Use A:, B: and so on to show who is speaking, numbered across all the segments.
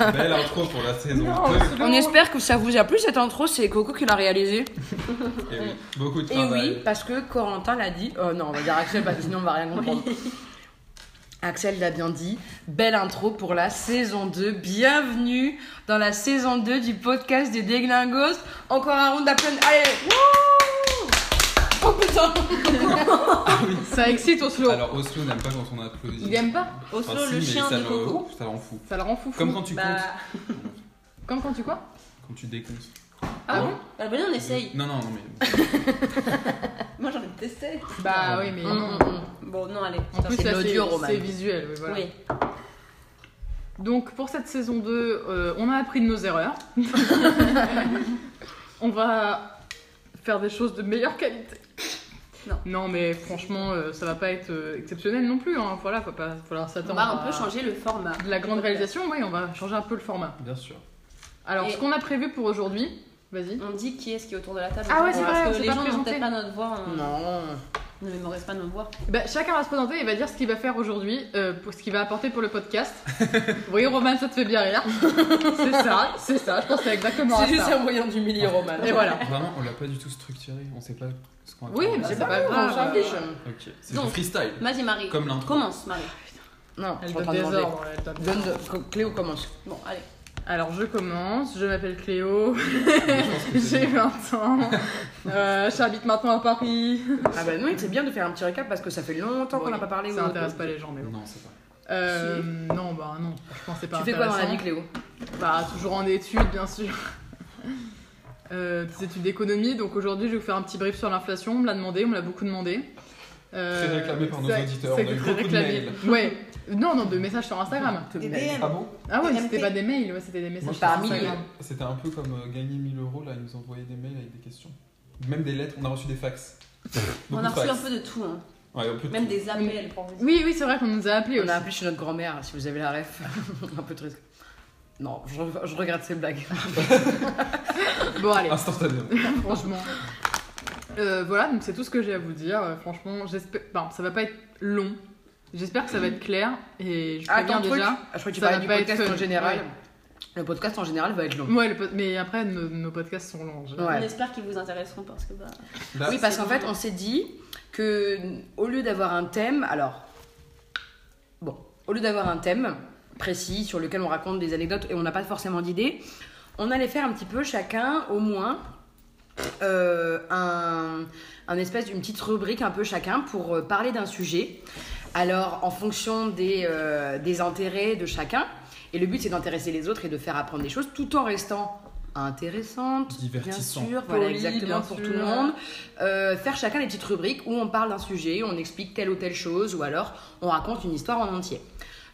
A: Belle intro pour la saison
B: Non,
A: 2.
B: c'est
C: On espère que ça vous a plu cette intro, c'est Coco qui l'a réalisé.
A: Et oui, beaucoup de
C: Et
A: travail.
C: oui, parce que Corentin l'a dit. Oh non, on va dire Axel, parce que sinon on va rien comprendre. Axel l'a bien dit. Belle intro pour la saison 2. Bienvenue dans la saison 2 du podcast des Déglingos. Encore un round d'applaudissements. Allez Wouh Oh putain
B: Ça excite Oslo.
A: Alors Oslo n'aime pas quand on applaudit.
B: Il aime pas
A: Enfin,
D: Oslo,
A: si,
D: le
A: mais
D: chien
A: ça
D: de
A: le-
D: Coco.
A: Ça l'en fout.
B: Ça le rend fou.
A: Comme quand tu
D: Bah,
A: comptes.
B: Comme quand tu quoi?
A: Quand tu décomptes.
B: Ah
A: Ouais.
B: bon?
D: Bah venez, on essaye.
A: Non, non, non, mais.
D: Moi, j'ai envie de tester.
B: Bah oui, mais
C: Hum,
B: non.
C: hum, hum.
D: Bon, non, allez.
B: En plus,
C: c'est l'audio,
B: c'est
C: Roman.
B: c'est visuel. oui, voilà.
D: Oui.
B: Donc, pour cette saison 2, euh, on a appris de nos erreurs. on va faire des choses de meilleure qualité.
D: Non.
B: mais franchement, euh, ça va pas être euh, exceptionnel non plus. Hein. Voilà, faut pas, faut falloir
D: On
B: s'attendre.
D: va un
B: à
D: peu changer le format.
B: De la grande réalisation, oui, on va changer un peu le format.
A: Bien sûr.
B: Alors,
D: Et-
B: ce qu'on a prévu pour aujourd'hui, vas-y.
D: On dit qui est-ce qui est autour de la table.
B: Ah ouais, c'est
D: Parce
B: vrai, on
D: que
B: s'est
D: les
B: pas
D: gens n'ont peut-être pas notre voix. on-
C: Non.
D: Ne mémorisent pas nos voix.
B: Bah, chacun va se présenter et va dire ce qu'il va faire aujourd'hui, euh, pour ce qu'il va apporter pour le podcast. oui, Roman, ça te fait bien rire. c'est ça, c'est ça. Je pense que c'est exactement
C: C'est juste
B: ça.
C: un moyen d'humilier Roman.
B: Et voilà.
A: Vraiment, on l'a pas du tout structuré. On sait pas ce qu'on va
B: Oui, mais c'est pas
C: pas grave,
B: grave.
C: on s'en fiche.
A: Ok, c'est du freestyle.
D: Vas-y, Marie.
A: Comme l'intro.
D: Commence, Marie.
C: Non, je
B: Elle donne des ordres. Donne
C: de- Cléo commence.
D: Bon, allez.
B: Alors, je commence. Je m'appelle Cléo.
A: Je
B: J'ai
A: bien.
B: 20 ans. Euh, J'habite maintenant à Paris.
C: Ah bah non, c'est bien de faire un petit récap parce que ça fait longtemps qu'on
B: Oui,
C: n'a pas parlé.
B: Ça
C: ou-
B: intéresse pas les gens, mais bon.
A: Non, c'est pas.
B: Euh, non, bah non, franchement, c'est pas
C: Tu fais quoi dans la vie. Cléo?
B: Bah, toujours en études, bien sûr. Euh, des études d'économie, donc aujourd'hui je vais vous faire un petit brief sur l'inflation. On me l'a demandé, on me l'a beaucoup demandé. Euh,
A: Très réclamé par nos
B: ça-
A: auditeurs,
B: c'est
A: on a eu
B: très
A: beaucoup de
B: réclamé.
A: mails.
B: Ouais, non, non, de messages sur Instagram.
D: Des DM.
A: Ah bon
B: Ah ouais, c'était pas des mails, ouais, c'était des messages sur
C: par
B: Instagram.
A: C'était un peu comme euh, gagner 1000 euros, là, ils nous envoyaient des mails avec des questions. Même des lettres, on a reçu des fax.
D: On a
A: de
D: reçu un
A: fax.
D: peu de tout. hein.
A: Ouais, un peu de
D: Même
A: tout.
D: des appels. pour vous.
B: Oui, oui, c'est vrai qu'on nous a appelés
C: On
B: aussi.
C: a appelé chez notre grand-mère, si vous avez la ref. un peu triste. Non, je, je regrette ces blagues.
B: Bon, allez,
A: Instantanément.
B: franchement. Euh, voilà, donc c'est tout ce que j'ai à vous dire. Euh, franchement, j'espère. Bon, ça va pas être long. J'espère que ça va être clair. Et je préviens
C: truc.
B: déjà.
C: Ah, je crois que tu
B: ça
C: parlais
B: va
C: du
B: pas
C: podcast
B: être
C: en général.
B: Ouais.
C: Le podcast en général va être long.
B: Ouais, le po- mais après, nos, nos podcasts sont longs. général.
C: Ouais.
D: On espère qu'ils vous intéresseront parce que bah.
A: Bah,
C: Oui, parce qu'en fait,
D: long.
C: on s'est dit que au lieu d'avoir un thème, alors bon, au lieu d'avoir un thème précis sur lequel on raconte des anecdotes et on n'a pas forcément d'idées, on allait faire un petit peu chacun, au moins, euh, un, un espèce d'une petite rubrique un peu chacun pour euh, parler d'un sujet. Alors, en fonction des, euh, des intérêts de chacun, et le but c'est d'intéresser les autres et de faire apprendre des choses tout en restant intéressante, bien
A: Divertissant.
C: sûr, voilà exactement
B: bien
C: pour
B: sûr.
C: tout le monde. Euh, faire chacun des petites rubriques où on parle d'un sujet, on explique telle ou telle chose, ou alors on raconte une histoire en entier.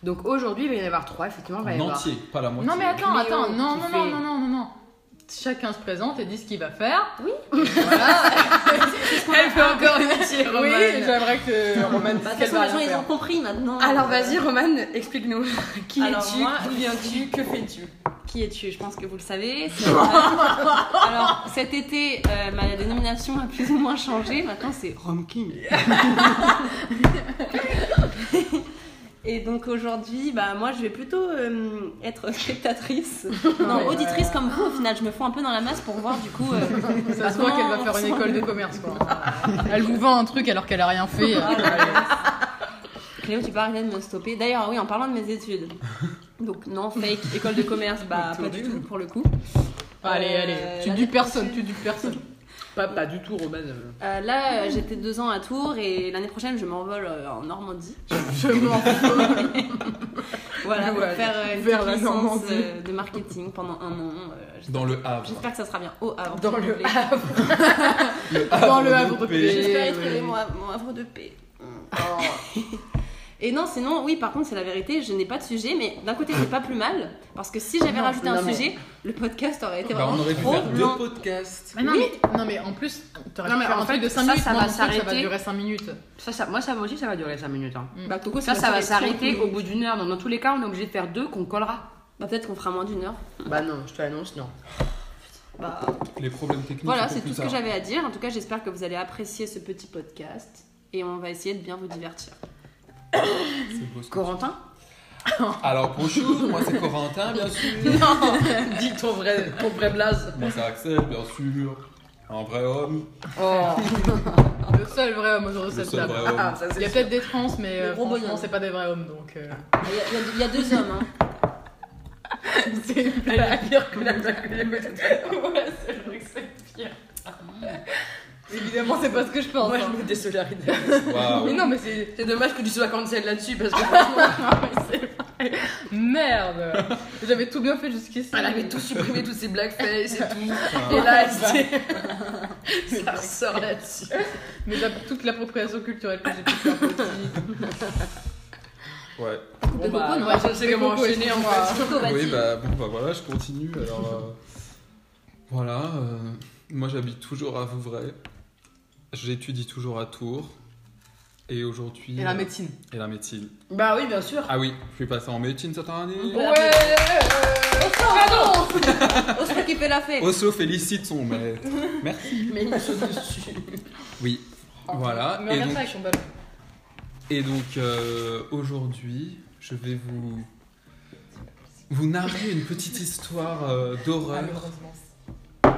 C: Donc aujourd'hui, il va y en avoir trois, effectivement. Il va y
A: En
C: avoir...
A: entier, pas la moitié.
B: Non, mais attends, attends, non, non, non, non, non, non. Chacun se présente et dit ce qu'il va faire.
D: Oui.
B: Voilà.
C: Elle fait encore une petite
B: oui, j'aimerais que Roman dise
D: Bah,
B: qu'elle va
D: les gens ils ont
B: faire.
D: compris maintenant.
C: Alors
D: Euh,
C: vas-y, Roman, explique-nous. Qui es-tu D'où viens-tu Que fais-tu
D: Qui es-tu Je pense que vous le savez. C'est- Alors, cet été, euh, ma dénomination a plus ou moins changé. Maintenant, c'est Rome King. Et donc aujourd'hui, bah, moi je vais plutôt euh, être spectatrice, non,
B: Ouais.
D: auditrice comme vous. Au final, je me fous un peu dans la masse pour voir du coup. euh,
B: Ça se voit qu'elle va faire une école de commerce, quoi. Elle vous vend un truc alors qu'elle a rien fait.
D: Cléo, tu peux arrêter de me stopper. D'ailleurs, oui, en parlant de mes études. Donc, non, fake, école de commerce, bah pas du tout pour le coup.
B: Allez,
D: Euh,
B: allez, tu dupes personne, tu dupes personne.
C: Pas, pas du tout, Roman.
D: Euh, là, euh, j'étais deux ans à Tours et l'année prochaine, je m'envole euh, en Normandie.
B: Je m'en fous.
D: Voilà, pour
B: Voilà,
D: faire euh, une
B: vers la
D: licence
B: Normandie.
D: euh, de marketing pendant un an. euh,
A: Dans le Havre.
D: J'espère que ça sera bien au Havre.
C: Dans le.
A: Le
B: Dans le Havre de
A: paix.
B: paix.
D: J'espère y trouver mon, mon Havre de paix. Et non, sinon, oui, par contre, c'est la vérité, je n'ai pas de sujet, mais d'un côté, c'est pas plus mal, parce que si j'avais rajouté
C: non,
D: un
C: mais-
D: sujet, le podcast aurait été
A: Bah,
D: vraiment
A: on aurait pu
D: trop
A: faire deux
D: long.
A: podcasts.
B: Mais non,
D: Oui.
B: mais, non, mais en plus, t'aurais
C: Non,
B: pu
C: mais
B: faire
C: en fait,
B: de 5
C: ça,
B: minutes.
C: ça va
B: truc, ça va
C: s'arrêter.
B: durer 5 minutes.
C: Ça, ça, moi, ça aussi, ça va durer 5 minutes. hein.
D: Bah, Coco,
C: Ça, ça va s'arrêter au bout d'une heure. Donc, dans tous les cas, on est obligé de faire deux qu'on collera.
D: Bah, peut-être qu'on fera moins d'une heure.
C: Bah non, je te l'annonce, non.
D: Bah,
A: Les problèmes techniques.
D: voilà, c'est tout ce que j'avais à dire. En tout cas, j'espère que vous allez apprécier ce petit podcast et on va essayer de bien vous divertir.
A: C'est beau,
C: Corentin
A: Alors bonjour, moi c'est Corentin, bien sûr.
C: Non Dis ton vrai, ton vrai blaze.
A: Moi c'est Axel, bien sûr. Un vrai homme.
C: Oh
B: Le seul vrai homme autour de cette table.
A: vrai homme.
C: Ah, ça,
B: Il y a peut-être des trans, mais euh, franchement, c'est pas des vrais hommes, donc... euh,
D: Il y, a- il y a- deux hommes. Hein.
B: c'est une
C: Elle
B: blague.
C: est pire que la blague que j'ai faite.
B: ouais, c'est vrai que c'est pire. Évidemment, c'est pas ce que je pense.
C: Moi,
B: hein.
C: je me désolidarise.
A: Waouh.
B: Mais non, mais c'est...
C: C'est dommage que tu sois cancel là-dessus parce que franchement,
B: c'est vrai. Merde J'avais tout bien fait jusqu'ici.
C: elle avait tout supprimé, toutes ses blackface et tout.
A: Ah.
C: Et là, elle s'est- ça ressort là-dessus.
B: Mais la- toute l'appropriation culturelle que j'ai pu faire petit.
A: Ouais.
B: Bon, bah, ouais,
C: je sais comment enchaîner, en
D: vas-y.
A: Oui, bah bon, bah voilà, je continue. Alors euh, voilà, euh, moi j'habite toujours à Vouvray. J'étudie toujours à Tours. Et aujourd'hui.
B: Et la
A: euh,
B: médecine.
A: Et la médecine.
C: Bah oui, bien sûr.
A: Ah oui, je suis passé en médecine cette année.
D: Ouais. Oslo qui fait la fête.
A: Oslo félicite son maître. Merci.
C: Mais il me saute dessus.
A: Oui. Voilà.
B: Mais
A: Et
B: regarde
A: donc,
B: ça avec son ballon.
A: et donc euh, aujourd'hui, je vais vous vous narrer une petite histoire euh, d'horreur,
B: Malheureusement.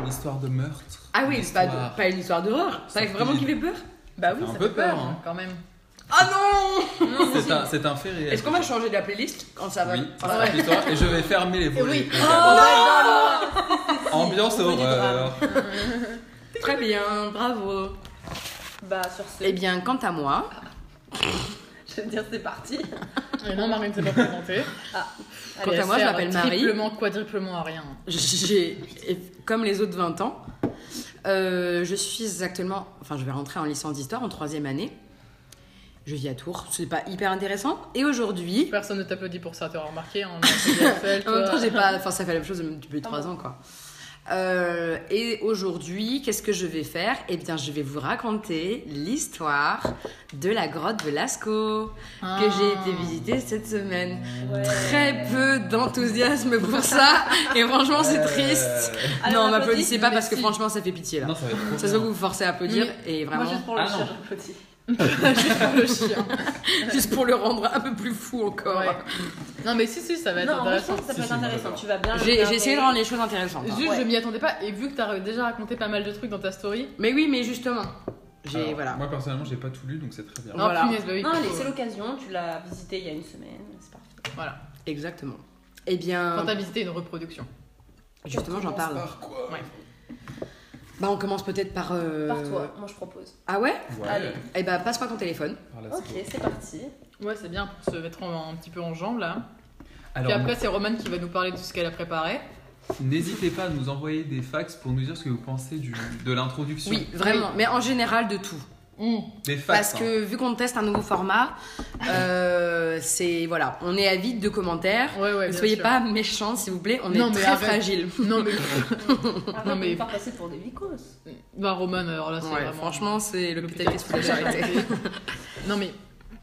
A: Une histoire de meurtre.
C: Ah oui, c'est pas,
A: histoire-
C: pas une histoire d'horreur. Ça
A: Ça
C: fait vraiment
A: fait-
C: qui fait peur
B: Bah oui,
A: fait un
B: ça
A: peu
B: fait peur,
A: peur, hein.
B: quand même.
C: Ah non
A: C'est un, c'est un fait réel.
C: Est-ce qu'on va changer de la playlist quand ça va
A: Oui,
C: Ah
A: ça et je vais fermer les volets.
B: oui.
A: également. Ambiance
D: On veut du
A: horreur.
C: Très bien, bravo.
D: Bah, sur ce.
C: Eh bien, quant à moi,
D: je veux dire, c'est parti.
B: Et non, Marine s'est pas présentée.
C: Quant à moi, je m'appelle Marie.
B: Triplement, quadruplement à rien.
C: j'ai, comme les autres 20 ans, euh, je suis actuellement, enfin, je vais rentrer en licence d'histoire en troisième année. Je vis à Tours, c'est pas hyper intéressant. Et aujourd'hui,
B: Personne ne t'applaudit pour ça, t'auras remarqué. Hein,
C: en même temps, j'ai pas, enfin, ça fait la même chose depuis 3 ans, quoi. Euh, et aujourd'hui, qu'est-ce que je vais faire? Eh bien, je vais vous raconter l'histoire de la grotte de Lascaux
B: Ah.
C: que j'ai été visiter cette semaine.
D: Ouais.
C: Très peu d'enthousiasme pour ça, et franchement, c'est triste.
D: Allez,
C: non,
D: on
C: m'applaudissez pas parce que
B: si.
C: franchement, ça fait pitié là.
A: Non, ça
C: se voit que vous vous forcez à applaudir, et
D: Moi,
C: vraiment,
D: juste pour le
A: Ah,
D: chien, j'applaudis.
B: le chien.
C: juste pour le rendre un peu plus fou encore.
B: Ouais. Non, mais si, si, ça va être
D: Non, moi, je
B: intéressant.
D: pense que ça peut
A: Si,
D: être
A: si,
D: intéressant.
A: moi,
D: Tu vas bien.
C: J'ai essayé de rendre les choses intéressantes. hein.
B: Juste,
D: Ouais.
B: je m'y attendais pas. Et vu que t'as déjà raconté pas mal de trucs dans ta story.
C: Mais oui, mais justement, j'ai
A: Alors,
C: voilà.
A: Moi personnellement, j'ai pas tout lu donc c'est très bien.
B: Non,
C: Voilà.
B: punaise, bah oui.
D: Non, allez,
B: faut-
D: c'est l'occasion. Tu l'as visité il y a une semaine. C'est parfait.
B: Voilà.
C: Exactement. Eh bien,
B: Quand t'as visité une reproduction.
C: justement, j'en parle.
A: Par quoi?
B: Ouais.
C: Bah, on commence peut-être par. euh,
D: Par toi, moi je propose.
C: Ah ouais?
A: Ouais.
D: Allez.
C: Eh bah, passe-moi ton téléphone.
A: Par la
D: Ok, c'est parti.
B: Ouais, c'est bien pour se mettre en- un petit peu en jambes là.
A: Alors,
B: Puis après, c'est Romane qui va nous parler de ce qu'elle a préparé.
A: n'hésitez pas à nous envoyer des fax pour nous dire ce que vous pensez du, de l'introduction.
C: Oui, vraiment. Mais en général, de tout.
A: Des fax.
C: Parce
A: hein.
C: que vu qu'on teste un nouveau format, euh, c'est. Voilà, on est avide de commentaires.
B: Ouais, ouais.
C: ne soyez
B: sûr.
C: pas méchants, s'il vous plaît. On
B: Non,
C: est
B: mais
C: très
B: arrête.
C: fragile.
B: Non, mais. Non, mais-
D: me faire passer pour des vicos.
B: Bah, Romane, alors là, c'est
C: Ouais,
B: vraiment.
C: franchement, c'est l'hôpital qui se
B: de. Non, mais.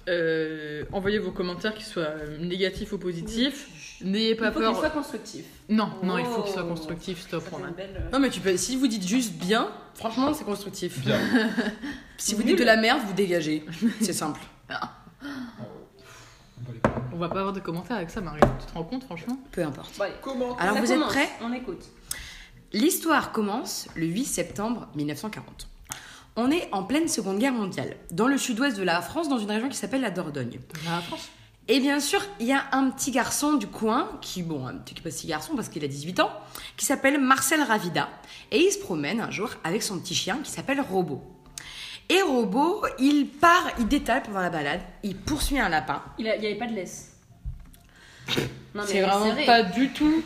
B: euh, envoyez vos commentaires, qu'ils soient euh, négatifs ou positifs. N'ayez
D: Il
B: pas
D: faut
B: peur.
D: soit constructif.
B: Non, non, il faut qu'il soit
D: Oh.
B: constructif, stop,
D: belle.
C: Non, mais tu peux. Si vous dites juste bien, franchement, c'est constructif.
A: Bien.
C: Si vous dites de la merde, vous dégagez. C'est simple.
A: On va les prendre.
B: On va pas avoir de commentaires avec ça, Marie. Tu te rends compte, franchement?
C: Peu importe.
D: Bon, allez.
A: Comment
C: Alors,
D: Ça
C: vous êtes prêts?
D: On écoute.
C: L'histoire commence le 8 septembre 1940. On est en pleine Seconde Guerre mondiale, dans le sud-ouest de la France, dans une région qui s'appelle la Dordogne.
B: La France?
C: Et bien sûr, il y a un petit garçon du coin, qui, bon, un petit petit garçon parce qu'il a 18 ans, qui s'appelle Marcel Ravida. Et il se promène un jour avec son petit chien qui s'appelle Robot. Et Robot, il part, il détale pendant la balade, il poursuit un lapin.
D: Il n'y avait pas de laisse. Non,
B: C'est vraiment pas du tout.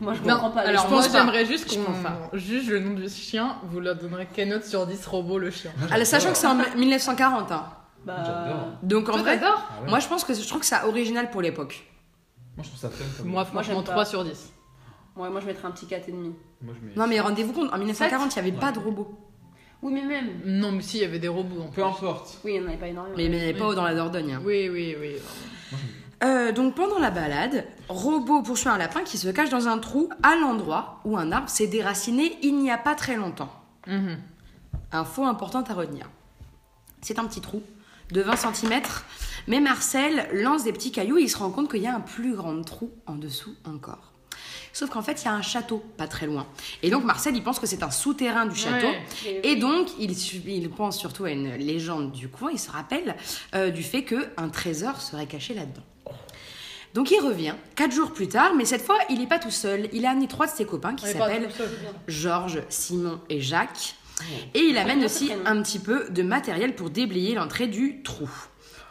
D: Moi, je
B: Non,
D: comprends pas.
B: alors
C: je
B: moi
C: pense pas.
B: j'aimerais juste
C: pas.
B: qu'on juge le nom du chien. Vous leur donnerez quelle note sur 10 robots le chien
A: Moi,
C: Alors, sachant que c'est en 1940. hein.
D: Bah,
A: J'adore.
C: Donc en
B: Toi
C: vrai,
A: Ah ouais.
C: moi je pense que je trouve que c'est original pour l'époque.
A: Moi, je trouve ça fun comme.
B: Moi
D: Moi,
B: franchement
D: j'aime pas.
B: 3 sur 10.
D: Ouais, moi je mettrais un petit 4,5.
A: Moi, je mets-
C: Non mais rendez-vous compte, en 1940, il n'y avait pas de robots.
D: Oui, mais même.
B: Non mais si, il y avait des robots en
A: Peu importe.
D: Oui, il n'y en avait pas énormément.
C: Mais, mais il n'y avait pas
B: Oui.
C: dans la Dordogne. hein.
B: Oui, oui, oui.
C: Euh, donc pendant la balade, Robot poursuit un lapin qui se cache dans un trou à l'endroit où un arbre s'est déraciné il n'y a pas très longtemps.
B: Mhm.
C: Info importante à retenir. C'est un petit trou de 20 cm Mais Marcel lance des petits cailloux et il se rend compte qu'il y a un plus grand trou en dessous encore. Sauf qu'en fait, il y a un château pas très loin. Et donc Marcel, il pense que c'est un souterrain du château.
B: Ouais.
C: Et donc, il, il pense surtout à une légende du coin. Il se rappelle euh, du fait qu'un trésor serait caché là-dedans. Donc il revient quatre jours plus tard, mais cette fois il n'est pas tout seul. Il a amené trois de ses copains qui s'appellent. Georges, Simon et Jacques. Et il amène aussi un petit peu de matériel pour déblayer l'entrée du trou.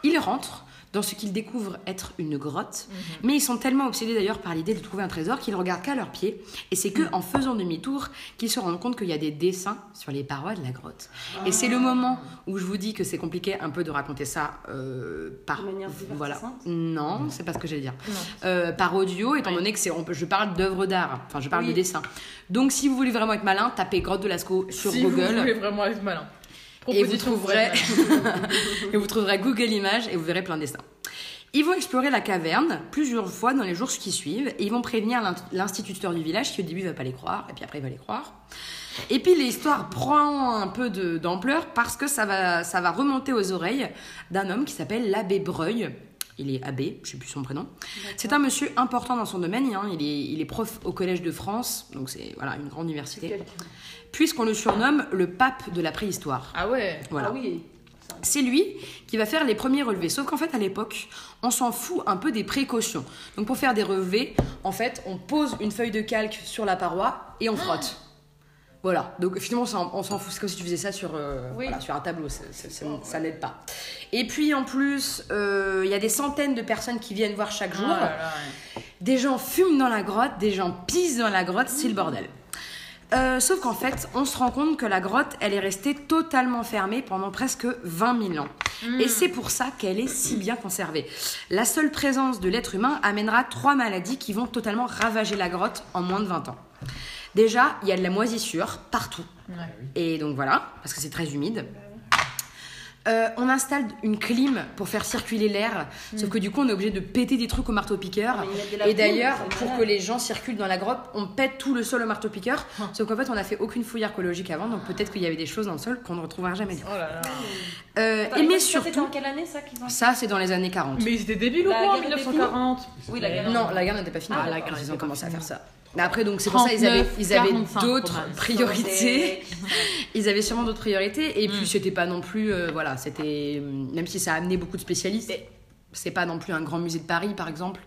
C: Il rentre dans ce qu'ils découvrent être une grotte, mais ils sont tellement obsédés d'ailleurs par l'idée de trouver un trésor qu'ils regardent qu'à leurs pieds. Et c'est que en faisant demi-tour qu'ils se rendent compte qu'il y a des dessins sur les parois de la grotte. Et c'est le moment où je vous dis que c'est compliqué un peu de raconter ça euh, par
D: De manière
C: voilà. Non, c'est pas ce que j'allais dire. Euh, par audio, étant
B: Oui.
C: donné que c'est, on peut- je parle d'œuvres d'art, enfin je parle
D: Oui.
C: de dessin. Donc si vous voulez vraiment être malin, tapez grotte de Lascaux sur
B: si
C: Google.
B: vous voulez vraiment être malin.
C: Et vous trouverez, et vous trouverez Google Images et vous verrez plein de dessins. Ils vont explorer la caverne plusieurs fois dans les jours qui suivent et ils vont prévenir l'in- l'instituteur du village qui au début va pas les croire et puis après il va les croire. Et puis l'histoire prend un peu d'ampleur parce que ça va, ça va remonter aux oreilles d'un homme qui s'appelle l'abbé Breuil. Il est abbé, je sais plus son prénom. C'est un monsieur important dans son domaine. hein. Il, est, il est prof au Collège de France, donc c'est voilà une grande université. Puisqu'on le surnomme le pape de la préhistoire.
B: Ah ouais.
C: Voilà.
D: Ah oui.
C: C'est lui qui va faire les premiers relevés. Sauf qu'en fait, à l'époque, on s'en fout un peu des précautions. Donc, pour faire des relevés, en fait, on pose une feuille de calque sur la paroi et on frotte. Voilà. Donc, finalement, on s'en fout. C'est comme si tu faisais ça sur, euh,
D: Oui.
C: voilà, sur un tableau. Ça, n'aide pas. Et puis, en plus, euh, il y a des centaines de personnes qui viennent voir chaque jour.
B: Oh là là, ouais.
C: Des gens fument dans la grotte, des gens pissent dans la grotte, c'est le bordel. Euh, sauf qu'en fait, on se rend compte que la grotte, elle est restée totalement fermée pendant presque 20 000 ans. Et c'est pour ça qu'elle est si bien conservée. La seule présence de l'être humain amènera trois maladies qui vont totalement ravager la grotte en moins de 20 ans. Déjà, il y a de la moisissure partout.
B: Ouais.
C: Et donc voilà, parce que c'est très humide. Euh, on installe une clim pour faire circuler l'air, sauf que du coup on est obligé de péter des trucs au marteau-piqueur.
D: Ah,
C: Et d'ailleurs, pour que les gens circulent dans la grotte, on pète tout le sol au marteau-piqueur. Sauf qu'en fait, on n'a fait aucune fouille archéologique avant, donc peut-être qu'il y avait des choses dans le sol qu'on ne retrouvera jamais.
B: Oh là là.
C: Euh,
D: Attends,
C: et mais surtout,
D: en quelle année ça qu'ils ont
C: ça c'est dans les années 40.
B: Mais ils étaient débiles ou
D: La
B: quoi en
D: guerre était
B: 1940
D: Oui, la guerre.
C: Non, la guerre n'était pas finie.
B: Ah, la guerre
C: ils ont commencé à faire ça. Mais après, donc c'est pour ça ils avaient,
B: 39,
C: ils avaient
B: 45
C: d'autres priorités. Ils avaient sûrement d'autres priorités. Et puis
B: Mm.
C: c'était pas non plus, euh, voilà, c'était même si ça a amené beaucoup de spécialistes, c'est pas non plus un grand musée de Paris par exemple.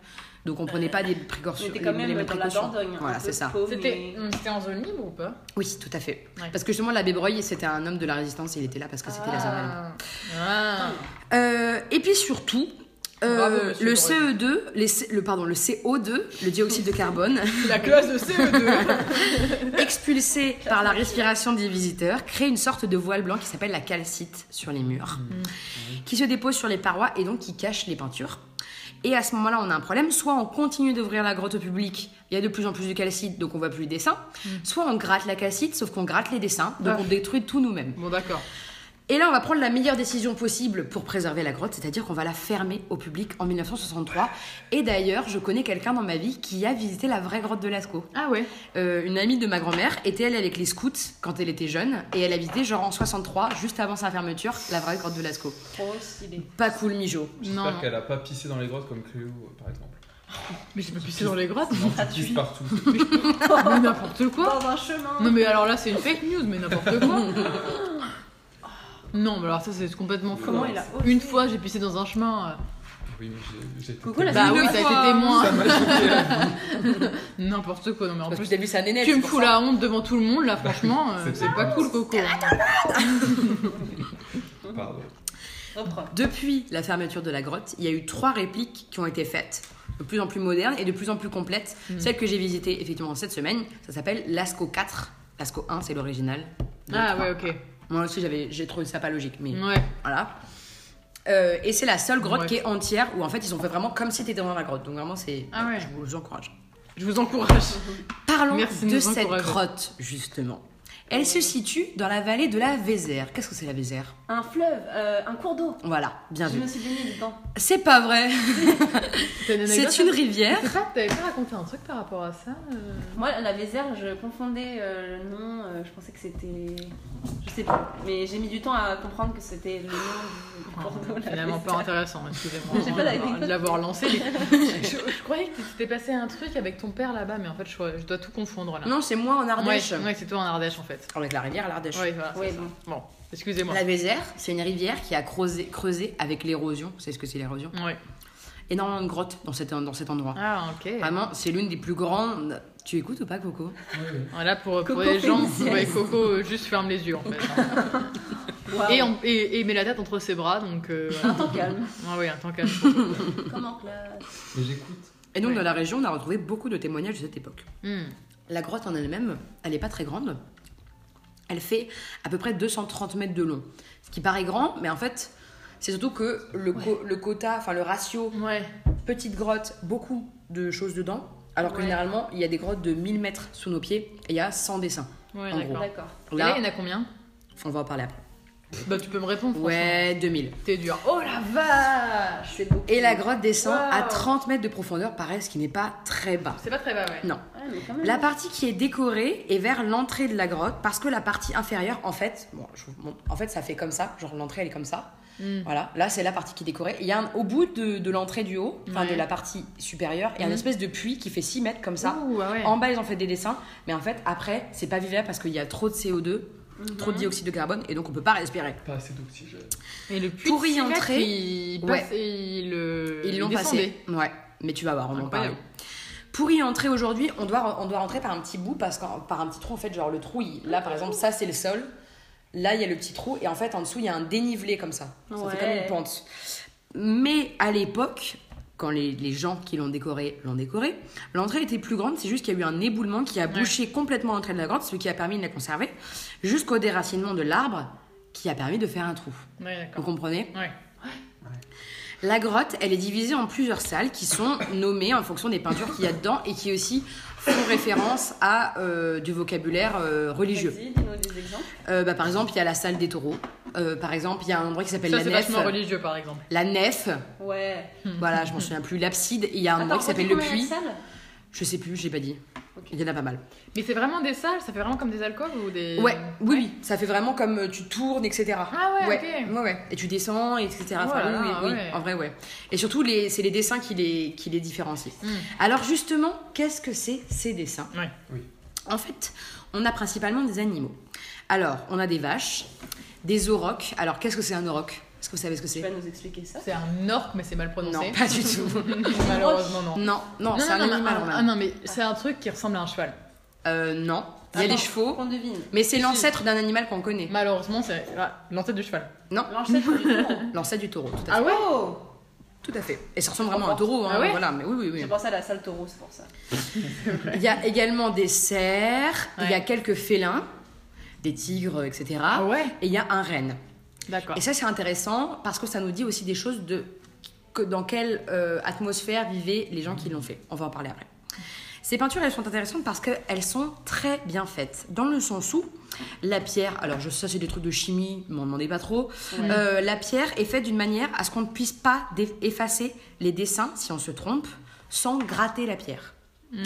C: Donc on prenait pas des précautions.
D: C'était quand
C: les-
D: même
C: les
D: dans la
C: précautions.
D: Dordogne. un
C: Voilà, c'est ça.
B: C'était
D: mais-
B: en zone libre ou pas?
C: Oui, tout à fait.
B: Ouais.
C: Parce que justement, l'abbé Breuil, c'était un homme de la résistance, il était là parce que c'était la Sorbonne.
B: Ah.
C: Euh, et puis surtout, euh,
B: Bravo,
C: le
B: Breuil.
C: CE2, les C- le, pardon, le CO2, le dioxyde de carbone,
B: La classe de CE2.
C: expulsé par la respiration des visiteurs, crée une sorte de voile blanc qui s'appelle la calcite sur les murs, qui se dépose sur les parois et donc qui cache les peintures. Et à ce moment-là, on a un problème. Soit on continue d'ouvrir la grotte au public, il y a de plus en plus de calcite, donc on voit plus les dessins. Soit on gratte la calcite, sauf qu'on gratte les dessins, donc
B: Ah.
C: on détruit tout nous-mêmes.
B: bon d'accord.
C: Et là, on va prendre la meilleure décision possible pour préserver la grotte, c'est-à-dire qu'on va la fermer au public en 1963. Et d'ailleurs, je connais quelqu'un dans ma vie qui a visité la vraie grotte de Lascaux.
B: Ah ouais.
C: Euh, une amie de ma grand-mère était allée avec les scouts quand elle était jeune, et elle a visité, genre en 63, juste avant sa fermeture, la vraie grotte de Lascaux.
D: Trop stylé.
C: Pas cool, Mijo.
A: J'espère
B: Non.
A: qu'elle a pas pissé dans les grottes comme Cléo, par exemple.
B: Mais j'ai pas pissé dans les grottes.
A: Qui pisse partout.
B: mais n'importe quoi.
D: Dans un chemin.
B: Non mais alors là c'est une fake news, mais n'importe quoi. Non, mais alors ça c'est complètement fou.
D: Comment il a
B: Une fois j'ai pissé dans un chemin. euh,
A: Oui, mais j'ai-
D: Coucou, la
B: Bah
C: Une
B: oui, t'as
C: fois.
B: été témoin.
A: Ça m'a choqué la vie.
B: N'importe quoi. Non mais en
C: Parce que
B: plus,
C: t'as vu sa nénette.
B: tu me
C: c'est pour
B: fous
C: ça.
B: la honte devant tout le monde là, franchement, euh,
A: C'était
B: c'est pas cool, Coco.
A: Pardon.
D: Reprends.
C: Depuis la fermeture de la grotte, il y a eu trois répliques qui ont été faites, de plus en plus modernes et de plus en plus complètes.
B: Mm.
C: Celle que j'ai visitée effectivement cette semaine, ça s'appelle Lascaux 4. Lascaux 1, c'est l'original.
B: Ah
C: 3.
B: ouais, ok.
C: Moi aussi, j'avais, j'ai trouvé ça pas logique, mais
B: Ouais.
C: voilà. Euh, et c'est la seule grotte
B: Ouais.
C: qui est entière où en fait ils ont fait vraiment comme si t'étais dans la grotte. Donc vraiment, c'est.
B: Ah ouais.
C: Je vous encourage.
B: Je vous encourage.
C: Parlons
B: Merci de
C: cette
B: encourager.
C: grotte, justement. Elle se situe dans la vallée de la Vézère. Qu'est-ce que c'est la Vézère?
D: Un fleuve, euh, un cours d'eau.
C: Voilà, bien
D: Je
C: vu.
D: me suis baignée dedans.
C: C'est pas vrai. C'est une rivière.
B: T'avais pas, t'avais pas raconté un truc par rapport à ça euh
D: Moi, la Vézère, je confondais euh, le nom. euh, je pensais que c'était. Je sais pas. Mais j'ai mis du temps à comprendre que c'était le nom du, du cours d'eau.
B: Finalement pas intéressant, excusez-moi.
D: J'ai pas d'anecdote.
B: de l'avoir lancé. mais- je, je croyais que t'étais passé un truc avec ton père là-bas, mais en fait je, je dois tout confondre là.
C: Non, c'est moi en Ardèche.
B: Ouais, ouais, c'est toi en Ardèche en fait.
C: Avec la rivière, l'Ardèche.
B: Ouais, voilà,
D: Ouais. Bon,
B: excusez-moi.
C: La Vézère, c'est une rivière qui a creusé, creusé avec l'érosion. Vous savez ce que c'est l'érosion
B: Ouais.
C: Énormément de grottes dans cet, dans cet endroit.
B: Ah, ok.
C: Vraiment, c'est l'une des plus grandes. Tu écoutes ou pas, Coco
B: Voilà, pour, pour
D: Coco
B: les
D: fait
B: gens, ouais. Coco euh, juste ferme les yeux en fait. Et, on- et, et met la tête entre ses bras, donc. Euh,
D: Un temps calme.
B: ah oui, un temps calme.
D: Comme en classe.
A: J'écoute.
C: Et donc,
B: Ouais.
C: dans la région, on a retrouvé beaucoup de témoignages de cette époque.
B: Hmm.
C: La grotte en elle-même, elle n'est pas très grande. Elle fait à peu près 230 mètres de long. Ce qui paraît grand, mais en fait, c'est surtout que le, co- le quota, enfin le ratio
B: Ouais.
C: petite grotte, beaucoup de choses dedans. Alors que
D: Ouais.
C: généralement, il y a des grottes de 1000 mètres sous nos pieds et il y a 100 dessins.
B: Ouais, d'accord. là,
C: Là,
B: il y en a combien?
C: on va en parler après.
B: Bah, tu peux me répondre.
C: Ouais, 2000.
B: T'es dur. Oh la vache
D: C'est beaucoup.
C: Et la grotte descend à
B: Wow.
C: 30 mètres de profondeur, pareil, ce qui n'est pas très bas.
B: C'est pas très bas, ouais.
C: Non.
D: Ouais, mais quand même.
C: La partie qui est décorée est vers l'entrée de la grotte parce que la partie inférieure, en fait, bon, je en fait, ça fait comme ça, genre l'entrée elle est comme ça.
B: Hmm.
C: Voilà, là c'est la partie qui est décorée. Il y a un- au bout de, de l'entrée du haut, enfin
B: Ouais.
C: de la partie supérieure, il y a une
B: Mhm.
C: espèce de puits qui fait 6 mètres comme ça.
B: Ouh, ah ouais.
C: En bas, ils ont fait des dessins, mais en fait, après, c'est pas vivable parce qu'il y a trop de CO2,
D: Mhm.
C: trop de dioxyde de carbone, et donc on peut pas respirer.
A: Pas assez d'oxygène.
B: Et le puits
C: Pour y entrer-
B: il
C: Ouais.
B: passe et il le.
C: Ils
B: il
C: l'ont passé. Ouais, mais tu vas voir, on en parle. Pour y entrer aujourd'hui, on doit, on doit rentrer par un petit bout, parce que par un petit trou, en fait, genre le trou, il- là par exemple, ça c'est le sol, là il y a le petit trou, et en fait en dessous il y a un dénivelé comme ça. Ça fait comme une pente. Mais à l'époque, quand les, les gens qui l'ont décoré l'ont décoré, l'entrée était plus grande, c'est juste qu'il y a eu un éboulement qui a bouché complètement l'entrée de la grotte, ce qui a permis de la conserver, jusqu'au déracinement de l'arbre qui a permis de faire un trou.
B: Ouais,
C: Vous comprenez?
B: Ouais.
C: La grotte, elle est divisée en plusieurs salles qui sont nommées en fonction des peintures qu'il y a dedans et qui aussi font référence à euh, du vocabulaire euh, religieux. Euh, bah, par exemple, il y a la salle des taureaux. Euh, par exemple, il y a un endroit qui s'appelle
B: Ça,
C: la
B: c'est
C: nef.
B: vachement religieux, par exemple.
C: La nef,
D: Ouais.
C: voilà, je m'en souviens plus. L'abside, et il y a un endroit qui s'appelle le puits. Je sais plus, j'ai pas dit. Il y en a pas mal.
B: Mais c'est vraiment des salles Ça fait vraiment comme des alcôves ou des.
C: Ouais, oui, oui, ça fait vraiment comme euh, tu tournes, etc.
B: Ah ouais,
C: ouais,
B: ok.
C: ouais, ouais. Et tu descends, etc. Enfin,
B: Oh
C: oui,
B: ouais.
C: en vrai, ouais. Et surtout, les, c'est les dessins qui les, qui les différencient.
B: Hmm.
C: Alors justement, qu'est-ce que c'est ces dessins?
B: Ouais.
A: Oui.
C: En fait, on a principalement des animaux. Alors, on a des vaches, des aurochs. Alors, qu'est-ce que c'est un auroch? Est-ce que vous savez ce que
D: Tu
C: c'est?
D: vas nous expliquer ça?
B: C'est un orque, mais c'est mal prononcé.
C: Non, pas du tout.
B: Malheureusement, non.
C: non, non, c'est un
B: non,
C: animal.
B: ah,
C: Romain.
B: ah non, mais c'est un truc qui ressemble à un cheval.
C: Euh, non, il y a
D: Attends,
C: les chevaux,
D: devine.
C: mais c'est l'ancêtre d'un animal qu'on connaît.
B: Malheureusement, c'est ah, l'entête du cheval.
C: Non,
D: L'ancêtre du taureau.
C: l'ancêtre du taureau, tout à fait.
B: Ah ouais
D: Oh
C: Tout à fait. Et ça ressemble vraiment à un taureau, hein,
B: Ah ouais
C: voilà, mais oui, oui,
D: J'ai
C: oui.
D: pensé à la salle taureau, c'est pour ça.
C: Il y a également des cerfs, il y a quelques félins, des tigres, etc.
B: Ah ouais
C: Et il y a un renne.
B: D'accord.
C: Et ça, c'est intéressant parce que ça nous dit aussi des choses de que, dans quelle euh, atmosphère vivaient les gens qui l'ont fait. On va en parler après. Ces peintures, elles sont intéressantes parce qu'elles sont très bien faites. Dans le sens où la pierre, alors je, ça c'est des trucs de chimie, m'en demandez pas trop,
D: Ouais.
C: Euh, la pierre est faite d'une manière à ce qu'on ne puisse pas effacer les dessins, si on se trompe, sans gratter la pierre.
B: Hmm.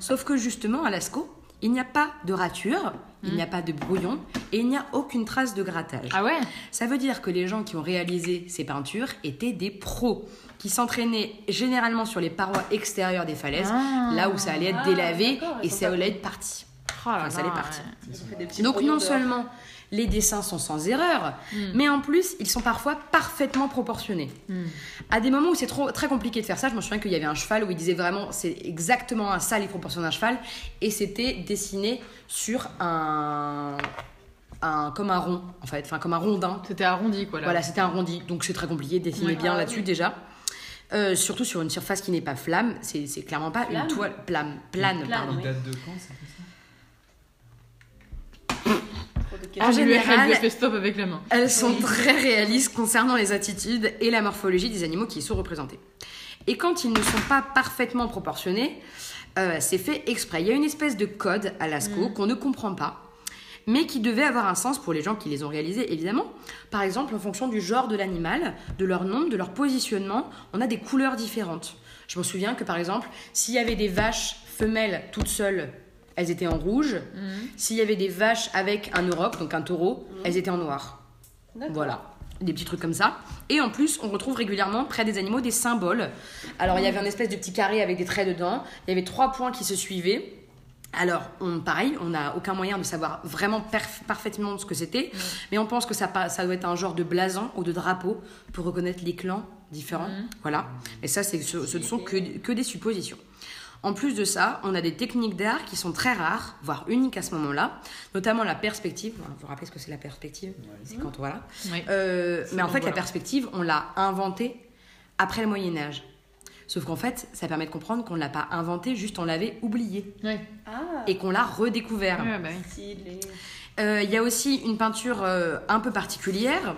C: Sauf que justement, à Lascaux, il n'y a pas de rature, il n'y a pas de brouillon et il n'y a aucune trace de grattage.
B: Ah ouais?
C: Ça veut dire que les gens qui ont réalisé ces peintures étaient des pros, qui s'entraînaient généralement sur les parois extérieures des falaises,
B: Ah.
C: là où ça allait être
D: Ah,
C: délavé
D: ils
C: et ça allait être parti.
B: Oh là
C: Enfin, ça
B: là,
C: l'est parti.
B: ouais.
D: Ils ont fait des petits
C: Donc non seulement les dessins sont sans erreur,
B: Mm.
C: mais en plus ils sont parfois parfaitement proportionnés.
B: Hmm.
C: À des moments où c'est trop très compliqué de faire ça, je me souviens qu'il y avait un cheval où il disait vraiment c'est exactement ça les proportions d'un cheval et c'était dessiné sur un, un comme un rond en fait, enfin comme un rondin.
B: C'était arrondi, quoi, là.
C: Voilà, c'était arrondi, donc c'est très compliqué de dessiner
B: Ouais.
C: bien
D: Ah,
C: là-dessus
D: oui.
C: déjà. Euh, surtout sur une surface qui n'est pas flamme, c'est clairement pas une toile plane, plane,
D: Plane,
C: pardon.
A: Il
D: oui.
A: date de quand.
C: En
B: général,
C: général-
B: elle fait stop avec la main.
C: Elles sont très réalistes concernant les attitudes et la morphologie des animaux qui y sont représentés. Et quand ils ne sont pas parfaitement proportionnés, euh, c'est fait exprès. Il y a une espèce de code à Lascaux qu'on ne comprend pas. Mais qui devaient avoir un sens pour les gens qui les ont réalisés, évidemment. Par exemple, en fonction du genre de l'animal, de leur nombre, de leur positionnement, on a des couleurs différentes. Je me souviens que, par exemple, s'il y avait des vaches femelles toutes seules, elles étaient en rouge. S'il y avait des vaches avec un auroch, donc un taureau, elles étaient en noir. Voilà, des petits trucs comme ça. Et en plus, on retrouve régulièrement près des animaux des symboles. Alors, il y avait un espèce de petit carré avec des traits dedans. Il y avait trois points qui se suivaient. Alors, on, pareil, on n'a aucun moyen de savoir vraiment parfaitement ce que c'était, mais on pense que ça, doit être un genre de blason ou de drapeau pour reconnaître les clans différents. Voilà. Et ça, ce, ce ne sont que, que des suppositions. En plus de ça, on a des techniques d'art qui sont très rares, voire uniques à ce moment-là, notamment la perspective. Vous vous rappelez ce que c'est la perspective? C'est quand voilà.
B: Oui.
C: Euh, mais en fait, la perspective, on l'a inventée après le Moyen Âge. Sauf qu'en fait, ça permet de comprendre qu'on ne l'a pas inventée, juste on l'avait oubliée
B: Ouais.
D: Ah,
C: et qu'on l'a redécouvert.
B: Ouais, bah oui.
C: Euh, Il y a aussi une peinture euh, un peu particulière.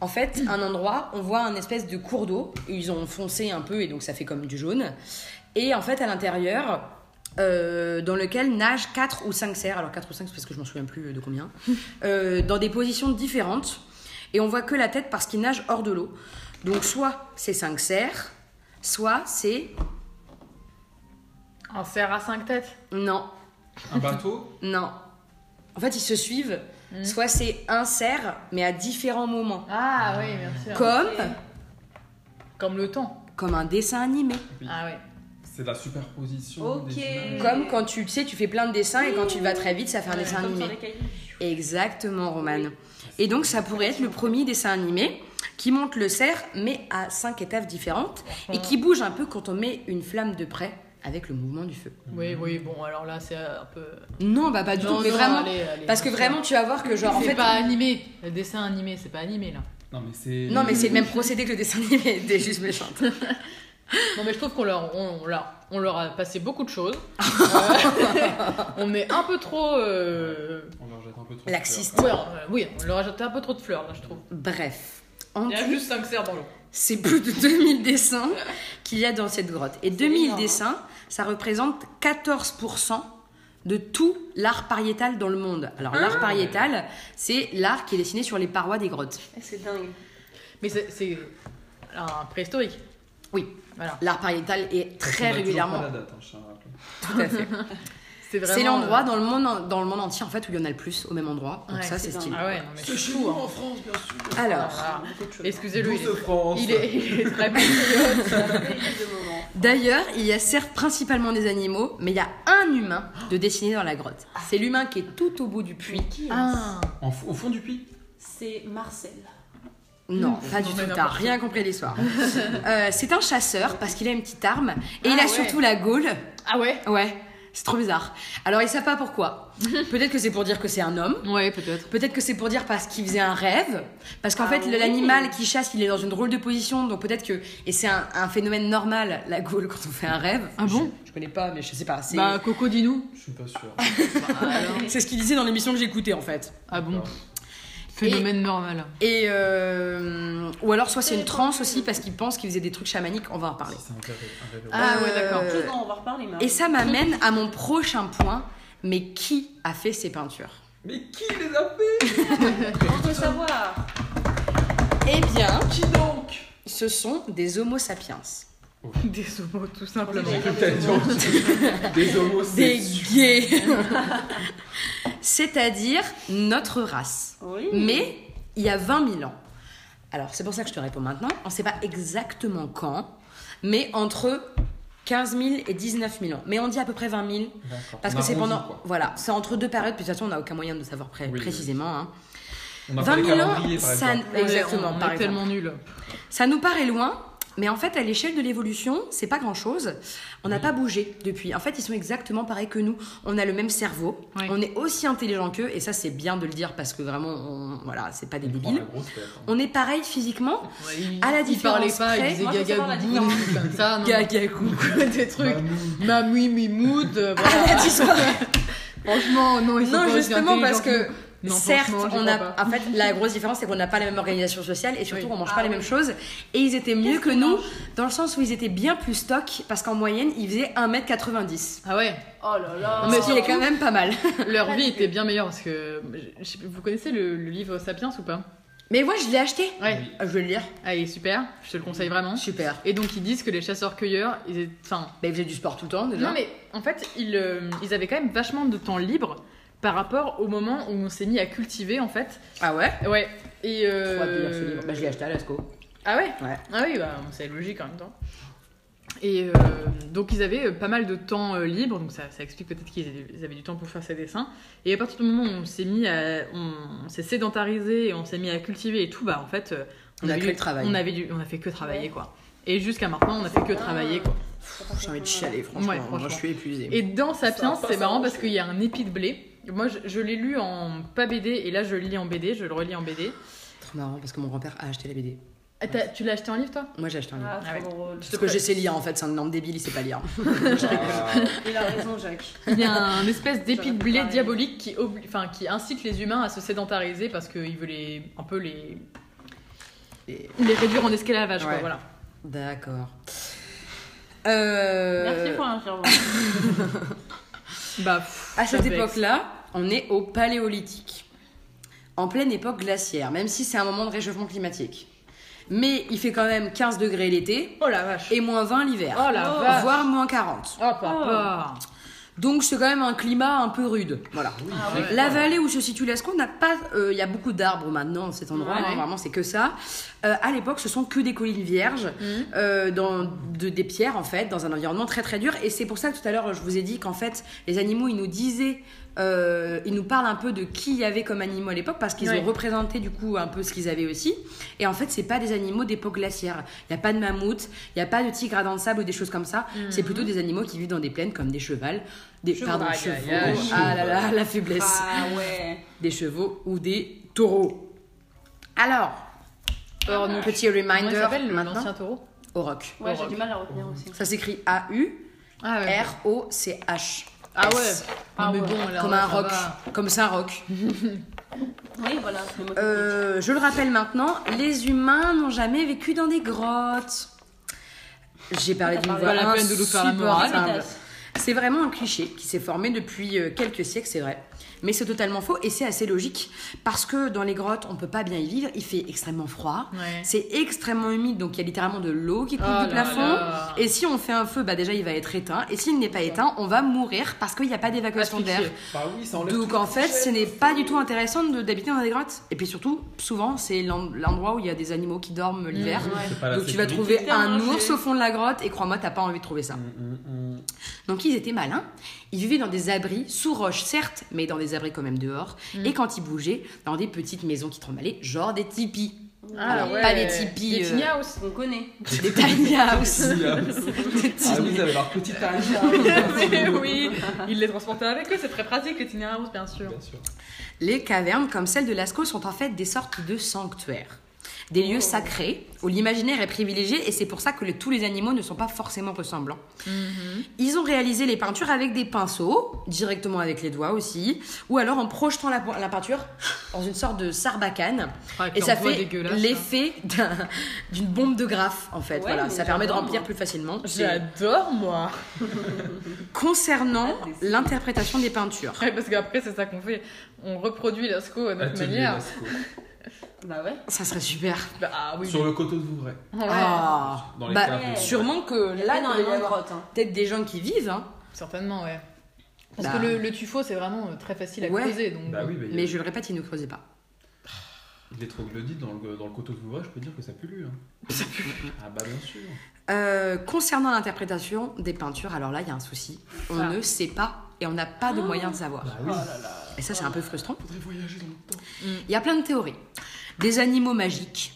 C: En fait, un endroit, on voit un espèce de cours d'eau. Ils ont foncé un peu et donc ça fait comme du jaune. Et en fait, à l'intérieur, euh, dans lequel nagent 4 ou 5 cerfs. Alors 4 ou 5, c'est parce que je m'en souviens plus de combien. Euh, dans des positions différentes. Et on voit que la tête parce qu'ils nagent hors de l'eau. Donc soit c'est 5 cerfs, soit c'est...
B: Un cerf à cinq têtes.
C: Non,
A: Un bateau?
C: Non. En fait, ils se suivent.
B: Mhm.
C: Soit c'est un cerf, mais à différents moments.
B: Ah oui, bien sûr.
C: Comme.
B: Comme le temps.
C: comme un dessin animé.
A: Oui.
B: Ah ouais.
A: C'est la superposition
D: Ok.
A: des.
C: Comme quand tu, tu sais, tu fais plein de dessins et quand tu vas très vite, ça fait un
B: Ouais,
C: dessin
D: Comme sur
C: animé. Exactement, Romane. Et donc, ça pourrait être le premier dessin animé qui monte le cerf, mais à cinq étapes différentes et qui bouge un peu quand on met une flamme de près avec le mouvement du feu.
B: Oui, oui, bon, alors là, c'est un peu.
C: Non, bah pas du
B: Non,
C: tout, mais
B: non,
C: vraiment.
B: allez, allez,
C: parce que vraiment, tu vas voir que genre en fait.
B: pas animé. Le dessin animé, c'est pas animé là.
A: Non, mais c'est.
C: Non, mais c'est le même procédé que le dessin animé. T'es juste méchante.
B: Non, mais je trouve qu'on leur, on, on leur, on leur a passé beaucoup de choses. Euh, on met un peu trop. euh,
A: On leur jette un peu trop. de
C: Laxiste.
B: ouais, on- oui, on leur a jeté un peu trop de fleurs là, je trouve.
C: Bref. En
B: Il y a juste 5 cerfs dans l'eau.
C: c'est plus de 2000 dessins qu'il y a dans cette grotte. Et 2000
D: énorme, hein.
C: dessins, ça représente 14% de tout l'art pariétal dans le monde. Alors, l'art pariétal, c'est l'art qui est dessiné sur les parois des grottes.
D: Eh, C'est dingue.
B: Mais c'est- un préhistorique.
C: Oui,
B: Voilà.
C: l'art pariétal est très régulièrement.
A: Pas la date, hein.
C: Tout à fait.
B: C'est vraiment.
C: L'endroit
B: euh,
C: dans, le monde, en- dans le monde entier en fait où il y en a le plus au même endroit. Donc
B: Ouais,
C: ça,
D: c'est
C: stylé.
B: Ah ouais, non, mais c'est fou. hein.
A: France, bien sûr.
C: Alors.
B: Excusez-le, il, est- il est, il est très patriote.
C: D'ailleurs, il y a certes principalement des animaux, mais il y a un humain de dessiné dans la grotte. C'est l'humain qui est tout au bout du puits.
D: Qui
B: Ah,
A: En Au fond du puits
D: C'est Marcel.
C: Non, pas du tout. T'as rien compris l'histoire. Euh, c'est un chasseur parce qu'il a une petite arme et il
B: Ah
C: a
B: ouais.
C: surtout la gaule.
B: ah ouais
C: Ouais, c'est trop bizarre. Alors ils savent pas pourquoi. Peut-être que c'est pour dire que c'est un homme.
B: Ouais, peut-être.
C: Peut-être que c'est pour dire parce qu'il faisait un rêve, parce qu'en
D: Ah
C: fait
D: oui.
C: l'animal qui chasse il est dans une drôle de position, donc peut-être que et c'est un, un phénomène normal la gaule quand on fait un rêve.
B: Ah bon
C: je, je connais pas, mais je sais pas. C'est
B: Bah, Coco, dis-nous.
A: Je suis pas sûr.
C: c'est ce qu'il disait dans l'émission que j'écoutais en fait.
B: Ah bon Phénomène normal.
C: Et euh, ou alors soit c'est une transe aussi parce qu'il pense qu'il faisait des trucs chamaniques. On va en reparler.
A: Si c'est un rêve- un rêve.
B: Ah ouais, d'accord.
C: Euh,
D: Non, on va reparler, Marie.
C: Et ça m'amène à mon prochain point. Mais qui a fait ces peintures?
A: Mais qui les a fait?
D: On veut savoir.
C: Eh bien,
A: Qui donc?
C: ce sont des Homo sapiens.
B: Des homos, tout simplement.
A: Des homos
C: Des gays C'est-à-dire notre race.
D: Oui.
C: Mais il y a 20 000 ans. Alors, c'est pour ça que je te réponds maintenant. On ne sait pas exactement quand, mais entre 15 000 et 19 000 ans. Mais on dit à peu près 20 000
A: D'accord.
C: parce
A: On
C: que c'est pendant.
A: quoi.
C: Voilà, c'est entre deux périodes, puis de toute façon, on n'a aucun moyen de savoir pré-
A: Oui, oui.
C: précisément. hein.
A: On a
C: 20
A: pas les
C: 000 ans, ça,
A: exemple.
B: On est-
C: exactement,
B: on
C: par
B: est
C: exemple.
B: tellement nuls.
C: Ça nous paraît loin, mais en fait, à l'échelle de l'évolution, c'est pas grand chose. On n'a pas bougé depuis. En fait, ils sont exactement pareils que nous. On a le même cerveau.
B: Oui.
C: On est aussi intelligent qu'eux, et ça, c'est bien de le dire parce que vraiment, on, voilà, c'est pas des débiles.
A: hein.
C: On est pareil physiquement.
B: Ouais, il,
C: À la différence
B: parlait pas,
C: près,
B: il disait
D: moi, je veux
B: gaga comme ça. non.
C: Gaga coucou.
B: des trucs. Mamui, mimoud. euh,
C: À
B: voilà. Franchement, non, ils sont
C: Non,
B: pas
C: justement parce que.
B: Non,
C: Certes, on a,
B: pas.
C: en fait, la grosse différence, c'est qu'on n'a pas la même organisation sociale et surtout,
B: Oui.
C: on mange
D: Ah
C: pas les mêmes choses. Et ils étaient mieux que nous, dans le sens où ils étaient bien plus stock, parce qu'en moyenne, ils faisaient 1m90.
B: Ah ouais,
D: Oh là là.
B: Mais
C: qui est quand même pas mal.
B: leur vie était bien meilleure parce que. Vous connaissez le, le livre Sapiens ou pas?
C: Mais moi, je l'ai acheté.
B: Ouais.
C: Ah, Je vais le lire.
B: Ah, il est super, je te le conseille vraiment.
C: Super.
B: Et donc ils disent que les chasseurs-cueilleurs, ils étaient. Enfin.
C: Bah, ils faisaient du sport tout le temps déjà.
B: Non mais en fait, ils, euh, ils avaient quand même vachement de temps libre par rapport au moment où on s'est mis à cultiver en fait.
C: Ah ouais?
B: Ouais. Et. euh,
C: Trop ce livre. Bah, je l'ai acheté à Lasco.
B: Ah ouais?
C: Ouais.
B: Ah oui, bah, c'est logique en même temps. Et euh, donc ils avaient euh, pas mal de temps euh, libre, donc ça, ça explique peut-être qu'ils avaient, du temps pour faire ces dessins. Et à partir du moment où on s'est mis à, on, on s'est sédentarisé et on s'est mis à cultiver et tout, bah en fait,
C: On a que
B: du-
C: le travail.
B: On avait du, on a fait que travailler
D: Ouais.
B: quoi. Et jusqu'à maintenant, on a fait que travailler quoi.
C: J'ai envie de chialer, franchement.
B: Ouais,
C: Moi,
B: franchement.
C: je suis épuisée.
B: Et dans Sapiens, c'est marrant parce qu'il y a un épi de blé. Moi, je, je l'ai lu en pas BD et là, je le lis en BD, je le relis en BD.
C: Trop marrant parce que mon grand-père a acheté la BD.
B: Ah, tu l'as acheté en livre toi?
C: Moi, j'ai acheté un livre.
D: Ah,
B: Ah ouais.
C: Parce que je sais lire en fait, c'est un énorme débile, il sait pas lire.
A: Ah,
D: Il a raison, Jacques.
B: Il y a un espèce d'épi de blé diabolique qui, obli- enfin, qui incite les humains à se sédentariser parce qu'il veut les, un peu les,
C: Et-
B: les réduire en esclavage. Quoi,
C: Ouais.
B: voilà.
C: D'accord. Euh...
D: Merci pour l'intervention.
B: Bah, pff,
C: À cette époque-là, on est au paléolithique. En pleine époque glaciaire, même si c'est un moment de réchauffement climatique. Mais il fait quand même 15 degrés l'été
B: Oh la vache.
C: et moins 20 l'hiver.
B: Oh la
D: Oh.
B: vache.
C: Voire moins 40.
B: Oh papa.
C: Donc c'est quand même un climat un peu rude. Voilà.
D: Ah oui.
C: La vallée où se situe Lascaux n'a pas. euh, Il y a beaucoup d'arbres maintenant dans cet endroit,
B: Ouais.
C: hein, vraiment c'est que ça. Euh, à l'époque, ce sont que des collines vierges,
B: Mhm.
C: euh, dans de, des pierres en fait, dans un environnement très très dur. Et c'est pour ça que tout à l'heure je vous ai dit qu'en fait les animaux ils nous disaient, euh, ils nous parlent un peu de qui il y avait comme animaux à l'époque parce qu'ils
B: Ouais.
C: ont représenté du coup un peu ce qu'ils avaient aussi. Et en fait c'est pas des animaux d'époque glaciaire. Il y a pas de mammouth, il y a pas de tigre à dents de sable ou des choses comme ça.
B: Mhm.
C: C'est plutôt des animaux qui vivent dans des plaines comme des chevals, des
B: Chevaux.
C: pardon chevaux. Ah là là la faiblesse
D: Ah ouais.
C: des chevaux ou des taureaux. Alors,
B: Alors, nous,
C: petit
B: comment il
C: reminder
B: s'appelle le-
C: maintenant
B: l'ancien taureau
C: au rock.
D: Ouais, j'ai
B: rock.
D: du mal à retenir aussi.
C: Ça s'écrit A-U-R-O-C-H.
B: Ah ouais.
C: S.
B: Ah ouais.
D: Ah
B: Non, mais
D: ouais.
B: bon, alors,
C: Comme
B: là,
C: un
B: ça
C: roc.
B: va.
C: Comme c'est un roc.
D: Oui, voilà.
C: Euh, je le rappelle maintenant, les humains n'ont jamais vécu dans des grottes. J'ai parlé d'une voix
B: la peine de nous faire la morale.
C: insupportable. C'est vraiment un cliché qui s'est formé depuis euh, quelques siècles, c'est vrai. Mais c'est totalement faux et c'est assez logique parce que dans les grottes, on peut pas bien y vivre. Il fait extrêmement froid.
B: Ouais.
C: C'est extrêmement humide, donc il y a littéralement de l'eau qui coule
B: Oh
C: du plafond.
B: là.
C: Et si on fait un feu, bah déjà il va être éteint. Et s'il n'est pas éteint, on va mourir parce qu'il n'y a pas d'évacuation d'air.
B: Asphyxié.
A: Bah oui,
C: Donc en fait, ce n'est pas du tout intéressant de- d'habiter dans des grottes. Et puis surtout, souvent, c'est l'en- l'endroit où il y a des animaux qui dorment l'hiver.
B: Mmh.
A: Pas la
C: Donc tu vas trouver un
D: Putain,
C: ours au fond de la grotte et crois-moi, t'as pas envie de trouver ça.
A: Mm, mm, mm.
C: Donc ils étaient malins. Ils vivaient dans des abris, sous roche certes, mais dans des abris quand même dehors.
B: Mm.
C: Et quand ils bougeaient, dans des petites maisons qui tremblaient, genre des tipis.
B: Ah
C: Alors,
B: ouais.
C: pas des tipis,
B: Des
C: euh,
B: tiny house.
D: On connaît.
C: Des tiny house.
A: Des
C: Des
A: Ah oui,
C: tiny-
A: ils avaient leur petite tiny
B: oui, ils les transportaient avec eux, c'est très pratique les tiny house, bien sûr.
A: Bien sûr.
C: Les cavernes, comme celles de Lascaux, sont en fait des sortes de sanctuaires. Des lieux sacrés où l'imaginaire est privilégié et c'est pour ça que le- tous les animaux ne sont pas forcément ressemblants. Ils ont réalisé les peintures avec des pinceaux, directement avec les doigts aussi, ou alors en projetant la, la peinture dans une sorte de sarbacane.
B: Ah,
C: Et ça fait
B: hein.
C: l'effet d'un- d'une bombe de graphe en fait.
D: Ouais,
C: voilà, ça permet de remplir
D: moi.
C: plus facilement.
B: J'adore moi.
C: Concernant l'interprétation des peintures.
B: Ouais, parce qu'après c'est ça qu'on fait, on reproduit Lascaux à notre
A: Atelier
B: manière.
D: Bah ouais.
C: Ça serait super.
B: Bah, ah oui.
A: Sur le coteau de Vouvray.
B: Ouais,
C: Ah.
A: Dans les
C: Bah,
A: caves.
C: sûrement que
D: Là,
C: il
D: il
C: y
D: grotte. Hein.
C: peut-être des gens qui vivent, hein.
B: certainement ouais. Parce
C: Bah.
B: que le, le tuffeau c'est vraiment euh, très facile à
C: Ouais.
B: creuser donc.
A: Bah oui, bah, il y a-
C: mais je le répète, ils ne creusaient pas.
A: Les troglodytes dans le, dans le coteau de Vouvray, je peux dire que ça pue. Hein. Ça. Ah bah bien sûr.
C: Euh, concernant l'interprétation des peintures, alors là, il y a un souci. On
B: Ah.
C: ne sait pas et on n'a pas de moyen de savoir.
A: Bah
D: Oh
A: oui.
D: là là.
C: Et ça, c'est un peu frustrant.
A: Faudrait voyager dans le temps.
C: Il y a plein de théories. Des animaux magiques,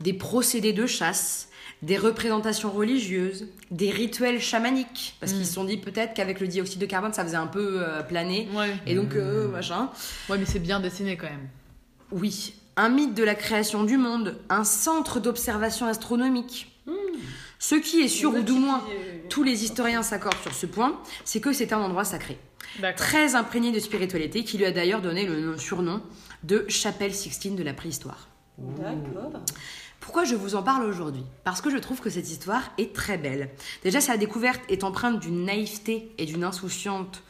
C: des procédés de chasse, des représentations religieuses, des rituels chamaniques. Parce
B: Mm.
C: qu'ils se sont dit peut-être qu'avec le dioxyde de carbone, ça faisait un peu euh, planer.
B: Ouais.
C: Et donc, euh,
A: Mm.
C: machin.
B: Ouais mais c'est bien dessiné quand même.
C: Oui, un mythe de la création du monde, un centre d'observation astronomique. Ce qui est sûr, ou du moins tous les historiens s'accordent sur ce point, c'est que c'est un endroit sacré. Très imprégné de spiritualité, qui lui a d'ailleurs donné le nom- surnom de Chapelle Sixtine de la préhistoire.
D: D'accord.
C: Pourquoi je vous en parle aujourd'hui? Parce que je trouve que cette histoire est très belle. Déjà, sa découverte est empreinte d'une naïveté et d'une insouciante,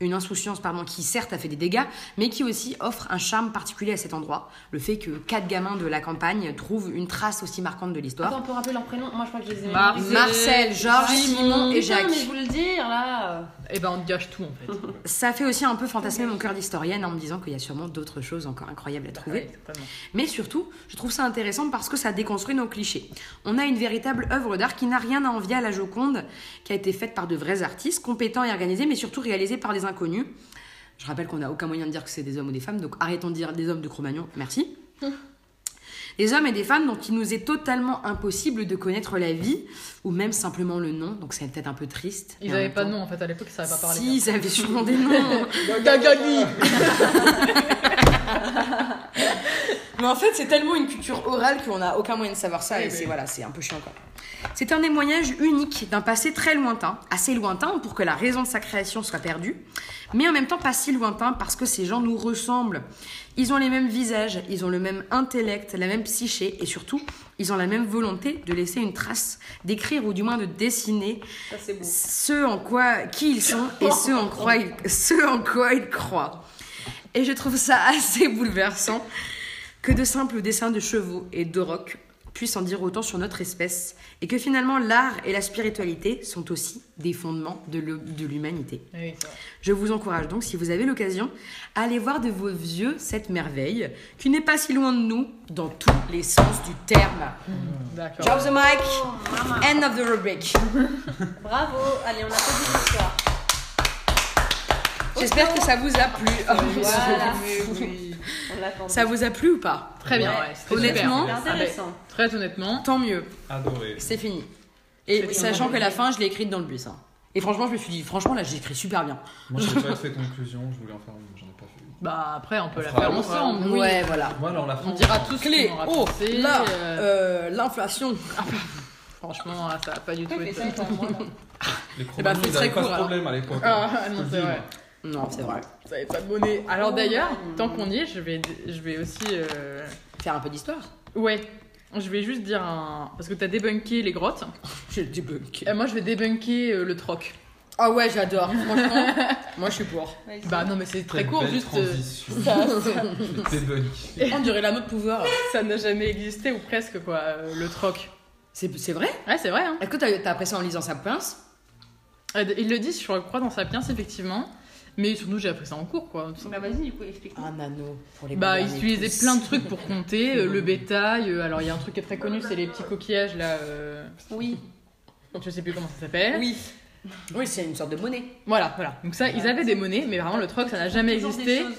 C: une insouciance pardon, qui certes a fait des dégâts, mais qui aussi offre un charme particulier à cet endroit. Le fait que quatre gamins de la campagne trouvent une trace aussi marquante de l'histoire.
D: Attends, on peut rappeler leurs prénoms Moi, je crois que je les ai
B: Marcel.
D: mémorisés.
C: Marcel, Georges,
B: Simon,
C: et Jacques.
D: mais je voulais le dire là.
B: Et ben on gâche tout en fait.
C: Ça fait aussi un peu fantasmer mon cœur d'historienne en me disant qu'il y a sûrement d'autres choses encore incroyables à trouver.
B: Ouais.
C: Mais surtout, je trouve ça intéressant parce que ça déconstruit nos clichés. On a une véritable œuvre d'art qui n'a rien à envier à la Joconde, qui a été faite par de vrais artistes, compétents et organisés, mais surtout réalisée par des inconnus. Je rappelle qu'on n'a aucun moyen de dire que c'est des hommes ou des femmes, donc arrêtons de dire des hommes de Cro-Magnon, merci. Des hommes et des femmes dont il nous est totalement impossible de connaître la vie, ou même simplement le nom, donc c'est peut-être un peu triste.
B: Ils
C: mais en
B: avaient
C: même
B: pas de nom en fait à l'époque, ils savaient pas parler.
C: Si, ils avaient sûrement des noms.
B: Gagani
C: Mais en fait, c'est tellement une culture orale qu'on n'a aucun moyen de savoir ça
B: Oui,
C: et
B: oui.
C: c'est voilà, c'est un peu chiant quoi. C'est un témoignage unique d'un passé très lointain, assez lointain pour que la raison de sa création soit perdue, mais en même temps pas si lointain parce que ces gens nous ressemblent. Ils ont les mêmes visages, ils ont le même intellect, la même psyché et surtout, ils ont la même volonté de laisser une trace, d'écrire ou du moins de dessiner
D: Ça,
C: ce en quoi qui ils sont et ce en quoi ils, ce en quoi ils croient. Et je trouve ça assez bouleversant que de simples dessins de chevaux et d'aurochs puissent en dire autant sur notre espèce et que finalement l'art et la spiritualité sont aussi des fondements de de l'humanité.
B: Oui, vrai.
C: Je vous encourage donc, si vous avez l'occasion, à aller voir de vos yeux cette merveille qui n'est pas si loin de nous dans tous les sens du terme.
B: D'accord.
C: Drop the mic,
D: Oh,
C: end of the rubric.
D: Bravo. Allez, on a fait l'histoire.
C: J'espère que ça vous a plu. Oh,
D: Voilà.
B: Oui.
C: Ça vous a plu ou pas
B: Très bien,
D: Ouais.
C: Honnêtement,
B: super.
D: C'est intéressant.
B: Très honnêtement.
C: Tant mieux,
A: Adoré.
C: c'est fini. Et sachant que la fin, je l'ai écrite dans le bus. hein. Et franchement, je me suis dit, franchement, là, j'ai écrit super bien.
A: Moi, je n'ai pas fait conclusion, je voulais en faire une, j'en ai pas fait. une.
B: Bah après, on peut
A: On
B: la faire ensemble. oui.
C: Ouais, voilà.
A: Voilà, on l'a fait.
B: On dira tous ce
C: Clé,
B: qu'on aura
C: oh,
B: pensé.
C: là,
B: euh,
C: euh, l'inflation.
B: Franchement, là, ça va pas du tout
D: là.
A: Les
C: Eh ben,
A: Cro-Magnons,
C: fais
A: ils
C: très
A: avaient pas
C: court,
A: ce
C: alors.
A: problème à l'époque.
B: Ah,
A: Je
B: non,
A: te le
B: c'est vrai.
C: Non, c'est vrai.
B: Ça avait pas de monnaie. Alors
D: Oh,
B: d'ailleurs, tant qu'on y est, je vais, je vais aussi. euh,
C: Faire un peu d'histoire.
B: Ouais. Je vais juste dire un. Parce que t'as débunké les grottes.
C: J'ai le débunk.
B: Et moi, je vais débunker euh, le troc.
C: Ah ouais, j'adore. Franchement, moi, je suis pour.
D: Vas-y.
B: Bah non, mais c'est très court,
A: belle
B: juste. euh,
A: transition.
B: ça, ça-
A: Je débunk.
C: On dirait l'anneau de pouvoir.
B: ça n'a jamais existé, ou presque, quoi, euh, le troc.
C: C'est c'est vrai?
B: Ouais, c'est vrai, hein.
C: Est-ce que t'as as appris ça en lisant sa pince
B: Euh, Ils le disent, je crois, dans Sapiens, effectivement. Mais surtout, j'ai appris ça en cours, quoi.
D: Bah, vas-y, du coup, explique-nous.
C: Un anneau pour les
B: Bah, ils utilisaient plein de trucs pour compter, euh, le bétail. euh, alors, il y a un truc qui est très connu, c'est les petits coquillages là. euh,
D: Oui.
B: je sais plus comment ça s'appelle.
C: Oui. Oui, c'est une sorte de monnaie.
B: Voilà, voilà. Donc, ça, ils avaient des monnaies, mais vraiment, le troc, ça n'a jamais existé.
D: choses.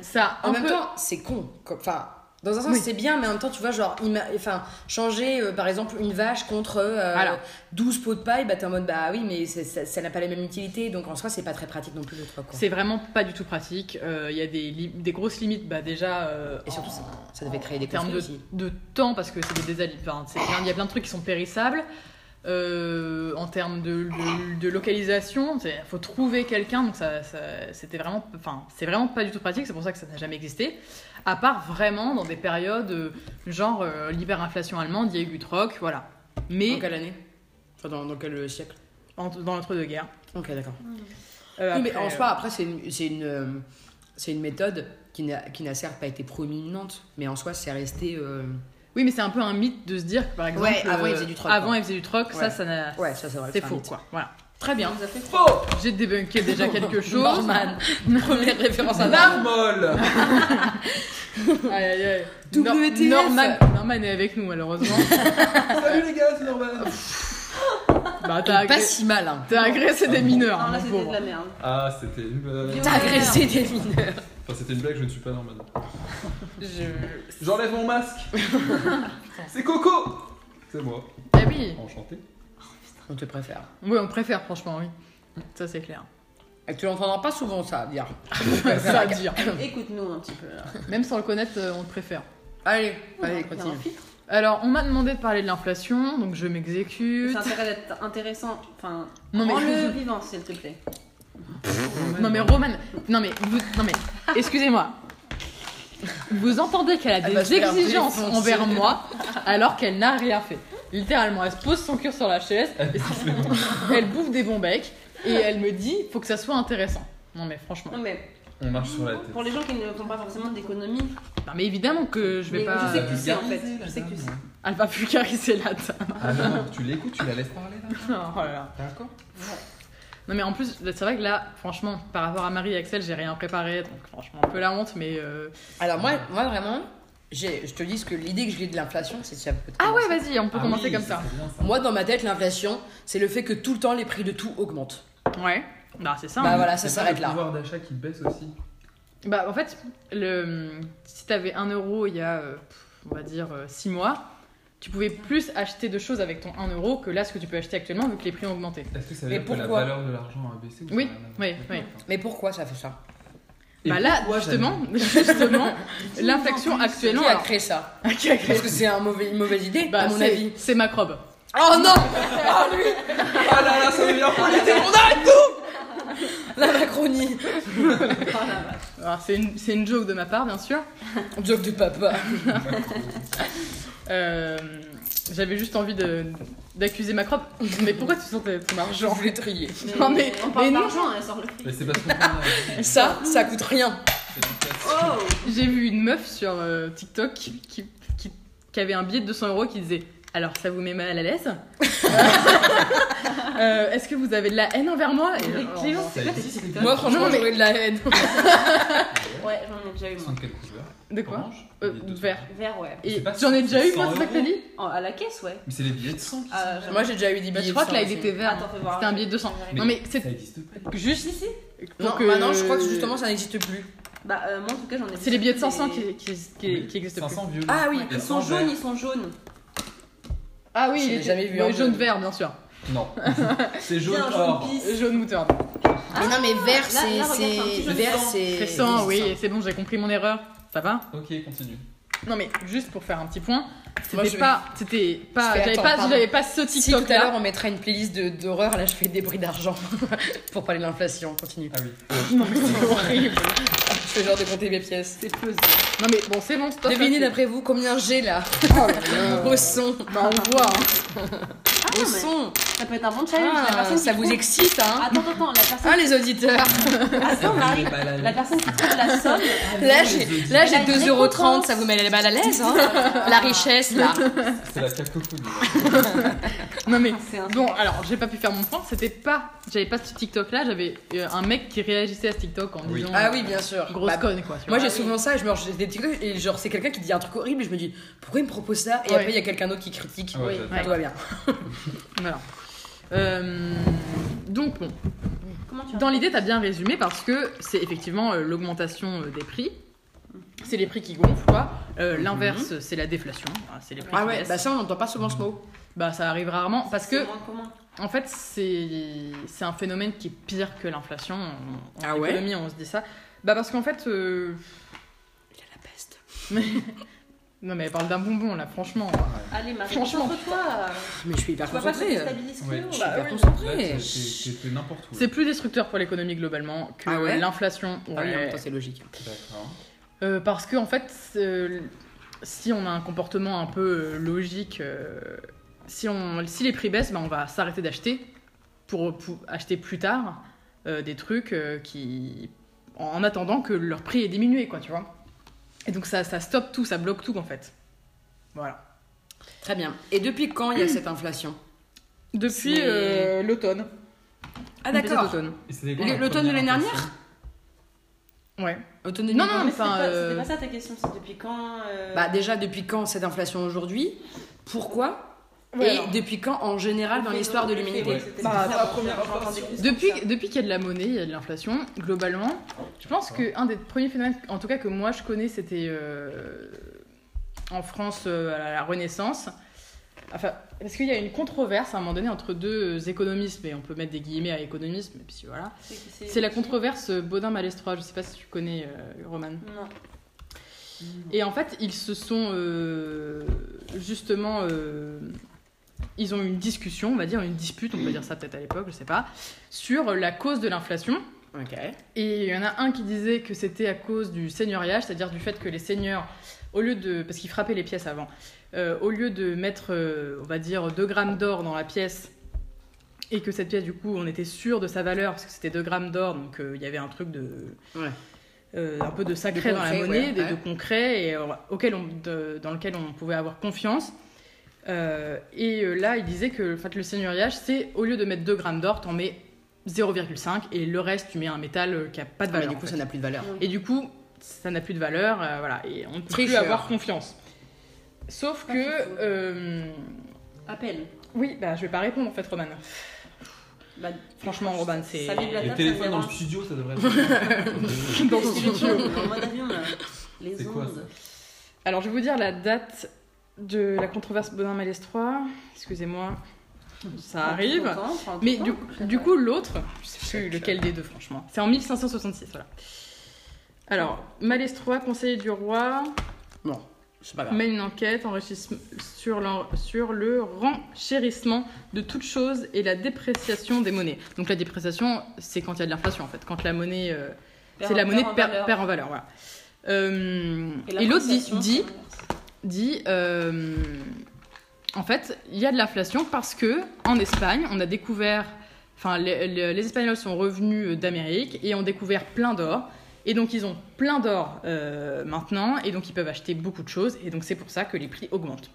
B: Ça,
C: En même
B: peu.
C: temps, c'est con. Enfin, dans un sens,
B: Oui.
C: c'est bien, mais en même temps, tu vois, genre, enfin, changer, euh, par exemple, une vache contre euh,
B: Voilà.
C: 12 pots de paille, bah t'es en mode, bah oui, mais ça n'a pas la même utilité, donc en soi, c'est pas très pratique non plus le truc. Quoi.
B: C'est vraiment pas du tout pratique. Euh, Il y a des, grosses limites, bah, déjà. euh,
C: Et surtout,
B: en-
C: ça, ça devait créer des
B: en termes de,
C: aussi.
B: de temps, parce que c'est des plein- Il y a plein de trucs qui sont périssables. Euh, en termes de, de- de localisation, il faut trouver quelqu'un, donc ça, ça- c'était vraiment, enfin, c'est vraiment pas du tout pratique. C'est pour ça que ça n'a jamais existé. À part vraiment dans des périodes euh, genre euh, l'hyperinflation allemande, il y a eu du troc, voilà. Mais
C: Dans quelle année? Enfin, dans, dans quel siècle?
B: En- dans l'entre-deux-guerres.
C: Ok, d'accord.
B: Euh,
C: oui, mais
B: après,
C: en soi, après, c'est une, c'est une, euh, c'est une méthode qui n'a qui n'a certes pas été prominente, mais en soi, c'est resté. Euh,
B: Oui, mais c'est un peu un mythe de se dire que par exemple.
C: Ouais, avant,
B: euh,
C: ils faisaient du troc,
B: Avant,
C: quoi.
B: ils faisaient du troc, ça,
C: Ouais.
B: ça n'a.
C: Ouais, ça, c'est vrai.
B: C'est
C: un
B: faux, quoi. Voilà. Très bien.
C: Faux
B: J'ai débunké déjà quelque chose.
C: Norman. Première référence à
A: molle
B: Aïe, aïe, aïe.
C: WTF.
B: Norman, Norman est avec nous, malheureusement.
A: Salut les gars, c'est Norman
B: bah, t'as
C: Pas si mal, hein.
B: t'as agressé des mineurs,
D: Non,
B: hein,
D: là, c'était de la merde.
A: Ah, c'était une.
C: T'as agressé des mineurs.
A: Enfin, c'était une blague, je ne suis pas Norman.
B: Je-
A: J'enlève mon masque C'est Coco C'est moi.
B: Ah oui,
A: Enchanté.
C: On te préfère.
B: oui, on préfère, franchement, oui. Ça, c'est clair.
C: Et tu l'entendras pas souvent, ça, dire.
B: Ça à dire.
D: Écoute-nous un petit peu. là.
B: Même sans le connaître, euh, on le préfère.
C: Allez, allez,
D: Il y a un
C: continue.
D: filtre.
B: Alors, on m'a demandé de parler de l'inflation, donc je m'exécute.
D: Ça a intérêt d'être intéressant. Enfin,
B: Non, mais-
D: rends-le vivant, s'il te plaît.
B: Non mais Roman, non mais, vous- non mais, excusez-moi. Vous entendez qu'elle a
C: Elle va
B: des
C: se faire
B: exigences
C: défoncer.
B: envers moi alors qu'elle n'a rien fait. Littéralement, elle se pose son cul sur la chaise,
A: Elle bouffe
B: elle des bons becs et elle me dit faut que ça soit intéressant. Non mais franchement.
D: Non, mais
A: On marche sur la tête.
D: pour les gens qui ne font pas forcément d'économie,
B: Non mais évidemment que je vais
D: Mais
B: pas.
D: je sais que tu sais, en fait. Je sais que tu sais.
B: Elle va vulgariser la dame.
A: Ah non, tu l'écoutes, tu la laisses parler là.
B: Oh là là.
A: D'accord.
B: Non mais en plus, c'est vrai que là, franchement, par rapport à Marie et Axel, j'ai rien préparé, donc franchement un peu la honte, mais. euh,
C: Alors moi, moi vraiment, j'ai- je te dis que l'idée que j'ai de l'inflation, c'est ça peut
B: Ah ouais, vas-y, on peut
A: Ah
B: commencer
A: oui,
B: comme ça.
A: c'est bien, ça.
C: Moi, dans ma tête, l'inflation, c'est le fait que tout le temps les prix de tout augmentent.
B: Ouais. Bah c'est ça.
C: Bah
B: hein.
C: voilà, ça s'arrête
A: le
C: là.
A: pouvoir d'achat qui baisse aussi.
B: Bah en fait, le... si t'avais 1 euro il y a, euh, on va dire, 6 mois, tu pouvais plus acheter de choses avec ton 1 euro que là ce que tu peux acheter actuellement vu que les prix ont augmenté.
A: Est-ce que ça veut
C: Mais
A: dire que la
C: pourquoi
A: valeur de l'argent a baissé ou
B: Oui,
A: a
B: oui, oui.
C: Mais pourquoi ça fait ça
A: Et
B: bah là,
A: pourquoi,
B: justement, justement, l'inflation actuellement...
C: Qui a
B: alors-
C: créé ça
B: Qui a créé
C: Parce que c'est un mauvais, une mauvaise idée,
B: Bah,
C: à mon avis.
B: C'est Macrobe.
C: Oh non
A: Ah là là, ça devient politique.
C: La Macronie
B: Alors c'est une, c'est une joke de ma part, bien sûr.
C: Joke de papa.
B: Euh, J'avais juste envie de d'accuser Macrobe. Mais pourquoi tu sentais ton
C: Je
B: argent
C: voulais trier.
B: Non, mais-
D: on parle
B: mais non.
D: d'argent, elle sort le.
A: Mais c'est parce qu'on a-
C: Ça, ça coûte rien.
D: Oh
B: J'ai vu une meuf sur euh, TikTok qui, qui, qui- qui avait un billet de 200 euros qui disait Alors ça vous met mal à l'aise? Euh, Est-ce que vous avez de la haine envers moi? Et, oh,
C: Moi, franchement, j'aurais de la haine.
D: Ouais, j'en ai déjà eu
A: de quelle couleur
B: De quoi
A: Orange
B: Euh,
A: de
B: Vert.
D: Vert, ouais.
B: Et
A: pas
B: j'en ai déjà eu,
A: 100
B: moi, c'est ça que t'as dit
D: Oh, à la caisse, ouais.
A: Mais c'est les billets de 100 qui
D: Ah,
A: sont-.
C: Moi, j'ai déjà eu des
B: Bah,
C: billets
B: Je crois
C: de
B: que là il était vert.
D: Attends, fais voir.
B: C'était un billet de 200.
A: Mais
B: Non mais c'est
A: Ça existe pas.
B: juste.
D: Si.
C: Non, maintenant, je crois que justement, ça n'existe plus.
D: Bah, euh, moi en tout cas, j'en ai
B: C'est les billets de 500
D: 500
B: qui, qui, qui,
A: Oui,
B: qui existent plus.
A: 500 vieux.
C: Ah oui.
D: Ils sont jaunes, ils sont jaunes.
B: Ah oui,
C: Je l'ai
B: les-
C: jamais vu
B: ouais,
C: en
B: jaune
C: bleu.
B: vert bien sûr.
A: Non. c'est jaune
D: Bien, jaune
A: or.
D: pisse.
B: Jaune moutarde.
C: mais non, mais vert,
D: là,
C: c'est.
D: là, regarde, c'est un petit
C: c'est-
D: jaune
C: Vert,
D: sang.
C: c'est.
B: Récent, oui, c'est bon, j'ai compris mon erreur. Ça va?
A: Ok, continue.
B: Non mais juste pour faire un petit point,
C: Moi,
B: c'était
C: je
B: pas, c'était pas,
C: Je fais,
B: j'avais
C: attends,
B: pas,
C: pardon.
B: j'avais pas ce
C: Si tout
B: TikTok
C: à l'heure
B: là.
C: on mettra une playlist de- d'horreur, là je fais des bruits d'argent pour parler de l'inflation. Continue.
A: Ah oui.
B: Non mais c'est horrible.
C: Je fais genre de compter mes pièces.
B: C'est pesé. Non mais bon, c'est bon, stop.
C: Devinez d'après vous combien j'ai là
B: c'est-
C: Au son.
B: Bah on voit. hein.
C: Au
D: mais-
C: son.
D: Ça peut être un bon challenge. la
C: Ah,
D: personne
C: ça vous
D: trouve-
C: excite, hein
D: Attends, attends, attends, la personne.
C: Ah les auditeurs
D: Attends, Marie.
A: La-
D: personne qui trouve la somme.
C: Là j'ai là,
D: Elle a
C: j'ai
D: une
C: 2,30€,
D: récompense.
C: ça vous met mal à l'aise hein La richesse là
A: C'est la cacophonie.
B: Non mais bon, alors j'ai pas pu faire mon point. C'était pas, j'avais pas ce TikTok là. J'avais euh, un mec qui réagissait à ce TikTok en
A: Oui.
B: disant.
C: Ah
B: euh,
C: oui bien sûr
B: Grosse
C: Bah,
B: conne quoi.
C: Moi j'ai souvent ça et je me j'ai des TikTok et genre c'est quelqu'un qui dit un truc horrible et je me dis pourquoi il me propose ça? Et
B: Ouais.
C: après il y a quelqu'un d'autre qui critique.
A: Ouais,
B: Oui.
C: Tout va bien.
B: Voilà. Euh, donc bon,
D: Comment tu
B: dans l'idée t'as bien résumé parce que c'est effectivement euh, l'augmentation euh, des prix. C'est les prix qui gonflent quoi. Euh, L'inverse c'est la déflation. C'est les prix
C: Ah
B: qui
C: ouais,
B: baissent.
C: bah ça on n'entend pas souvent ce mot.
B: Bah ça arrive rarement parce que
D: C'est moins commun.
B: En fait, c'est c'est un phénomène qui est pire que l'inflation. En, en
C: Ah ouais
B: économie, on se dit ça. Bah parce qu'en fait, euh,
C: Il y a la peste.
B: non mais elle parle d'un bonbon là, franchement.
D: Allez, Marie,
B: Franchement.
D: concentre-toi.
C: Mais je suis hyper concentrée.
D: déstabiliser
A: Ouais.
D: Cléo.
C: Je suis
D: Bah,
C: hyper
D: oui.
C: concentrée.
A: Là, c'est- C'était n'importe où.
B: C'est plus destructeur pour l'économie globalement que
C: Ah ouais
B: l'inflation.
C: Ah oui, en
B: Ouais.
C: même temps, c'est logique.
A: D'accord.
B: Euh, parce que en fait, euh, si on a un comportement un peu logique, euh, si, on, si les prix baissent, bah, on va s'arrêter d'acheter pour, pour acheter plus tard euh, des trucs euh, qui, en, en attendant que leur prix ait diminué, quoi, tu vois. Et donc ça, ça stoppe tout, ça bloque tout en fait. Voilà.
C: Très bien. Et depuis quand il y a cette inflation?
B: Depuis euh, l'automne.
C: Ah d'accord. l'automne de l'année
A: impression
B: Ouais.
C: Automne
B: Non,
C: 2020.
B: non,
D: Mais c'était pas,
B: euh,
D: c'était pas ça ta question, c'est depuis quand euh,
C: Bah déjà depuis quand cette inflation aujourd'hui? Pourquoi?
B: Ouais,
C: Et
B: alors.
C: depuis quand en général dans l'histoire de l'humanité
D: ouais,
B: Bah, Depuis, depuis qu'il y a de la monnaie, il y a de l'inflation, globalement, je pense qu'un des premiers phénomènes, en tout cas que moi je connais, c'était euh, en France euh, à la Renaissance. Enfin, parce qu'il y a une controverse à un moment donné entre deux économistes, mais on peut mettre des guillemets à économisme, et puis voilà.
D: C'est-
B: la controverse Baudin-Malestroit, je sais pas si tu connais, euh, Roman.
D: Non.
B: Et en fait, ils se sont euh, justement. Ils ont eu une discussion, on va dire une dispute, on peut dire ça peut-être à l'époque, je sais pas, sur la cause de l'inflation. Et il y en a un qui disait que c'était à cause du seigneuriage, c'est-à-dire du fait que les seigneurs, au lieu de. parce qu'ils frappaient les pièces avant, euh, au lieu de mettre, euh, on va dire, 2 grammes d'or dans la pièce, et que cette pièce, du coup, on était sûr de sa valeur, parce que c'était 2 grammes d'or, donc euh, il y avait un truc de.
C: Ouais.
B: euh, un peu de sacré
C: De
B: dans la monnaie,
C: ouais,
B: de concret, et, euh, auquel on, de- dans lequel on pouvait avoir confiance. Euh, et euh, là, il disait que en fait, le seigneuriage, c'est au lieu de mettre 2 grammes d'or, t'en mets 0,5 et le reste, tu mets un métal euh, qui a pas de
C: Ah, mais
B: valeur.
C: du
B: en
C: coup,
B: fait.
C: ça n'a plus de valeur.
B: Et du coup, ça n'a plus de valeur, euh, voilà, et on ne peut plus avoir confiance. Sauf
D: Pas
B: que, euh,
D: Appel.
B: oui, bah je vais pas répondre en fait, Roman.
D: Bah,
B: Franchement, Roman, c'est
E: Les téléphones dans le studio, ça devrait être.
B: dans le studio.
D: en mode avion, là. Les
E: quoi,
D: ondes.
B: Alors, je vais vous dire la date de la controverse Bonin Malès 3. Excusez-moi, ça arrive.
D: Temps,
B: Mais
D: temps.
B: du, du coup, l'autre, je sais plus lequel des deux, franchement. C'est en 1566, voilà. Alors, Malès 3, conseiller du roi,
C: Non, c'est pas grave.
B: mène une enquête sur, l'en- sur le renchérissement de toutes choses et la dépréciation des monnaies. Donc la dépréciation, c'est quand il y a de l'inflation en fait, quand la monnaie, euh,
D: Perd-
B: c'est la monnaie
D: perd en
B: perd,
D: valeur.
B: perd en valeur. Voilà. Euh, et l'autre dit, dit euh, en fait, il y a de l'inflation parce que en Espagne, on a découvert, enfin, les, Espagnols sont revenus d'Amérique et ont découvert plein d'or. Et donc, ils ont plein d'or euh, maintenant, et donc ils peuvent acheter beaucoup de choses, et donc c'est pour ça que les prix augmentent.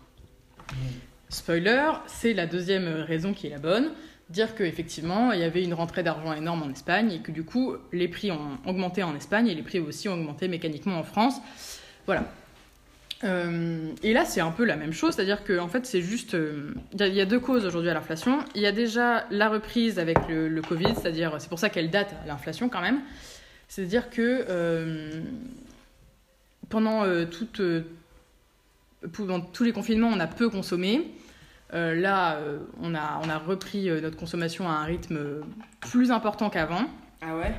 B: Spoiler, c'est la deuxième raison qui est la bonne. Dire qu'effectivement, il y avait une rentrée d'argent énorme en Espagne et que du coup, les prix ont augmenté en Espagne et les prix aussi ont augmenté mécaniquement en France. Voilà. Euh, et là, c'est un peu la même chose, c'est-à-dire que en fait, c'est juste. euh, Il y, a- deux causes aujourd'hui à l'inflation. Il y a déjà la reprise avec le, Covid, c'est-à-dire, c'est pour ça qu'elle date l'inflation quand même. C'est-à-dire que euh, pendant, toute, pendant tous les confinements, on a peu consommé. Là, on, a, on a repris notre consommation à un rythme plus important qu'avant.
C: Ah ouais?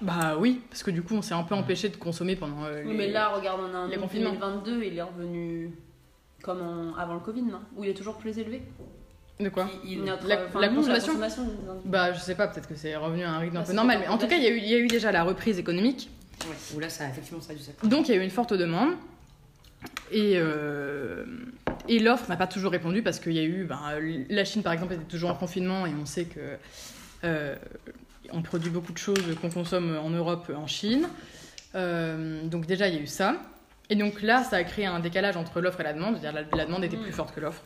B: Bah oui, parce que du coup, on s'est un peu empêché de consommer pendant euh,
D: Oui,
B: les-
D: mais là, regarde, on a un
B: les
D: an
B: confinements.
D: 2022, il est revenu comme en- avant le Covid, non? Ou il est toujours plus élevé?
B: De quoi?
C: Il- il-
D: Notre-
B: La-
D: enfin,
B: la
D: nous,
B: consommation. Bah, je sais pas, peut-être que c'est revenu à un rythme un
D: Bah,
B: peu normal. Mais en tout cas, il y, a eu- il y a eu déjà la reprise économique.
C: Ouais, ou là, ça, effectivement, ça a dû ça.
B: Donc, il y a eu une forte demande. Et, euh, et l'offre n'a pas toujours répondu parce qu'il y a eu. ben, la Chine, par exemple, était toujours en confinement et on sait que. euh, on produit beaucoup de choses qu'on consomme en Europe, en Chine. Euh, donc, déjà, il y a eu ça. Et donc là, ça a créé un décalage entre l'offre et la demande. C'est-à-dire la, la demande était plus forte que l'offre.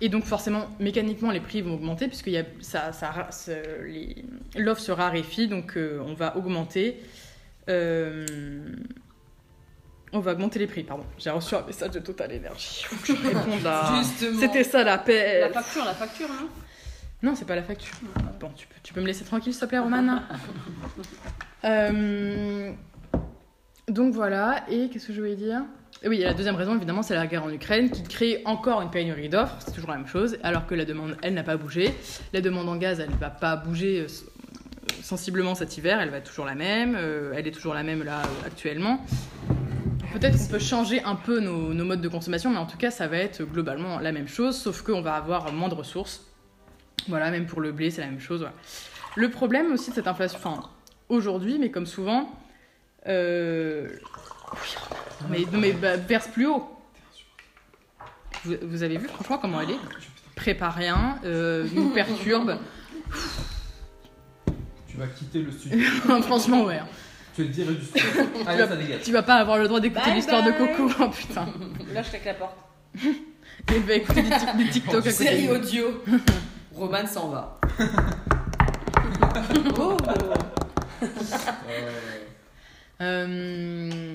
B: Et donc forcément, mécaniquement, les prix vont augmenter puisque ça, ça, l'offre se raréfie, donc euh, on va augmenter. euh, on va augmenter les prix, pardon. J'ai reçu un message de Total Energy. C'était ça la paix.
D: La facture, la facture, non
B: Non, c'est pas la facture. Bon, tu peux, tu peux me laisser tranquille, s'il te plaît, Roman Euh, Donc voilà, et qu'est-ce que je voulais dire? Et Oui, et la deuxième raison, évidemment, c'est la guerre en Ukraine qui crée encore une pénurie d'offres, c'est toujours la même chose, alors que la demande, elle, n'a pas bougé. La demande en gaz, elle ne va pas bouger euh, sensiblement cet hiver, elle va être toujours la même, euh, elle est toujours la même là actuellement. Peut-être qu'on peut changer un peu nos, nos modes de consommation, mais en tout cas, ça va être globalement la même chose, sauf qu'on va avoir moins de ressources. Voilà, même pour le blé, c'est la même chose. voilà. Le problème aussi de cette inflation, enfin, aujourd'hui, mais comme souvent, euh... mais, non, mais bah, verse plus haut. Vous, vous avez vu, franchement, comment elle est? Prépare rien, euh, nous perturbe.
E: Tu vas quitter le studio.
B: franchement, ouais.
E: tu vas te virer du studio. Allez, ça dégage.
B: Tu vas pas avoir le droit d'écouter l'histoire de. Coco, oh putain.
D: Là, je claque la porte.
B: Et bah écouter des, tic- des TikTok à côté.
C: Série audio. Roman s'en va.
D: Oh
B: Euh,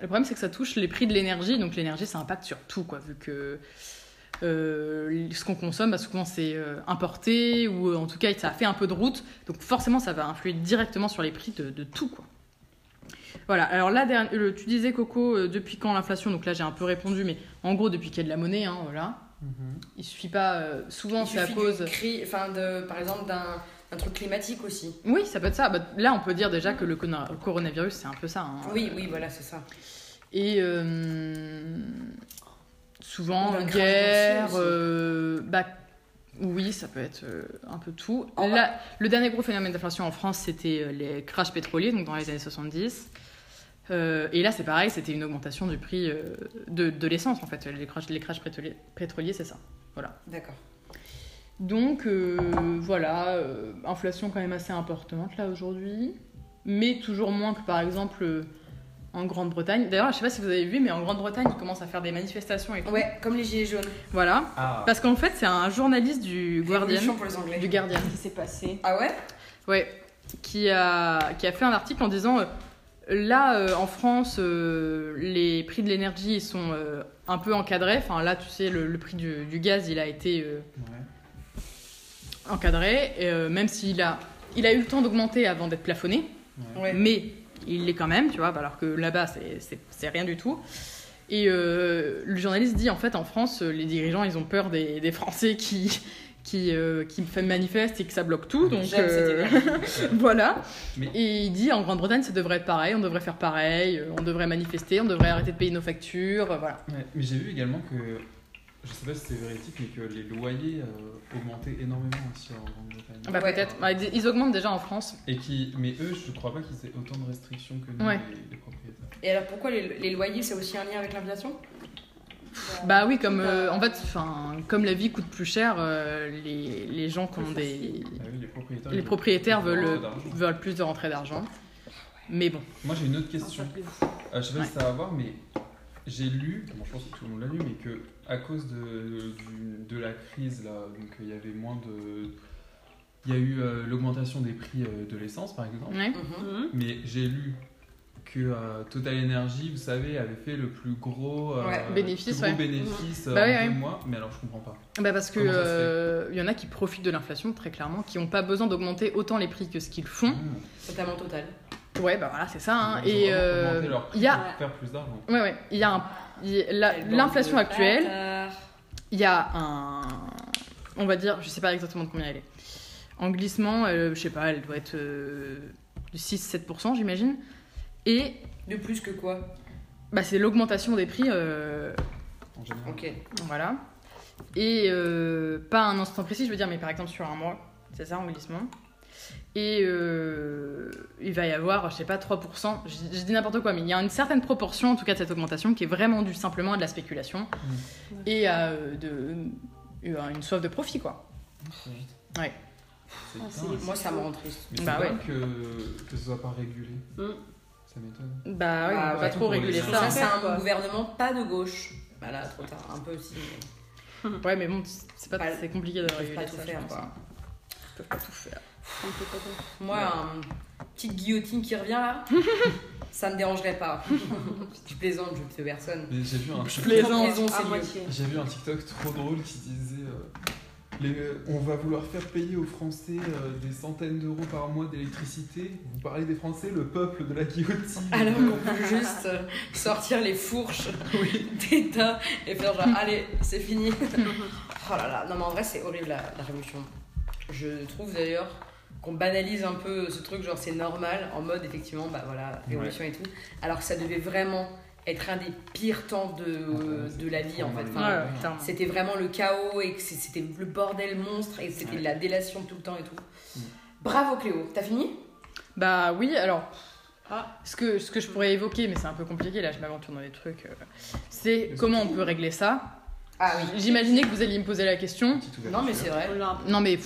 B: le problème, c'est que ça touche les prix de l'énergie. Donc, l'énergie, ça impacte sur tout, quoi, vu que euh, ce qu'on consomme, bah, souvent, c'est euh, importé ou en tout cas, ça a fait un peu de route. Donc, forcément, ça va influer directement sur les prix de, de tout, quoi. Voilà, alors là, tu disais, Coco, depuis quand l'inflation Donc là, j'ai un peu répondu, mais en gros, depuis qu'il y a de la monnaie, hein, voilà. Il suffit pas. euh, souvent, c'est à cause.
C: d'une cri- enfin, de, par exemple, d'un un truc climatique aussi.
B: Oui, ça peut être ça. Bah, là, on peut dire déjà que le coronavirus, c'est un peu ça. hein.
C: Oui, oui, voilà, c'est ça.
B: Et euh, souvent guerre, euh, bah, oui, ça peut être euh, un peu tout. Là, le dernier gros phénomène d'inflation en France, c'était les crashs pétroliers, donc dans les années 70. Euh, et là, c'est pareil, c'était une augmentation du prix euh, de, de l'essence, en fait. Les crashs, les crashs pétroliers, pétroliers, c'est ça.
C: D'accord.
B: Donc, euh, voilà, euh, inflation quand même assez importante, là, aujourd'hui. Mais toujours moins que, par exemple, euh, en Grande-Bretagne. D'ailleurs, je sais pas si vous avez vu, mais en Grande-Bretagne, ils commencent à faire des manifestations et tout.
C: Ouais, comme les gilets jaunes.
B: Voilà.
A: Ah,
B: Parce qu'en fait, c'est un journaliste du Guardian.
C: Pour les Anglais.
B: Du Guardian.
D: Qui s'est passé?
C: Ah ouais?
B: Ouais. Qui a, qui a fait un article en disant euh, là, euh, en France, euh, les prix de l'énergie sont euh, un peu encadrés. Enfin, là, tu sais, le, le prix du, du gaz, il a été euh,
A: ouais.
B: encadré. Et, euh, même s'il a, il a eu le temps d'augmenter avant d'être plafonné.
C: Ouais.
B: Mais il l'est quand même, tu vois, alors que là-bas, c'est- rien du tout. Et euh, le journaliste dit, en fait, en France, les dirigeants, ils ont peur des, des Français qui, qui, euh, qui manifestent et que ça bloque tout. Donc,
C: J'aime cette
B: euh, voilà.
A: Mais-
B: Et il dit, en Grande-Bretagne, ça devrait être pareil, on devrait faire pareil, euh, on devrait manifester, on devrait arrêter de payer nos factures, voilà.
A: Ouais, mais j'ai vu également que, je sais pas si c'est véridique, mais que les loyers euh, augmentaient énormément aussi en Grande-Bretagne.
B: Bah,
C: Ouais.
B: peut-être. Bah, ils augmentent déjà en France.
A: Et qui, mais eux, je crois pas qu'ils aient autant de restrictions que nous,
B: Ouais.
A: les, les propriétaires.
C: Et alors pourquoi les, les loyers, c'est aussi un lien avec l'inflation?
B: Bah oui, comme euh, en fait, enfin, comme la vie coûte plus cher, euh, les, les gens qui ont des,
A: Ah les propriétaires.
B: les
A: ils
B: propriétaires
A: veulent
B: veulent,
A: plus d'argent.
B: veulent plus de rentrée d'argent. Mais bon,
A: Moi, j'ai une autre question. Euh, je sais pas
B: Ouais.
A: si ça va à voir, mais j'ai lu, bon, je pense que tout le monde l'a lu, mais que à cause de, de la crise, là, donc il y avait moins de. Il y a eu euh, l'augmentation des prix euh, de l'essence, par exemple.
B: ouais.
C: Mhm.
A: Mais j'ai lu que euh, Total Energy, vous savez, avait fait le plus gros, euh,
C: Ouais,
B: bénéfice,
A: plus gros
B: ouais.
A: bénéfice euh,
B: Bah
A: en
B: ouais,
A: deux
B: ouais.
A: mois. Mais alors, je comprends pas.
B: Bah parce que
A: fait
B: euh, il y en a qui profitent de l'inflation très clairement, qui n'ont pas besoin d'augmenter autant les prix que ce qu'ils font.
A: Mmh.
C: Totalement total.
B: Ouais, bah voilà, c'est ça. hein. Et euh, il y a,
A: pour faire plus d'argent.
B: ouais, ouais, il y a un- il l'inflation actuelle. Il y a un. On va dire, je sais pas exactement de combien elle est. En glissement, euh, je sais pas, elle doit être euh, de 6-7%, j'imagine. Et
C: De plus que quoi?
B: bah, c'est l'augmentation des prix, euh,
A: En général.
C: Ok.
B: voilà. Et euh, pas un instant précis, je veux dire, mais par exemple sur un mois, c'est ça en glissement. Et euh, il va y avoir, je sais pas, 3%, je, je dis n'importe quoi, mais il y a une certaine proportion en tout cas de cette augmentation qui est vraiment due simplement à de la spéculation et à euh, de, à une soif de profit, quoi. Ouais.
D: Ah.
C: Moi, ça me rend triste.
A: Mais c'est
B: Bah
A: dingue que, que ce soit pas régulé.
D: Mm.
A: Ça m'étonne.
B: Bah oui,
C: Bah
B: on peut
C: ouais.
B: pas trop réguler ça.
C: Ça, c'est un
D: quoi.
C: gouvernement pas de gauche. Bah là, trop tard, un peu aussi. mais
B: Ouais, mais bon, c'est pas
C: Pas-
B: c'est compliqué de
C: peuvent
B: réguler
C: pas
B: ça.
C: tout
B: je
C: faire, quoi.
B: Ils peuvent pas tout faire.
C: Moi, une petite guillotine qui revient là, ça me dérangerait pas. je plaisante, je tue personne.
A: Mais j'ai vu un
B: Je
A: TikTok-
B: plaisante.
D: À moitié.
A: J'ai vu un TikTok trop drôle qui disait euh, les- on va vouloir faire payer aux Français euh, des centaines d'euros par mois d'électricité. Vous parlez des Français, le peuple de la guillotine.
C: Alors qu'on peut juste euh, sortir les fourches d'État et faire genre, allez, c'est fini. oh là là, non mais en vrai, c'est horrible la, la révolution. Je trouve d'ailleurs qu'on banalise un peu ce truc, genre c'est normal, en mode effectivement, bah voilà, révolution et tout. Alors que ça devait vraiment être un des pires temps de, de la vie en fait. Enfin,
B: Ouais, ouais, clairement.
C: C'était vraiment le chaos et c'était le bordel monstre et c'était
A: Ouais.
C: la délation tout le temps et tout.
A: Mm.
C: Bravo Cléo, t'as fini?
B: Bah oui, alors.
C: Ah.
B: Ce que, ce que je pourrais évoquer, mais c'est un peu compliqué, là je m'aventure dans des trucs, euh, c'est comment on peut régler ça.
C: Ah oui.
B: J'imaginais que vous alliez me poser la question.
C: Non mais c'est vrai.
B: Non mais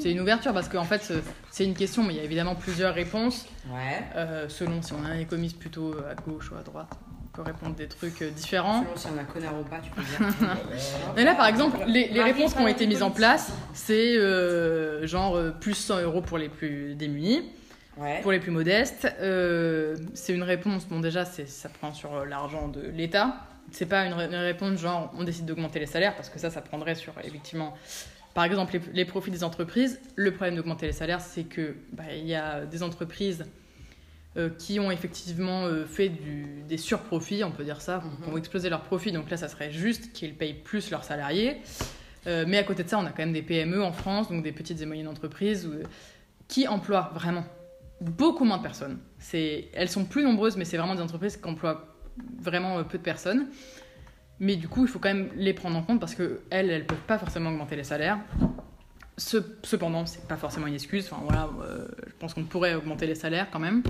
B: c'est une ouverture parce qu'en fait euh, c'est une question, mais il y a évidemment plusieurs réponses.
C: Ouais.
B: euh, selon si on a un économiste plutôt à gauche ou à droite, peut répondre des trucs euh, différents.
C: Selon si on a un connard ou pas, tu peux dire.
B: Et là, par exemple, les, réponses qui ont été mises en place, c'est euh, genre euh, plus 100 euros pour les plus démunis,
C: Ouais.
B: pour les plus modestes. Euh, c'est une réponse, bon déjà, c'est, ça prend sur l'argent de l'État. C'est pas une, ré- une réponse genre on décide d'augmenter les salaires, parce que ça, ça prendrait sur, effectivement, par exemple, les, les profits des entreprises. Le problème d'augmenter les salaires, c'est que bah, il y a des entreprises euh, qui ont effectivement euh, fait du- des surprofits, on peut dire ça,
C: Mhm.
B: qui ont explosé leurs profits. Donc là, ça serait juste qu'ils payent plus leurs salariés. Euh, mais à côté de ça, on a quand même des PME en France, donc des petites et moyennes entreprises, où- qui emploient vraiment beaucoup moins de personnes. Elles sont plus nombreuses, mais c'est vraiment des entreprises qui emploient vraiment peu de personnes. Mais du coup, il faut quand même les prendre en compte parce que elles, elles peuvent pas forcément augmenter les salaires. Ce- Cependant, c'est pas forcément une excuse. Enfin voilà, euh, pense qu'on pourrait augmenter les salaires quand même.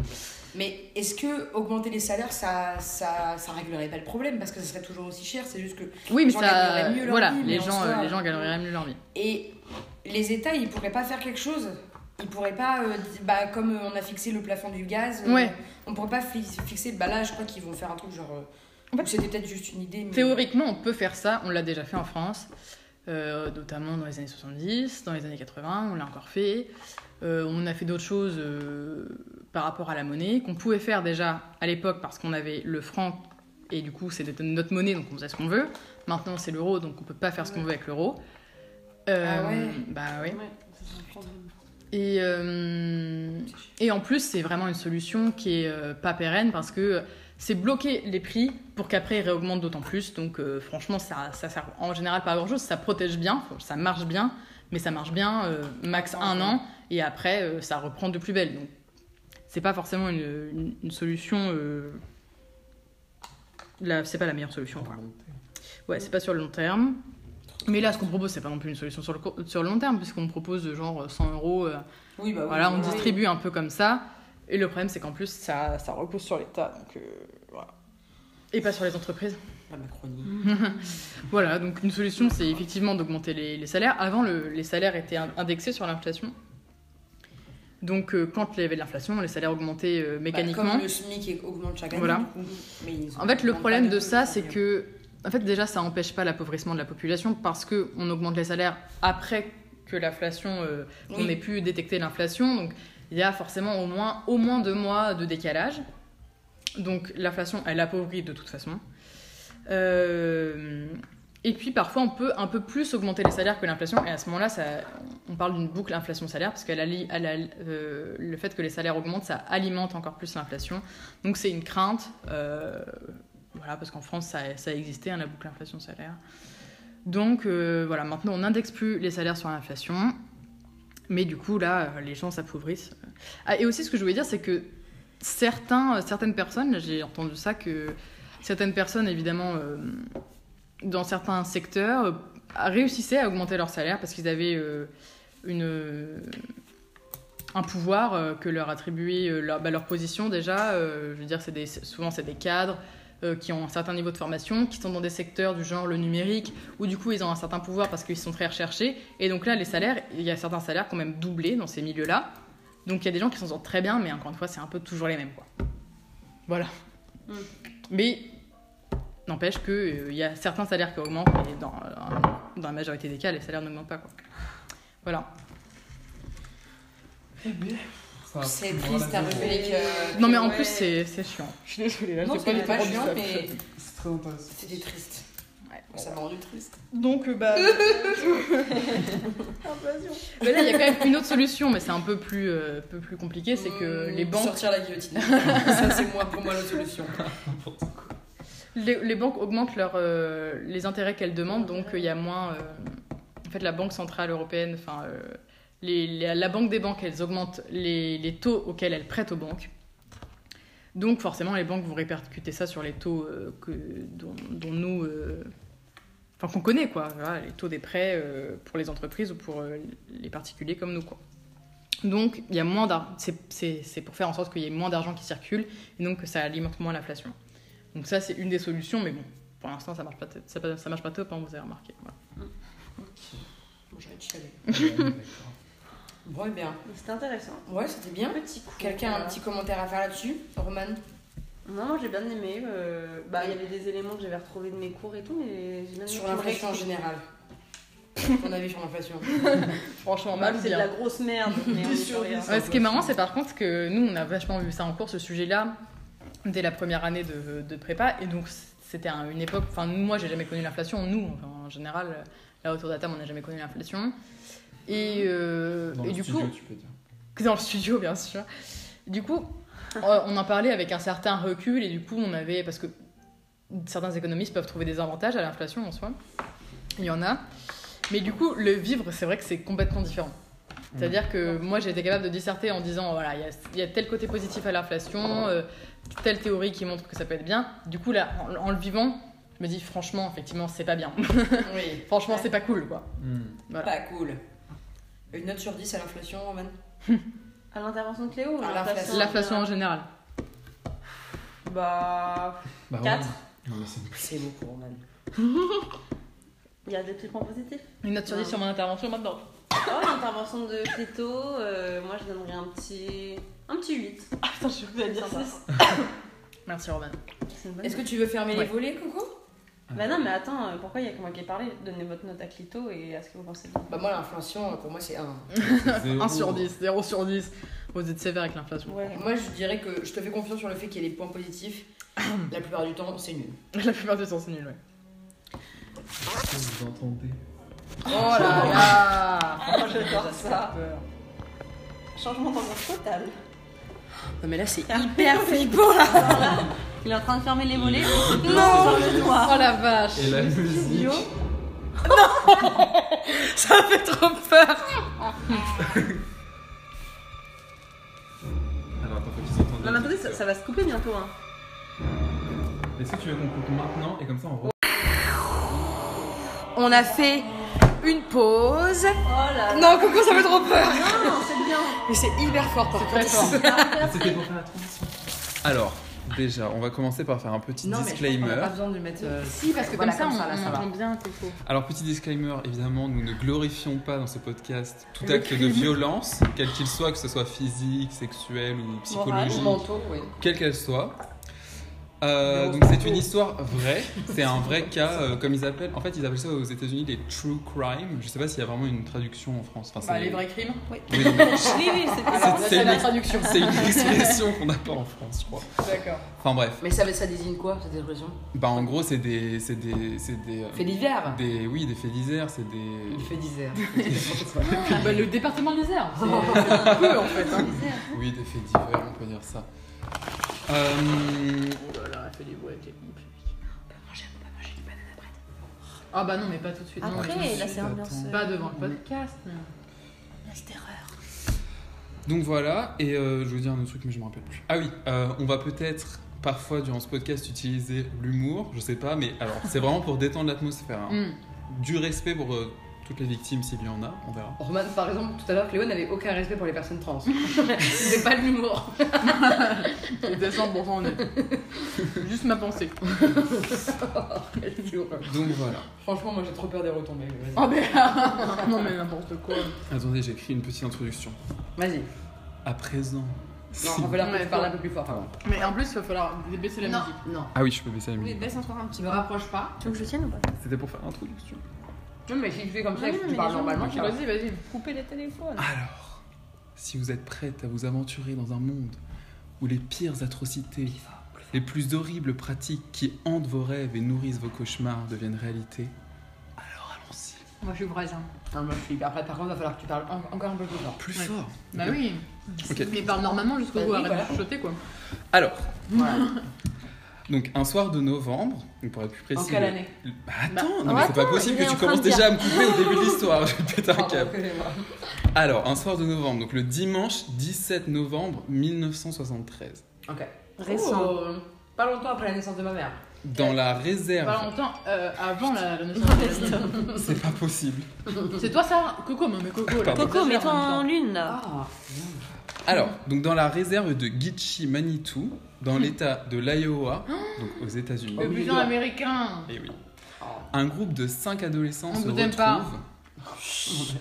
C: Mais est-ce que augmenter les salaires, ça, ça, ça réglerait pas le problème Parce que ça serait toujours aussi cher, c'est juste que.
B: Oui, mais
C: Les gens
B: ça,
C: gagneraient mieux leur
B: voilà,
C: vie, mais
B: les
C: en
B: gens,
C: soi,
B: euh, les gens gagneraient mieux leur vie.
C: Et les États, ils pourraient pas faire quelque chose Ils pourraient pas, euh, bah, comme euh, on a fixé le plafond du gaz,
B: Ouais.
C: on pourrait pas fi- fixer. Bah là, je crois qu'ils vont faire un truc genre.
B: En fait,
C: c'était peut-être juste une idée. Mais...
B: Théoriquement, on peut faire ça, on l'a déjà fait en France, euh, notamment dans les années 70, dans les années 80, on l'a encore fait. Euh, on a fait d'autres choses euh, par rapport à la monnaie qu'on pouvait faire déjà à l'époque parce qu'on avait le franc et du coup c'était notre monnaie donc on faisait ce qu'on veut. Maintenant c'est l'euro donc on peut pas faire ce qu'on veut avec l'euro. Euh,
C: Ah ouais
B: Bah oui.
D: Ouais.
B: Et, et en plus, c'est vraiment une solution qui est pas pérenne parce que c'est bloquer les prix pour qu'après ils réaugmentent d'autant plus. Donc franchement, ça, ça sert en général pas à grand chose. Ça protège bien, ça marche bien, mais ça marche bien max un an et après euh, ça reprend de plus belle. Donc c'est pas forcément une, une- une solution. Euh, c'est pas la meilleure solution. quoi. Ouais, c'est pas sur le long terme. Mais là, ce qu'on propose, c'est pas non plus une solution sur le, sur le long terme, puisqu'on propose genre 100 euros. euh,
C: Oui, bah oui,
B: voilà, on
C: oui.
B: distribue un peu comme ça. Et le problème, c'est qu'en plus, ça, ça repose sur l'État. Donc, euh, voilà. Et pas sur les entreprises.
C: La Macronie.
B: Voilà, donc une solution, c'est effectivement d'augmenter les, les salaires. Avant, le- les salaires étaient in- indexés sur l'inflation. Donc, euh, quand il y avait de l'inflation, les salaires augmentaient euh,
C: Bah,
B: mécaniquement.
C: comme le SMIC augmente chaque année.
B: Voilà.
C: du coup. Mais ils
B: En fait, le problème de ça, c'est que, en fait, déjà, ça empêche pas l'appauvrissement de la population parce que on augmente les salaires après que l'inflation, euh, qu'on
C: Oui.
B: ait pu détecter l'inflation. Donc, il y a forcément au moins, au moins deux mois de décalage. Donc, l'inflation, elle appauvrit de toute façon. Euh, et puis, parfois, on peut un peu plus augmenter les salaires que l'inflation. Et à ce moment-là, on parle d'une boucle inflation-salaire parce que le fait que les salaires augmentent, ça alimente encore plus l'inflation. Donc, c'est une crainte. euh, voilà, parce qu'en France, ça, ça a existé, hein, la boucle inflation-salaire. Donc, euh, voilà, maintenant, on n'indexe plus les salaires sur l'inflation. Mais du coup, là, euh, les gens s'appauvrissent. Ah, et aussi, ce que je voulais dire, c'est que certains, certaines personnes, j'ai entendu ça, que certaines personnes, évidemment, euh, dans certains secteurs, euh, réussissaient à augmenter leur salaire parce qu'ils avaient euh, une, un pouvoir euh, que leur attribuait euh, leur, bah, leur position déjà. euh, je veux dire, c'est des, souvent, c'est des cadres euh, qui ont un certain niveau de formation, qui sont dans des secteurs du genre le numérique, où du coup ils ont un certain pouvoir parce qu'ils sont très recherchés. Et donc là, les salaires, il y a certains salaires qui ont même doublé dans ces milieux-là. Donc il y a des gens qui s'en sortent très bien, mais encore une fois, c'est un peu toujours les mêmes. Quoi. Voilà.
D: Mm.
B: Mais n'empêche qu'il y a certains salaires qui augmentent, et dans, euh, dans la majorité des cas, les salaires n'augmentent pas. Quoi. Voilà.
C: C'est triste à que.
B: Non mais en
C: ouais.
B: plus, c'est c'est chiant. Je suis désolée, là, j'ai pas
C: pas chiant, mais
E: C'est très intéressant.
C: c'était triste.
B: Ouais.
C: Ça m'a rendu triste.
B: Donc, euh, bah. mais là, il y a quand même une autre solution, mais c'est un peu plus, euh, peu plus compliqué c'est que les banques,
C: Sortir la guillotine. ça, c'est moi, pour moi la solution.
B: les, banques augmentent euh, les intérêts qu'elles demandent, donc euh, il y a moins. euh, en fait, la Banque Centrale Européenne, enfin. la Banque des banques, elles augmentent les, taux auxquels elles prêtent aux banques. Donc, forcément, les banques vont répercuter ça sur les taux que, dont, nous. Enfin, qu'on connaît, quoi. Les taux des prêts pour les entreprises ou pour les particuliers comme nous, quoi. Donc, il y a moins d'argent. C'est pour faire en sorte qu'il y ait moins d'argent qui circule et donc que ça alimente moins l'inflation. Donc, ça, c'est une des solutions, mais bon, pour l'instant, ça marche pas, ça, ça marche pas top, hein, vous avez remarqué. Voilà.
C: Bon.
E: Ouais, d'accord.
C: Bon, et bien.
D: C'était intéressant.
C: Ouais, c'était bien.
D: Petit.
C: Quelqu'un a un petit commentaire à faire là-dessus Roman?
D: Non, j'ai bien aimé. euh, Bah, il y avait des éléments que j'avais retrouvés de mes cours et tout, mais j'ai bien aimé.
C: Sur l'inflation en général. Ton avis sur l'inflation
B: Franchement,
D: Bah,
B: mal,
D: c'est de la grosse merde, mais on est sur rien.
B: Ouais, ce qui est marrant, c'est par contre que nous, on a vachement vu ça en cours, ce sujet-là, dès la première année de, de prépa. Et donc, c'était un- une époque. Enfin, moi, j'ai jamais connu l'inflation. Nous, enfin, en général, là autour de la table, on n'a jamais connu l'inflation. Et, euh,
E: Dans
B: et
E: le
B: du
E: studio,
B: coup,
E: tu peux dire.
B: dans le studio, bien sûr. Du coup, euh, on en parlait avec un certain recul. Et du coup, on avait. Parce que certains économistes peuvent trouver des avantages à l'inflation en soi. Il y en a. Mais du coup, le vivre, c'est vrai que c'est complètement différent. C'est-à-dire que moi, j'ai été capable de disserter en disant voilà, il y a, il y a tel côté positif à l'inflation, euh, telle théorie qui montre que ça peut être bien. Du coup, là, en, en le vivant, Je me dis, franchement, effectivement, c'est pas bien.
C: Oui.
B: franchement, c'est pas cool, quoi. Voilà.
C: Pas cool. Une note sur 10 à l'inflation, Roman
D: À l'intervention de Cléo ou
C: À
D: l'inflation
B: L'inflation en général.
D: Bah.
A: Bah,
D: Quatre.
A: ouais. Non, mais c'est-
C: C'est beaucoup, Roman.
D: Il y a des petits points positifs.
B: Une note sur 10 sur mon intervention maintenant.
D: Oh, l'intervention de Cléto, euh, moi je donnerais un petit. Un petit 8.
B: Ah, Attends, je vais dire
D: Sympa.
B: 6. Merci,
D: bonne
C: Est-ce que tu veux fermer
B: Ouais.
C: les volets, Coco?
D: Bah non, mais attends, euh, pourquoi il y a que moi qui ai parlé? Donnez votre note à Clito et à ce que vous pensez.
C: Bah, moi, l'inflation, pour moi, c'est 1.
A: Zéro.
B: 1 sur 10, 0 sur 10. Vous êtes sévère avec l'inflation.
D: Ouais.
C: Moi, je dirais que je te fais confiance sur le fait qu'il y ait des points positifs. La plupart du temps, c'est nul.
B: La plupart du temps, c'est nul, ouais.
A: Vous entendez?
C: Oh là là
D: Oh, j'adore ça.
B: Peur.
D: Changement d'ambiance total.
C: Non, mais là, c'est
D: Hyper flippant là. Il est en train de fermer les volets. Non, le.
B: Oh la vache
A: Et la musique.
D: Idiot.
B: Ça fait trop peur
A: Alors, attends, faut qu'ils entendent.
D: Non, mais attendez, ça, ça va se couper bientôt. Hein.
A: Est-ce que tu veux qu'on coupe maintenant et comme ça on re...
C: On a fait une pause.
D: Oh là là.
C: Non, Coco, ça fait trop peur
D: Non, c'est bien.
C: Mais c'est hyper fort, par contre.
A: C'était pour faire la transition. Alors, déjà, on va commencer par faire un petit
C: Non, mais je pense qu'on n'a
A: disclaimer.
C: pas besoin de mettre... euh,
B: Si, parce que
C: Voilà,
B: comme ça, on, on entend bien Coco.
A: Alors, petit disclaimer, évidemment, nous ne glorifions pas dans ce podcast tout
C: Le
A: acte de violence, quel qu'il soit, que ce soit physique, sexuel ou psychologique,
C: manteau, oui.
A: quelle qu'elle soit. Euh, donc c'est une histoire vraie, c'est un vrai cas, euh, comme ils appellent. En fait, ils appellent ça aux États-Unis des true crime. Je sais pas s'il y a vraiment une traduction en France. Enfin,
B: Bah, les vrais crimes.
A: Oui,
D: Oui, oui, c'est
B: la traduction.
A: c'est une expression qu'on n'a pas en France, je crois.
B: D'accord.
A: Enfin bref,
C: Mais ça, ça désigne quoi, cette expression?
A: Bah en gros c'est des, c'est des, c'est des, euh,
C: Fait divers
A: des, oui, des faits divers, c'est des,
C: Fait divers.
B: Bah, le département des airs. C'est c'est peu en fait. Hein.
A: oui, des faits divers, on peut dire ça. Euh,
B: Oh là là, elle fait des bruits avec les pompes. Ah bah non, mais pas tout de suite. non,
D: Après,
B: de
D: là, c'est ambiance. euh,
B: Pas devant le podcast. mais-
A: Donc voilà, et euh, je veux dire un autre truc, mais je me rappelle plus. Ah oui, euh, on va peut-être parfois durant ce podcast utiliser l'humour, je sais pas, mais alors c'est vraiment pour détendre l'atmosphère. hein.
B: Hmm.
A: Du respect pour euh, toutes les victimes s'il y en a, on verra.
C: Roman, par exemple, tout à l'heure, Cléo n'avait aucun respect pour les personnes trans. C'était pas de l'humour.
B: C'était 100% honnête. Juste ma pensée.
A: Donc voilà.
C: Franchement, moi j'ai trop peur des retombées.
B: Oh mais non mais n'importe quoi.
A: Attendez, j'ai écrit une petite introduction.
C: Vas-y.
A: À présent.
C: Non, on va parles
B: faut-
C: un peu plus fort.
B: Mais en plus, il va falloir baisser la
C: Non,
B: musique.
C: non.
A: Ah oui, je peux baisser la
D: Oui,
A: musique.
D: baisse encore un petit
C: Tu
D: peu.
C: me rapproches pas.
D: Tu veux que je tienne ou pas?
A: C'était pour faire l'introduction.
C: Non, mais si tu fais comme ça
D: Non,
C: et que
D: non,
C: tu parles normalement, tu vas.
B: vas-y, vas-y.
D: Couper les téléphones.
A: Alors, si vous êtes prête à vous aventurer dans un monde où les pires atrocités, les plus horribles pratiques qui hantent vos rêves et nourrissent vos cauchemars deviennent réalité, alors allons-y.
B: Moi, je suis brésilien.
C: Non, moi je suis hyper prête. Par contre, il va falloir que tu parles en- encore un peu plus fort.
A: Plus
B: Ouais.
A: fort.
B: Bah
A: Ok.
B: oui.
A: Ok.
B: Mais parle normalement jusqu'au
C: Vas-y,
B: bout, arrête
C: voilà.
B: de chuchoter quoi.
A: Alors,
C: Voilà.
A: Donc un soir de novembre, pour être plus précis.
C: En quelle
A: le-
C: année
A: Bah attends, non, mais c'est pas possible que tu commences déjà à me couper au début de l'histoire. Je vais péter un câble. Alors, un soir de novembre, donc le dimanche 17 novembre 1973,
C: Ok.
D: Récent.
C: Oh, pas longtemps après la naissance de ma mère.
A: dans la
B: Pas
A: réserve.
B: longtemps euh, avant la, la naissance de la vie.
A: C'est pas possible.
B: C'est toi ça Coco, mais Coco là.
D: Coco, mets-toi
B: en
D: lune là.
C: Ah.
A: Alors, donc dans la réserve de Gitchi Manitou, dans l'état de l'Iowa, donc aux États-Unis.
B: Le américain.
A: Et oui. Un groupe de 5 adolescents
B: On
A: se
B: vous aime pas.
A: retrouve.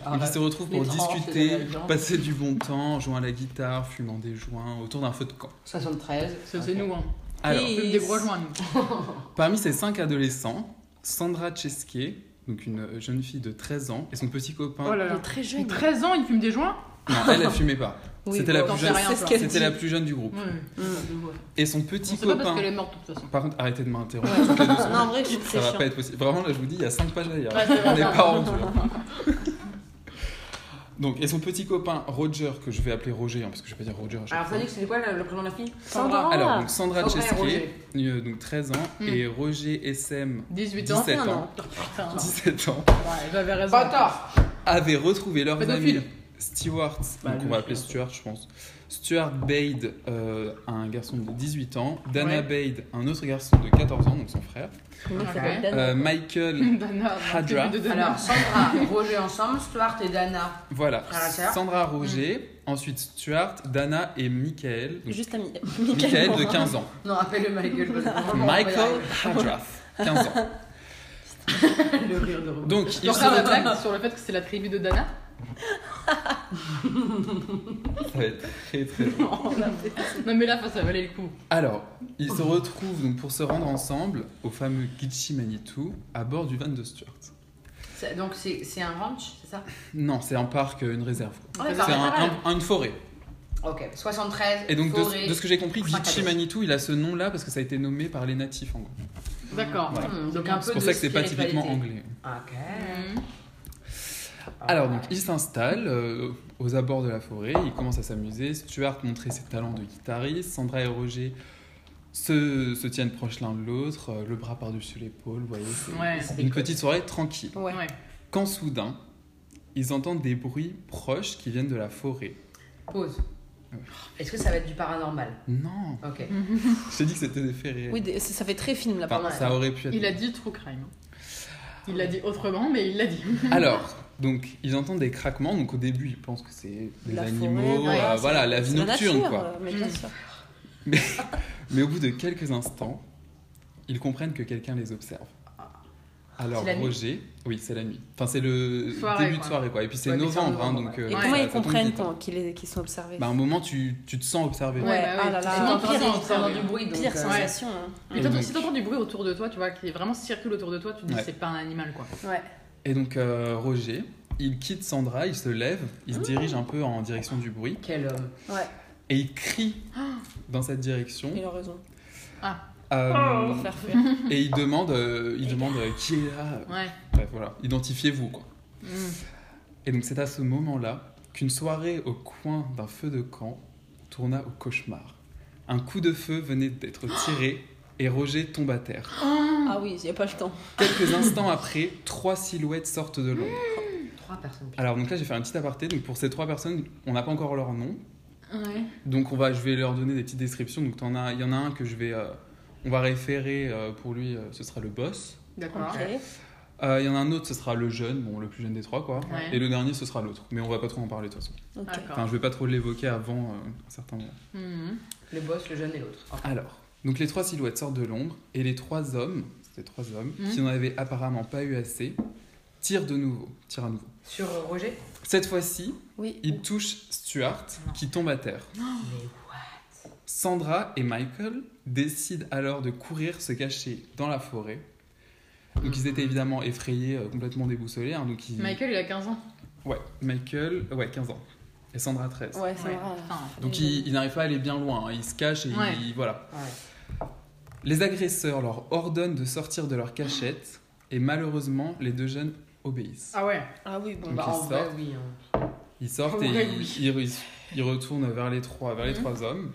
C: Ah,
A: Ils se retrouvent pour
C: Les tranches, les
A: discuter, passer du bon temps, jouant à la guitare, fumant des joints autour d'un feu de camp.
C: 73.
B: C'est c'est nous, hein.
A: Alors,
D: Et-
B: des gros joints, nous.
A: parmi ces 5 adolescents, Sandra Chesky, donc une jeune fille de 13 ans, et son petit copain.
B: Oh là
D: Il
B: là.
D: est très jeune.
B: 13 ans, il fume des joints?
A: Non, elle, elle fumait pas.
D: Oui,
A: C'était la, plus jeune- c'était la plus jeune du groupe.
B: Ouais.
A: Et son
B: On
A: petit
B: sait pas parce
A: copain.
B: qu'elle est morte de toute façon.
A: Par contre, arrêtez de m'interrompre. secondes.
D: Non, en vrai, je-
A: Ça va
D: chiant.
A: pas être possible. Vraiment, là, je vous dis, il y a 5 pages lire.
B: Ouais,
A: On n'est pas rendu. hein. Donc, et son petit copain Roger, que je vais appeler Roger, hein, parce que je vais pas dire Roger à chaque
C: Alors,
A: fois.
C: ça dit que c'était quoi le, prénom de la fille?
D: Sandra.
A: Alors, donc Sandra
C: Sandra
A: Chesky, euh, donc 13 ans,
B: Hmm.
A: et Roger SM,
B: 18 ans.
A: 17
D: un
A: ans,
D: an.
B: Putain.
A: 17 ans,
B: Ouais, j'avais raison.
C: Pas tort
A: avaient retrouvé leurs amis Stewart,
C: Bah,
A: donc on va appeler
C: je-
A: Stuart, je pense. Stuart Bade, euh, un garçon de 18 ans. Dana Bade, un autre garçon de 14 ans, donc son frère. Euh, Michael,
B: Dana,
A: Hadra.
C: Alors, Sandra, Roger ensemble, Stuart et Dana.
A: voilà. Sandra Roger, ensuite Stuart, Dana et Michael. donc
D: Juste à Mi-
A: Michael de
D: Morin.
A: 15 ans.
C: Non, appelle-le Michael.
A: Michael. Hadrath, 15 ans.
C: Le rire de Ruben.
A: Donc, il se retrouve-
B: blague sur le fait que c'est la tribu de Dana
A: Ça va être très très drôle.
B: Non mais là, ça valait le coup.
A: Alors, ils se retrouvent donc pour se rendre ensemble au fameux Gitchi Manitou à bord du van de Stuart.
C: C'est- Donc, c'est c'est un ranch, c'est ça?
A: Non, c'est un parc, euh, une réserve. quoi.
C: Ouais,
A: C'est
C: bah,
A: un- une forêt.
C: Ok, 73.
A: Et donc, de,
C: forêt.
A: de ce que j'ai compris,
C: Cinq
A: Gitchi. Manitou, il a ce nom-là parce que ça a été nommé par les natifs en gros.
B: D'accord.
A: Voilà.
C: Hmm, donc, un peu
A: C'est pour
C: de
A: ça que c'est pas typiquement
C: spiritualité.
A: anglais.
C: Ok.
B: Mhm.
A: Alors, donc, il s'installe euh, aux abords de la forêt, il commence à s'amuser. Stuart montrait ses talents de guitariste. Sandra et Roger se, se tiennent proches l'un de l'autre, euh, le bras par-dessus l'épaule, vous voyez. c'est
B: Ouais.
A: Une petite soirée tranquille.
D: Ouais.
B: Ouais.
A: Quand soudain, ils entendent des bruits proches qui viennent de la forêt.
C: Pause.
A: Ouais.
C: Est-ce que ça va être du paranormal?
A: Non,
C: Ok.
A: je t'ai dit que c'était des faits réels.
D: Oui, des- ça fait très film là.
A: Enfin,
D: pour moi.
A: ça aurait pu être.
B: Il a dit true crime. Il l'a dit autrement, mais il l'a dit.
A: Alors, donc, ils entendent des craquements. Donc, au début, ils pensent que c'est des
D: La
A: animaux,
D: forêt,
A: euh, voilà, la vie nocturne,
D: nature,
A: quoi.
D: Mais bien sûr.
A: Mais au bout de quelques instants, ils comprennent que quelqu'un les observe. Alors,
C: la nuit
A: Roger, oui, c'est la nuit. Enfin, c'est le
B: Soirée,
A: début de soirée, quoi. Et puis, c'est
C: Ouais,
A: novembre, hein,
C: novembre,
A: donc. euh,
D: Et
B: Ouais,
D: comment ils comprennent
A: hein.
D: quand- qu'ils sont observés
A: Bah, à un moment, tu, tu te sens observé.
B: Ouais,
D: Ouais, ah là là.
B: Pire,
C: du bruit. donc,
D: Pire
C: euh,
D: sensation. hein.
B: Et
A: Et
B: t'entends-
A: donc-
B: si t'entends du bruit autour de toi, tu vois, qui vraiment circule autour de toi, tu te dis
A: Ouais.
B: c'est pas un animal quoi.
D: Ouais.
A: Et donc, euh, Roger, il quitte Sandra, il se lève, il se dirige un peu en direction du bruit,
C: Quel homme.
D: Ouais.
A: et il crie dans cette direction.
D: Il a raison.
A: Euh,
D: Pour faire fuir.
A: Et il demande, euh, il demande euh, qui est là.
B: Ouais.
A: Bref, voilà, identifiez-vous, quoi.
B: Mm.
A: Et donc c'est à ce moment-là qu'une soirée au coin d'un feu de camp tourna au cauchemar. Un coup de feu venait d'être tiré et Roger tombe à terre.
D: Ah oui, il n'y a pas le temps.
A: Quelques instants après, trois silhouettes sortent de l'ombre.
C: Trois personnes.
A: Alors donc là j'ai fait un petit aparté. Donc pour ces trois personnes, on n'a pas encore leur nom.
B: Ouais.
A: Donc on va, je vais leur donner des petites descriptions. Donc as- il y en a un que je vais, euh, on va référer euh, pour lui. euh, ce sera le boss.
B: D'accord.
A: Euh, Il y en a un autre, ce sera le jeune, bon le plus jeune des trois quoi.
B: Ouais.
A: Et le dernier, ce sera l'autre. Mais on va pas trop en parler de toute façon.
D: Ok.
B: D'accord.
A: Enfin, je vais pas trop l'évoquer avant euh, un certain moment.
B: Mhm.
C: Le boss, le jeune et l'autre.
A: Alors, donc les trois silhouettes sortent de l'ombre et les trois hommes, c'était trois hommes,
B: Mhm.
A: qui n'en avaient apparemment pas eu assez, tirent de nouveau, tirent à nouveau.
C: Sur euh, Roger?
A: Cette fois-ci,
D: Oui.
A: ils touchent Stuart, qui tombe à terre.
C: Mais
A: Sandra et Michael décident alors de courir se cacher dans la forêt. Donc ils étaient évidemment effrayés, euh, complètement déboussolés. hein, donc ils...
B: Michael, il a 15 ans.
A: Ouais, Michael, ouais, 15 ans. Et Sandra, 13.
D: Ouais, c'est
B: Ouais.
D: vrai.
B: Enfin,
A: Donc ils, ils n'arrivent pas à aller bien loin, hein, ils se cachent et
B: Ouais.
A: voilà.
C: Ouais.
A: Les agresseurs leur ordonnent de sortir de leur cachette et malheureusement les deux jeunes obéissent.
B: Ah ouais.
D: Ah oui, bon.
A: Donc,
C: Bah,
A: ils
C: en vrai,
A: sortent.
C: oui. hein.
A: Ils sortent
B: En
A: et
B: vrai,
A: ils,
B: oui.
A: ils re- ils retournent vers les trois, vers les
B: Mhm.
A: trois hommes.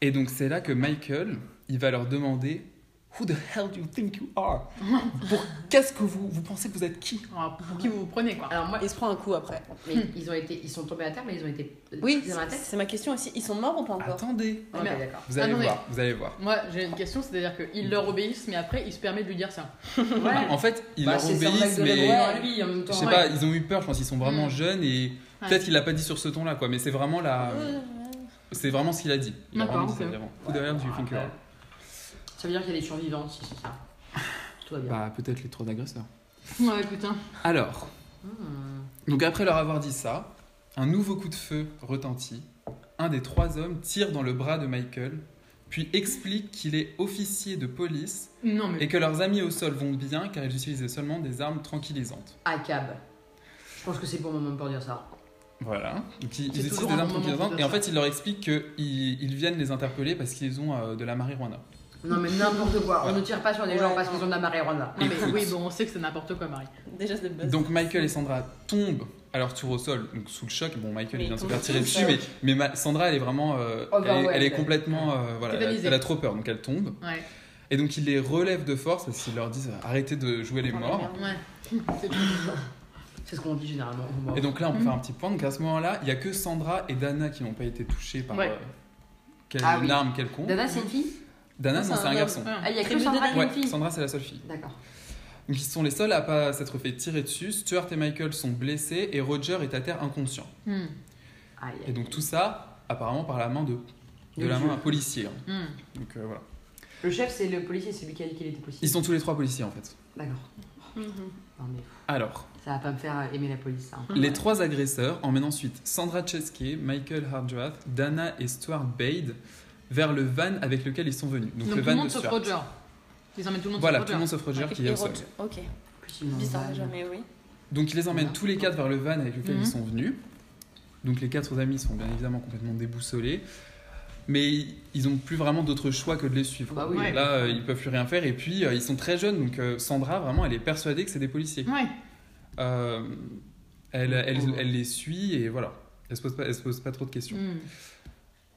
A: Et donc c'est là que Michael, il va leur demander Who the hell do you think you are? Pour qu'est-ce que vous vous pensez que vous êtes qui?
B: Alors, pour qui vous vous prenez quoi
C: Alors moi,
D: Il se prend un coup après.
C: mais ils ont été, ils sont tombés à terre, mais ils ont été
D: Oui,
C: pris dans la tête.
D: c'est ma question aussi. Ils sont morts ou pas encore?
A: Attendez,
C: Ok,
B: Mais-
C: d'accord.
A: vous allez
B: Attendez.
A: voir, vous allez voir.
B: Moi, j'ai une question, c'est-à-dire qu'ils leur obéissent, mais après, ils se permettent de lui dire ça.
C: Ouais.
A: En fait, ils
C: Bah,
A: leur obéissent, mais
C: à lui en même
A: je
C: temps.
A: sais
B: Ouais.
A: pas, ils ont eu peur. Je pense qu'ils sont vraiment
B: Mhm.
A: jeunes et
B: Ouais.
A: peut-être qu'il l'a pas dit sur ce ton-là, quoi. Mais c'est vraiment la, c'est vraiment ce qu'il a dit. Il a
B: D'accord,
A: vraiment dit ça, vraiment. Who the hell do you think you are?
C: Ça veut dire qu'il y a des survivants, si c'est ça. Tout va bien.
A: Bah peut-être les trois agresseurs.
B: Ouais, putain.
A: Alors,
C: Hmm.
A: donc après leur avoir dit ça, un nouveau coup de feu retentit. Un des trois hommes tire dans le bras de Michael, puis explique qu'il est officier de police
B: Non, mais.
A: et que leurs amis au sol vont bien car ils utilisaient seulement des armes tranquillisantes.
C: À cab. Je pense que c'est pour moment pour dire ça.
A: Voilà. Donc ils, utilisent des armes tranquillisantes et en fait ils leur expliquent qu'ils ils viennent les interpeller parce qu'ils ont euh, de la marijuana.
C: Non mais n'importe quoi. On ne tire pas sur les
D: Ouais,
C: gens parce qu'ils ont de la marijuana.
B: Non, mais oui, bon, on sait que c'est n'importe quoi, Marie.
D: Déjà, c'est base.
A: Donc Michael et Sandra tombent à leur tour au sol, donc sous le choc. Bon, Michael
D: Mais
A: il vient de se faire tirer dessus, mais, mais Ma- Sandra elle est vraiment, euh,
C: Oh, bah
A: elle, est-
C: ouais,
A: elle est
C: elle-
A: complètement, euh, voilà, elle a,
B: Tétanisée.
A: elle a trop peur, donc elle tombe.
B: Ouais.
A: Et donc ils les relèvent de force parce qu'ils leur disent arrêtez de jouer les morts.
B: Ouais. C'est
C: ce qu'on dit généralement.
A: Et donc là, on peut
B: Mhm.
A: faire un petit point. Donc à ce moment-là, il y a que Sandra et Dana qui n'ont pas été touchés par
B: Ouais.
A: euh, quelle
C: Ah oui.
A: arme quelconque.
C: Dana, c'est une fille?
A: Dana,
D: Non, c'est
A: un garçon.
B: Ah.
C: Il y a que Sandra qui est une fille.
A: Sandra, c'est la seule fille.
C: D'accord.
A: Donc ils sont les seuls à pas s'être fait tirer dessus. Stuart et Michael sont blessés et Roger est à terre inconscient.
B: Hmm.
C: Aïe,
A: Et donc tout ça, apparemment par la main de, de la main d'un policier. hein.
B: Hmm.
A: Donc euh, voilà.
C: Le chef, c'est le policier, c'est lui qui a dit qu'il était policier.
A: Ils sont tous les trois policiers en fait.
C: D'accord. Non, mais
A: Alors,
C: ça va pas me faire aimer la police, ça. hein.
A: les trois agresseurs emmènent ensuite Sandra Chesky, Michael Hardrath, Dana et Stuart Bade vers le van avec lequel ils sont venus. Donc,
B: Donc,
A: le
B: tout le
A: van de
B: monde sauf
A: Stuart.
B: Roger. Ils emmènent tout le monde
A: Voilà,
B: sauf
A: tout
B: Roger.
A: le monde sauf Roger qui
D: Et
A: est au sol.
D: Roger. Ok, bizarre jamais, oui.
A: Donc ils les emmènent
C: Voilà.
A: tous les quatre vers le van avec lequel
B: Mhm.
A: ils sont venus. Donc les quatre amis sont bien évidemment complètement déboussolés. Mais ils ont plus vraiment d'autre choix que de les suivre.
C: Bah oui.
B: Ouais.
A: Là, euh, ils peuvent plus rien faire. Et puis, euh, ils sont très jeunes. Donc euh, Sandra, vraiment, elle est persuadée que c'est des policiers.
B: Ouais.
A: Euh, elle, elle,
C: Oh.
A: elle les suit et voilà. Elle se pose pas, elle se pose pas trop de questions.
B: Hmm.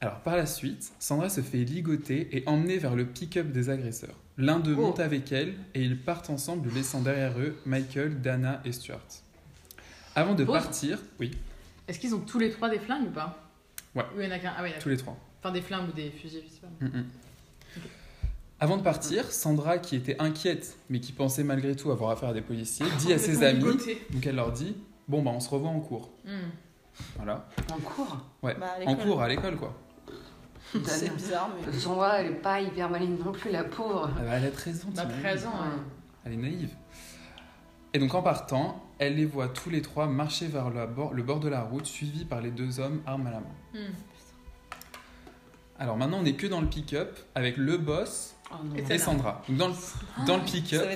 A: Alors par la suite, Sandra se fait ligoter et emmener vers le pick-up des agresseurs. L'un d'eux
B: Oh.
A: monte avec elle et ils partent ensemble, laissant derrière eux Michael, Dana et Stuart. Avant de
C: Pause.
A: partir, oui,
B: Est-ce qu'ils ont tous les trois des flingues ou pas?
A: Ouais.
B: Ou il y en a qu'un Ah ouais, d'accord.
A: tous les trois.
B: Enfin, des flingues ou des fusils, je sais pas.
A: Mm, mm. Avant de partir, Sandra, qui était inquiète, mais qui pensait malgré tout avoir affaire à des policiers, dit à ses amis, donc elle leur dit, bon bah on se revoit en cours.
B: Hmm.
A: Voilà.
C: En cours?
A: Ouais.
D: Bah, à
A: en cours, à l'école quoi.
D: C'est bizarre, mais.
C: Sandra, elle est pas hyper maligne non plus, la pauvre.
A: Ah bah, elle a 13 ans.
B: Bah,
A: t'imagines
B: 13 ans, ouais.
A: Elle est naïve. Et donc en partant, elle les voit tous les trois marcher vers la bord- le bord de la route, suivis par les deux hommes armes à la main.
B: Hmm.
A: Alors maintenant, on n'est que dans le pick-up avec le boss
C: Oh.
B: Et.
A: Sandra. Donc, dans le, dans le pick-up,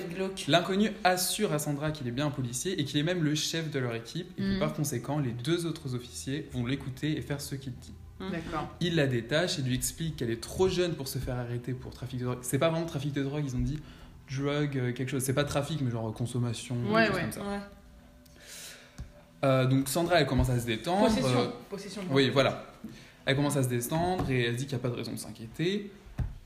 A: l'inconnu assure à Sandra qu'il est bien un policier et qu'il est même le chef de leur équipe et que
B: Mm.
A: par conséquent, les deux autres officiers vont l'écouter et faire ce qu'il dit.
B: D'accord.
A: Il la détache et lui explique qu'elle est trop jeune pour se faire arrêter pour trafic de drogue. C'est pas vraiment trafic de drogue, ils ont dit drug, euh, quelque chose. C'est pas trafic, mais genre consommation,
B: Ouais, ouais.
A: comme ça.
D: Ouais.
A: Euh, donc Sandra, elle commence à se détendre.
B: Possession.
A: Euh,
B: Possession.
A: oui, voilà. Elle commence à se détendre et elle dit qu'il n'y a pas de raison de s'inquiéter.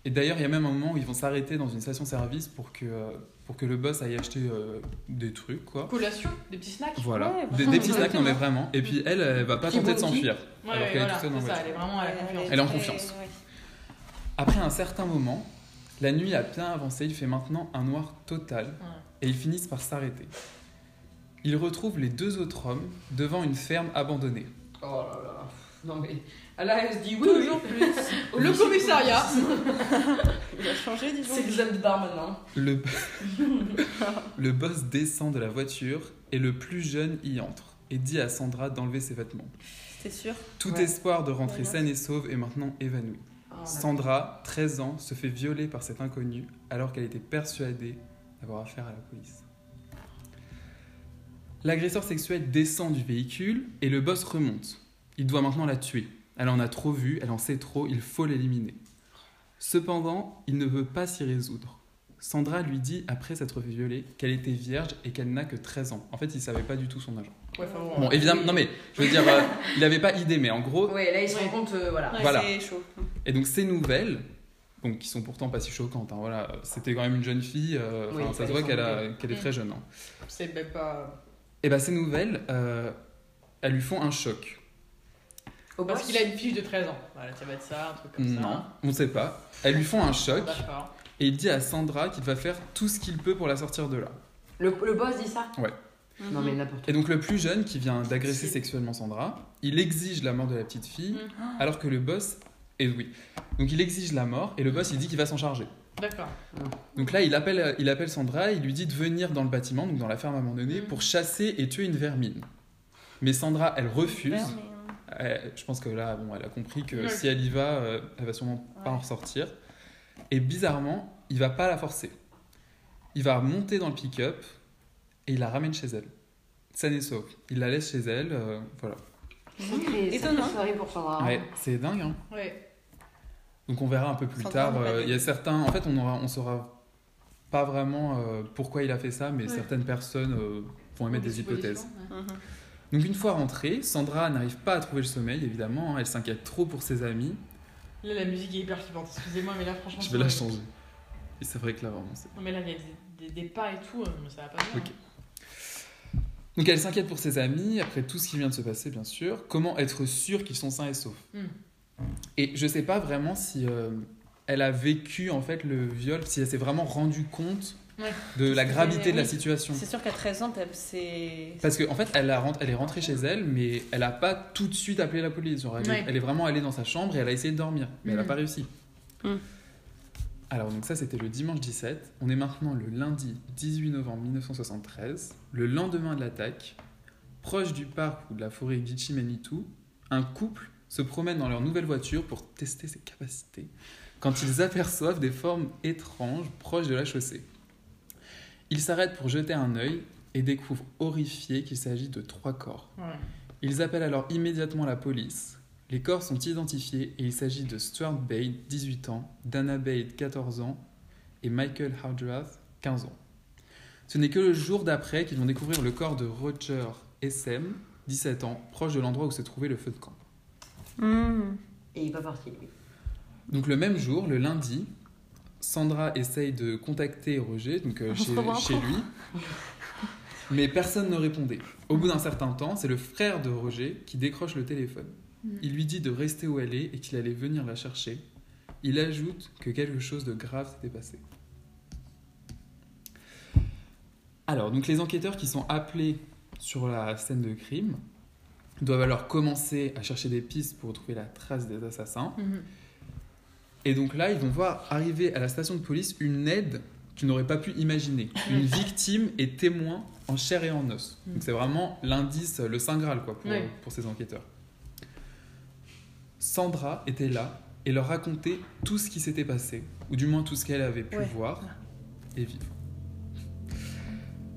A: Et d'ailleurs, il y a même un moment où ils vont s'arrêter dans une station-service pour que, euh, pour que le boss aille acheter euh, des trucs, quoi.
B: Collation, des petits snacks.
A: Voilà.
D: Ouais,
A: des, des petits snacks, non mais vraiment. Et puis elle, elle va pas tenter de s'enfuir.
B: Ouais,
A: alors qu'elle est toute seule dans
B: ça, elle est vraiment à la confiance.
A: Elle est en confiance.
D: ouais.
A: Après un certain moment, la nuit a bien avancé, il fait maintenant un noir total
B: Ouais.
A: et ils finissent par s'arrêter. Ils retrouvent les deux autres hommes devant une ferme abandonnée.
C: Oh là là. Non mais. Là, elle se dit oui,
D: Toujours
C: oui.
D: plus.
B: Le commissariat
D: Il a changé, disons.
C: C'est de bar maintenant.
A: Le... le boss descend de la voiture et le plus jeune y entre et dit à Sandra d'enlever ses vêtements.
D: C'était sûr?
A: Tout
C: Ouais.
A: espoir de rentrer
D: Voilà.
A: saine et sauve est maintenant évanoui.
C: Oh,
A: Sandra, 13 ans, se fait violer par cet inconnu alors qu'elle était persuadée d'avoir affaire à la police. L'agresseur sexuel descend du véhicule et le boss remonte. Il doit maintenant la tuer. Elle en a trop vu, elle en sait trop, il faut l'éliminer. Cependant, il ne veut pas s'y résoudre. Sandra lui dit, après s'être violer, qu'elle était vierge et qu'elle n'a que 13 ans. En fait, il savait pas du tout son âge.
B: Ouais, enfin, bon,
A: Bon, évidemment, non mais, je veux dire, euh, il n'avait pas idée, mais en gros,
C: Ouais, là, il se
B: Ouais.
C: rend compte, euh, voilà.
D: Ouais,
A: Voilà.
D: C'est chaud.
A: Et donc ces nouvelles, donc qui sont pourtant pas si choquantes, hein, voilà, c'était quand même une jeune fille, euh,
C: Oui,
A: ça se voit qu'elle est
B: Mm.
A: très jeune. hein.
B: C'est pas.
A: Et bah ces nouvelles, euh, elles lui font un choc.
C: Au
B: Parce qu'il a une fille de 13 ans. Voilà, ça va être ça, un truc comme ça.
A: Non, on sait pas. Elles lui font un choc
B: D'accord.
A: et il dit à Sandra qu'il va faire tout ce qu'il peut pour la sortir de là.
C: Le, le boss dit ça?
A: Ouais.
C: Non mais n'importe
A: Et donc le plus jeune qui vient d'agresser sexuellement Sandra, il exige la mort de la petite fille,
B: Mhm.
A: alors que le boss, et oui, donc il exige la mort et le boss il dit qu'il va s'en charger.
B: D'accord.
A: Donc là, il appelle, il appelle Sandra, il lui dit de venir dans le bâtiment, donc dans la ferme abandonnée,
B: Mhm.
A: pour chasser et tuer une vermine. Mais Sandra, elle refuse.
D: Euh,
A: Elle- je pense que là, bon, elle a compris que
B: Ouais.
A: si elle y va, euh, elle va sûrement pas en ressortir. Et bizarrement, il va pas la forcer. Il va monter dans le pick-up et il la ramène chez elle. Saine et sauve. Il la laisse chez elle, euh, voilà.
C: Sacrée
D: Étonnant.
A: Ouais, c'est dingue, hein.
B: Ouais.
A: Donc on verra un peu plus tard. euh. Il y a certains, en fait, on aura, on saura pas vraiment euh, pourquoi il a fait ça, mais
B: Ouais.
A: certaines personnes euh, vont émettre des hypothèses.
B: Ouais.
D: mhm.
A: Donc une fois rentrée, Sandra n'arrive pas à trouver le sommeil, évidemment. hein, Elle s'inquiète trop pour ses amis.
B: Là, la musique est hyper flippante. Excusez-moi, mais là, franchement.
A: Je vais la changer. Et c'est vrai que là, vraiment, c'est.
B: Non, mais là, il y a des, des, des pas et tout, euh, mais ça va pas bien.
A: Donc elle s'inquiète pour ses amis, après tout ce qui vient de se passer, bien sûr. Comment être sûre qu'ils sont sains et saufs?
B: Mm.
A: Et je sais pas vraiment si euh, elle a vécu en fait le viol, si elle s'est vraiment rendue compte
B: Ouais.
A: de la gravité de la
D: oui.
A: situation.
D: C'est sûr qu'à 13 ans, c'est.
A: Parce qu'en en fait, elle, a rent- elle est rentrée chez elle, mais elle a pas tout de suite appelé la police. Genre, elle, est-
B: Ouais.
A: elle est vraiment allée dans sa chambre et elle a essayé de dormir, mais elle n'a
B: Mhm.
A: pas réussi.
D: Mhm.
A: Alors, donc ça, c'était le dimanche 17. On est maintenant le lundi 18 novembre 1973, le lendemain de l'attaque. Proche du parc ou de la forêt Gitchi-Manitou, un couple se promène dans leur nouvelle voiture pour tester ses capacités quand ils aperçoivent des formes étranges proches de la chaussée. Ils s'arrêtent pour jeter un œil et découvrent horrifiés qu'il s'agit de trois corps.
B: Ouais.
A: Ils appellent alors immédiatement la police. Les corps sont identifiés et il s'agit de Stuart Bade, 18 ans, Dana Bade, 14 ans, et Michael Hardrath, 15 ans. Ce n'est que le jour d'après qu'ils vont découvrir le corps de Roger SM, 17 ans, proche de l'endroit où se trouvait le feu de camp.
D: Mmh.
C: Et il est pas parti, lui?
A: Donc le même jour, le lundi, Sandra essaye de contacter Roger, donc euh, chez, lui, mais personne ne répondait. Au bout d'un certain temps, c'est le frère de Roger qui décroche le téléphone.
B: Mhm.
A: Il lui dit de rester où elle est et qu'il allait venir la chercher. Il ajoute que quelque chose de grave s'était passé. Alors, donc les enquêteurs qui sont appelés sur la scène de crime doivent alors commencer à chercher des pistes pour retrouver la trace des assassins.
B: Mhm.
A: Et donc là, ils vont voir arriver à la station de police une aide qu'ils n'auraient pas pu imaginer. Une victime et témoin en chair et en os.
B: Mm.
A: Donc c'est vraiment l'indice, le saint Graal quoi, pour, pour ces enquêteurs. Sandra était là et leur racontait tout ce qui s'était passé, ou du moins tout ce qu'elle avait pu
D: Ouais.
A: voir et vivre.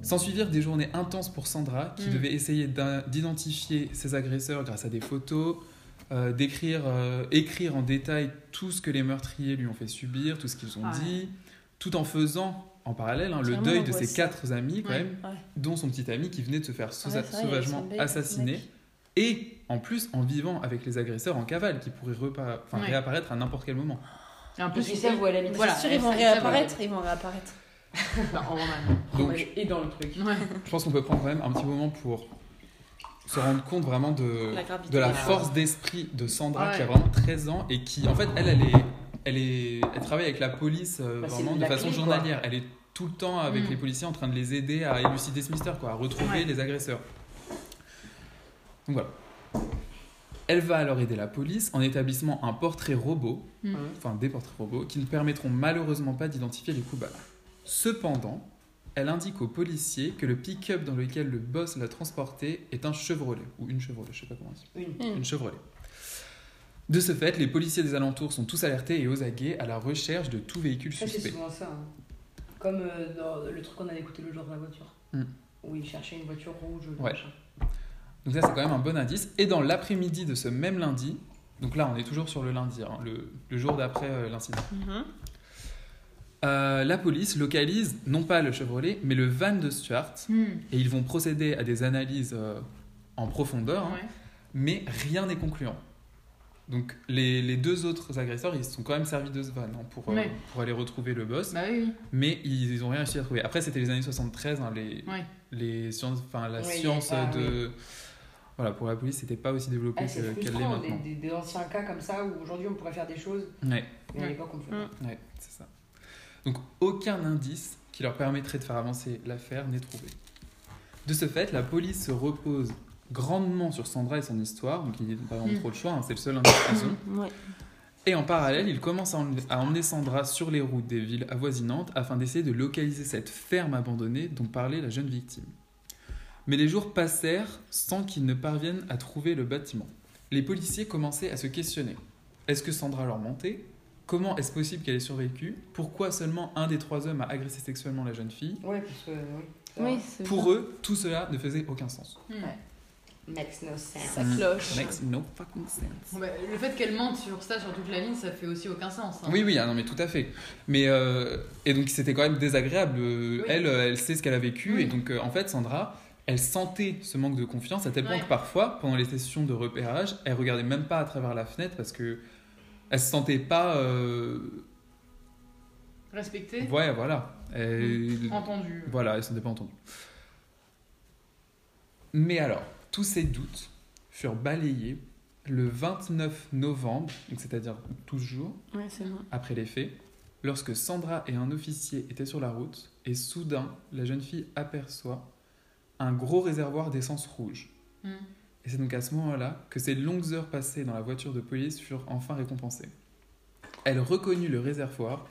A: S'ensuivirent des journées intenses pour Sandra, qui
B: Mm.
A: devait essayer d'identifier ses agresseurs grâce à des photos, euh, d'écrire, euh, écrire en détail tout ce que les meurtriers lui ont fait subir, tout ce qu'ils ont
B: Ah ouais.
A: dit, tout en faisant en parallèle hein, le deuil de ses quatre amis quand
B: Ouais.
A: même,
D: Ouais.
A: dont son petit ami qui venait de se faire
D: vrai,
A: sauvagement assassiné,
D: mec.
A: et en plus en vivant avec les agresseurs en cavale, qui pourraient réapparaître à n'importe quel moment.
B: Et en plus,
C: ils savent où elle habite.
B: Voilà.
D: C'est sûr, ils vont réapparaître. Ils vont réapparaître.
B: Enfin, en roman.
A: Donc
C: Et dans le truc.
B: Ouais.
A: je pense qu'on peut prendre quand même un petit moment pour se rendre compte vraiment de,
D: La gravité
A: de la force d'esprit de Sandra
B: Ouais.
A: qui a vraiment 13 ans et qui en fait elle elle est elle est elle travaille avec la police euh,
C: Bah,
A: vraiment de façon
C: clé, quoi.
A: journalière elle est tout le temps avec
B: Mm.
A: les policiers en train de les aider à élucider ce mystère quoi à retrouver
B: Ouais.
A: les agresseurs donc voilà elle va alors aider la police en établissant un portrait robot
B: Mm.
A: enfin des portraits robots qui ne permettront malheureusement pas d'identifier les coupables cependant elle indique aux policiers que le pick-up dans lequel le boss l'a transporté est un Chevrolet ou une Chevrolet je sais pas comment on dit
C: Une.
A: Une Chevrolet. De ce fait, les policiers des alentours sont tous alertés et aux aguets à la recherche de tout véhicule
C: Ça, c'est
A: suspect.
C: souvent ça. hein. Comme euh, dans le truc qu'on avait écouté le jour de la voiture.
A: Mm.
C: Où il cherchait une voiture rouge.
A: Ouais.
C: machin.
A: Donc ça, c'est quand même un bon indice. Et dans l'après-midi de ce même lundi, donc là, on est toujours sur le lundi, hein, le, le jour d'après euh, l'incident,
D: Mhm.
A: Euh, la police localise non pas le Chevrolet, mais le van de Stuart,
B: Hmm.
A: et ils vont procéder à des analyses euh, en profondeur, hein,
B: Ouais.
A: mais rien n'est concluant. Donc les, les deux autres agresseurs, ils se sont quand même servis de ce van hein, pour, euh, pour aller retrouver le boss.
B: Bah oui,
A: mais ils ont rien réussi à trouver. Après, c'était les années 73, hein, les,
B: Ouais.
A: les sciences, enfin la science
C: ah,
A: de, voilà, pour la police, c'était pas aussi développé
C: Ah,
A: qu'elle l'est
C: frustrant,
A: maintenant.
C: des, des- des anciens cas comme ça où aujourd'hui on pourrait faire des choses,
A: Ouais,
C: mais à
B: Ouais.
C: l'époque on pouvait.
D: Mm.
C: pas.
A: ouais, c'est ça. Donc aucun indice qui leur permettrait de faire avancer l'affaire n'est trouvé. De ce fait, la police se repose grandement sur Sandra et son histoire, donc ils n'ont pas vraiment
B: Mm.
A: trop le choix, hein, c'est le seul indice qu'ils ont.
D: Ouais.
A: Et en parallèle, ils commencent à emmener, à emmener Sandra sur les routes des villes avoisinantes afin d'essayer de localiser cette ferme abandonnée dont parlait la jeune victime. Mais les jours passèrent sans qu'ils ne parviennent à trouver le bâtiment. Les policiers commençaient à se questionner. Est-ce que Sandra leur mentait? Comment est-ce possible qu'elle ait survécu? Pourquoi seulement un des trois hommes a agressé sexuellement la jeune fille?
C: Ouais, parce que oui. ça
D: Oui, c'est
A: Pour
D: bien.
A: eux, tout cela ne faisait aucun sens.
B: Hmm.
C: Makes no sense.
D: Ça cloche.
A: Makes no fucking sense.
B: Bon, bah, le fait qu'elle mente sur ça sur toute la ligne, ça fait aussi aucun sens. hein.
A: Oui, oui, ah non, mais tout à fait. Mais euh, et donc c'était quand même désagréable. Euh,
B: Oui.
A: Elle, euh, elle sait ce qu'elle a vécu
B: Oui.
A: et donc euh, en fait, Sandra, elle sentait ce manque de confiance à tel point
B: Ouais.
A: que parfois, pendant les sessions de repérage, elle regardait même pas à travers la fenêtre parce que elle se sentait pas. euh,
B: Respecté,
A: Ouais, voilà. Elle-
B: entendu.
A: Voilà, elle se sentait pas entendue. Mais alors, tous ces doutes furent balayés le 29 novembre, donc c'est-à-dire 12 jours
D: Ouais, c'est bon.
A: après les faits, lorsque Sandra et un officier étaient sur la route, et soudain, la jeune fille aperçoit un gros réservoir d'essence rouge.
B: Mm.
A: Et c'est donc à ce moment-là que ces longues heures passées dans la voiture de police furent enfin récompensées. Elle reconnut le réservoir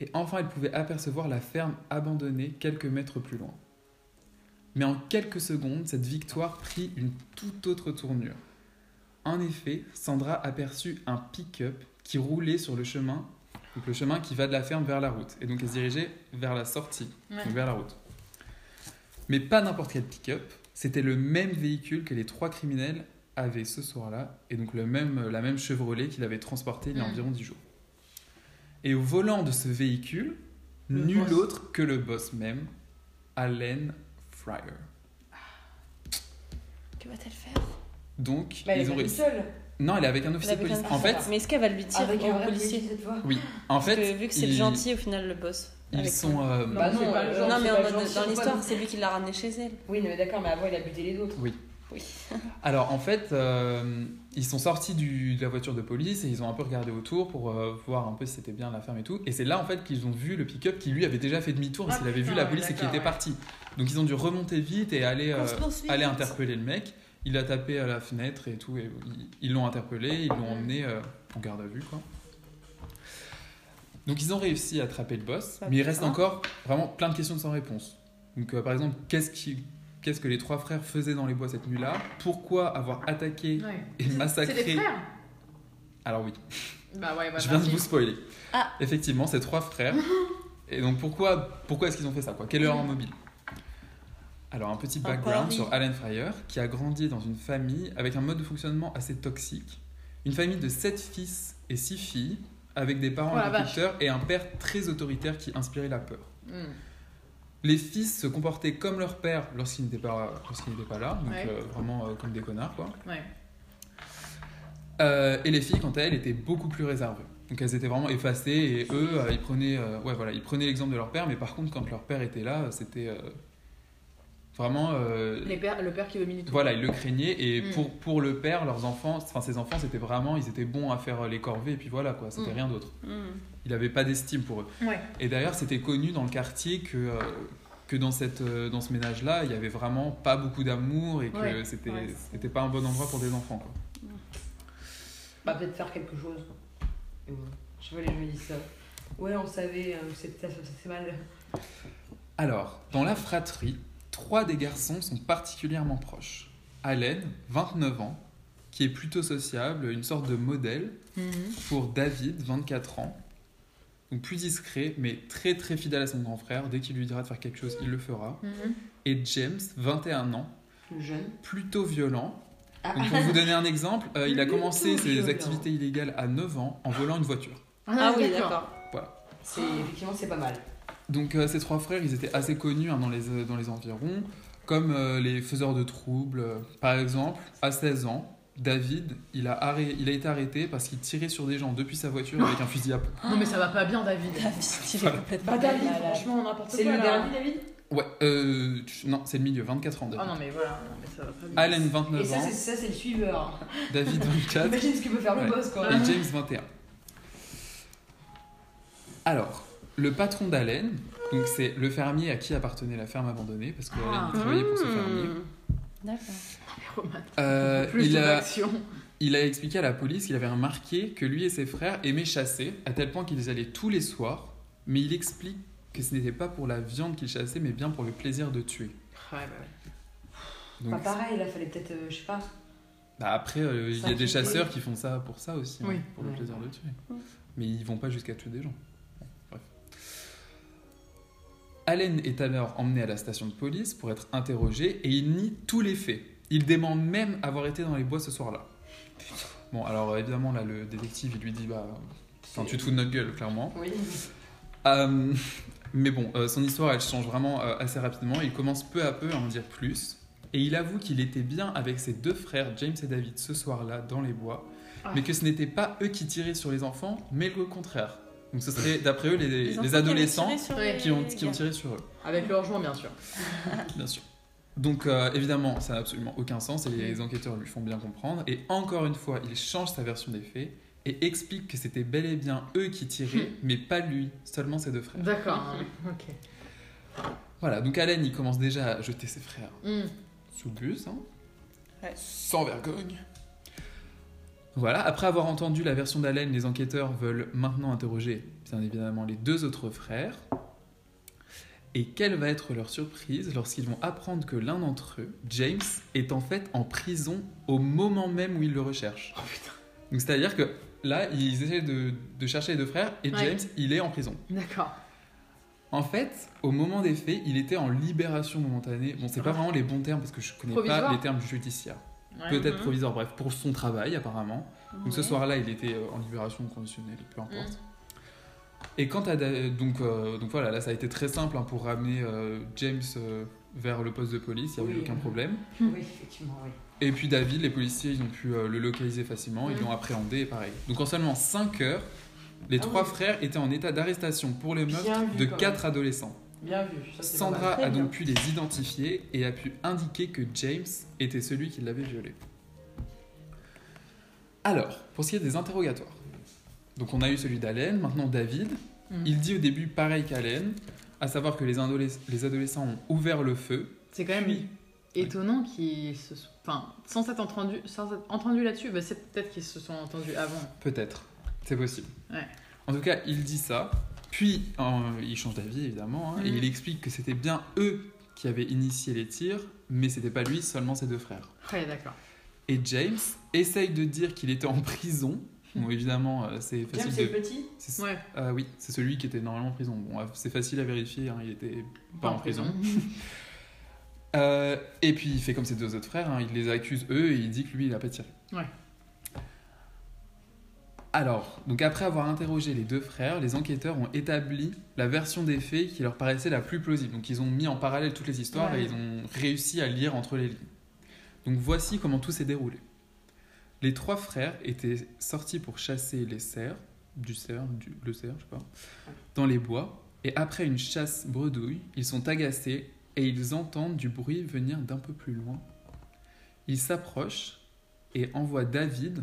A: et enfin elle pouvait apercevoir la ferme abandonnée quelques mètres plus loin. Mais en quelques secondes, cette victoire prit une toute autre tournure. En effet, Sandra aperçut un pick-up qui roulait sur le chemin, donc le chemin qui va de la ferme vers la route. Et donc elle se dirigeait vers la sortie,
B: Ouais.
A: donc vers la route. Mais pas n'importe quel pick-up, c'était le même véhicule que les trois criminels avaient ce soir-là, et donc le même, la même Chevrolet qu'il avait transporté il y a
B: Mm.
A: environ 10 jours. Et au volant de ce véhicule,
C: Le
A: nul
C: boss.
A: autre que le boss même, Allen Fryer.
D: Que va-t-elle faire?
A: Donc,
C: Bah, elle
A: ils
C: est
A: ont réussi.
C: seule.
A: Non, elle est avec un officier de police. En fait,
D: Mais est-ce qu'elle va lui dire
C: Avec
D: au
C: un
D: policier?
C: cette fois.
A: oui. En
D: Parce
A: fait,
D: que vu que c'est le gentil, au final, le boss.
A: Ils
D: avec
A: sont.
D: son-
A: euh,
C: Bah
B: Non, c'est
C: non,
B: pas le
C: euh,
B: genre,
D: Non, mais en mode- dans l'histoire, c'est lui qui l'a ramené chez elle.
C: Oui, mais d'accord, mais avant il a buté les autres.
D: Oui.
A: Alors en fait, euh, ils sont sortis du- de la voiture de police et ils ont un peu regardé autour pour euh, voir un peu si c'était bien la ferme et tout. Et c'est là en fait qu'ils ont vu le pick-up qui lui avait déjà fait demi-tour parce
B: Ah,
A: qu'il avait vu la
B: ouais,
A: police et qu'il
B: d'accord,
A: était
B: ouais.
A: parti. Donc ils ont dû remonter vite et aller, euh, interpeller le mec. Il a tapé à la fenêtre et tout. Et ils- ils l'ont interpellé, ils l'ont emmené euh, en garde à vue quoi. Donc ils ont réussi à attraper le boss, mais il reste encore vraiment plein de questions sans réponse. Donc euh, par exemple, qu'est-ce qui Qu'est-ce que les trois frères faisaient dans les bois cette nuit-là? Pourquoi avoir attaqué
B: Ouais.
A: et
B: C'est
A: massacré
B: des frères
A: Alors oui,
B: Bah ouais, bah
A: je viens de vous spoiler.
D: Ah.
A: Effectivement, c'est trois frères. Et donc pourquoi, pourquoi est-ce qu'ils ont fait ça quoi? Quelle est leur mobile? Alors un petit
D: Un
A: background sur Alan Fryer, qui a grandi dans une famille avec un mode de fonctionnement assez toxique. Une famille de sept fils et six filles, avec des parents
B: Oh
A: agriculteurs et un père très autoritaire qui inspirait la peur.
B: Mm.
A: Les fils se comportaient comme leur père lorsqu'ils n'étaient pas, pas là, donc
B: Ouais.
A: euh, vraiment euh, comme des connards quoi.
B: Ouais.
A: Euh, et les filles, quant à elles, étaient beaucoup plus réservées. Donc elles étaient vraiment effacées et eux, ils prenaient, ouais, voilà, ils prenaient l'exemple de leur père, mais par contre, quand leur père était là, c'était vraiment. euh,
B: Les pères, le père qui domine tout.
A: voilà, ils le craignaient et
B: Mm.
A: pour, pour le père, leurs enfants, enfin ses enfants, c'était vraiment, ils étaient bons à faire les corvées et puis voilà quoi, c'était
B: Mm.
A: rien d'autre.
D: Hmm.
A: Il n'avait pas d'estime pour eux.
B: Ouais.
A: Et d'ailleurs, c'était connu dans le quartier que, euh, que dans, cette, euh, dans ce ménage-là, il y avait vraiment pas beaucoup d'amour et que
B: Ouais,
A: c'était
D: ouais,
A: c'était pas un bon endroit pour des enfants. Quoi.
C: Bah peut-être faire quelque chose. Je sais pas, les disent ça. Ouais, on savait, euh, c'est mal.
A: Alors, dans la fratrie, trois des garçons sont particulièrement proches. Allen, 29 ans, qui est plutôt sociable, une sorte de modèle,
B: Mhm.
A: pour David, 24 ans, donc plus discret, mais très très fidèle à son grand frère. Dès qu'il lui dira de faire quelque chose, il le fera.
B: Mhm.
A: Et James, 21 ans,
C: jeune.
A: plutôt violent.
C: Ah,
A: Donc pour vous donner un exemple, euh, il a commencé ses
C: violent.
A: activités illégales à 9 ans en volant une voiture.
D: Ah oui, d'accord.
C: c'est, effectivement, c'est pas mal.
A: Donc euh, ces trois frères, ils étaient assez connus hein, dans, les, euh, dans les environs, comme euh, les faiseurs de troubles. Par exemple, à 16 ans, David, il a, arrêt- il a été arrêté parce qu'il tirait sur des gens depuis sa voiture avec un fusil à pompe.
B: Non mais ça va pas bien David.
D: David,
A: Voilà.
D: complètement
B: Bah David, franchement n'importe quoi.
C: C'est le dernier, David?
A: Ouais, euh, non, c'est le milieu, 24 ans.
B: Oh
A: David.
B: non mais voilà, non, mais ça va pas bien.
A: Allen,
C: Et
A: 29
C: ça,
A: ans,
C: c'est, ça, c'est le suiveur.
A: David, 24
C: Imagine ce que peut faire
A: Ouais.
C: le boss, quoi.
A: et James, 21. Alors, le patron d'Allen, donc c'est le fermier à qui appartenait la ferme abandonnée, parce que
B: Ah.
A: Allen, il travaillait pour ce
D: Hmm.
A: fermier.
D: D'accord.
B: Roman.
A: Euh,
B: Plus
A: il a,
B: action.
A: Il a expliqué à la police qu'il avait remarqué que lui et ses frères aimaient chasser, à tel point qu'ils allaient tous les soirs, mais il explique que ce n'était pas pour la viande qu'ils chassaient, mais bien pour le plaisir de tuer.
B: Ouais, bah ouais.
A: Donc,
C: Pas pareil, là, fallait peut-être, euh, je sais pas.
A: bah après, euh, il y a des chasseurs qui font ça pour ça aussi, hein, pour le
C: Ouais.
A: plaisir de tuer. Mais ils vont pas jusqu'à tuer des gens. Allen est alors emmené à la station de police pour être interrogé et il nie tous les faits. Il dément même avoir été dans les bois ce soir-là. Bon, alors évidemment, là, le détective, il lui dit Bah, enfin, tu te fous de notre gueule, clairement.
C: Oui.
A: Euh, mais bon, euh, son histoire, elle change vraiment euh, assez rapidement. Il commence peu à peu à en dire plus. Et il avoue qu'il était bien avec ses deux frères, James et David, ce soir-là, dans les bois.
B: Ah.
A: Mais que ce n'était pas eux qui tiraient sur les enfants, mais le contraire. Donc ce serait, d'après eux, les, adolescents qui ont, qui ont
D: gars.
A: tiré sur eux,
B: Avec leur joint bien sûr.
A: bien sûr. Donc euh, évidemment, ça n'a absolument aucun sens et les enquêteurs lui font bien comprendre. Et encore une fois, il change sa version des faits et explique que c'était bel et bien eux qui tiraient, mais pas lui, seulement ses deux frères.
B: D'accord. ok.
A: Voilà, donc Allen, il commence déjà à jeter ses frères
B: Hmm.
A: sous le bus, hein.
D: Ouais.
A: sans vergogne. Voilà, après avoir entendu la version d'Allen, les enquêteurs veulent maintenant interroger, bien évidemment, les deux autres frères. Et quelle va être leur surprise lorsqu'ils vont apprendre que l'un d'entre eux, James, est en fait en prison au moment même où ils le recherchent. Donc c'est-à-dire que là, ils essaient de, de chercher les deux frères et
B: Ouais.
A: James, il est en prison.
B: D'accord.
A: En fait, au moment des faits, il était en libération momentanée. Bon, c'est pas vraiment les bons termes parce que je connais pas les termes judiciaires.
B: Ouais.
A: Peut-être
B: Mhm.
A: provisoire, bref, pour son travail apparemment. Donc ce soir-là, il était euh, en libération conditionnelle, peu importe.
B: Mhm.
A: Et quant à donc euh, donc voilà, là ça a été très simple hein, pour ramener euh, James euh, vers le poste de police, il n'y a eu aucun problème.
C: Oui, effectivement, oui.
A: Et puis David, les policiers, ils ont pu euh, le localiser facilement, ils
B: Mhm.
A: l'ont appréhendé et pareil. Donc en seulement 5 heures, les
C: Ah
A: trois
C: oui.
A: frères étaient en état d'arrestation pour le meurtre
C: Bien vu,
A: de quatre adolescents.
C: Bien vu. ça,
A: Sandra a donc pu les identifier et a pu indiquer que James était celui qui l'avait violé. Alors, pour ce qui est des interrogatoires. Donc on a eu celui d'Allen, maintenant David.
B: Mm.
A: Il dit au début pareil qu'Allen, à savoir que les, adoles- les adolescents ont ouvert le feu.
B: C'est quand même
A: Puis-
B: étonnant qu'ils se sont... Enfin, sans s'être entendu, sans être entendu là-dessus, bah, c'est peut-être qu'ils se sont entendus avant.
A: Peut-être, c'est possible.
B: Ouais.
A: En tout cas, il dit ça. Puis euh, il change d'avis évidemment, hein, et
B: Mhm.
A: il explique que c'était bien eux qui avaient initié les tirs, mais c'était pas lui, seulement ses deux frères.
B: Ouais, d'accord.
A: Et James essaye de dire qu'il était en prison. Bon, évidemment, euh, c'est
C: James,
A: facile
C: c'est
A: de.
C: le petit
A: c'est-
B: Ouais.
A: Ah oui, c'est celui qui était normalement en prison. Bon, c'est facile à vérifier, hein, il était pas en prison. Euh, et puis il fait comme ses deux autres frères, hein, il les accuse eux et il dit que lui il a pas tiré.
B: Ouais.
A: Alors, donc après avoir interrogé les deux frères, les enquêteurs ont établi la version des faits qui leur paraissait la plus plausible. Donc ils ont mis en parallèle toutes les histoires
B: Ouais.
A: et ils ont réussi à lire entre les lignes. Donc voici comment tout s'est déroulé. Les trois frères étaient sortis pour chasser les cerfs, du cerf, du, le cerf, je sais pas, dans les bois. Et après une chasse bredouille, ils sont agacés et ils entendent du bruit venir d'un peu plus loin. Ils s'approchent et envoient David,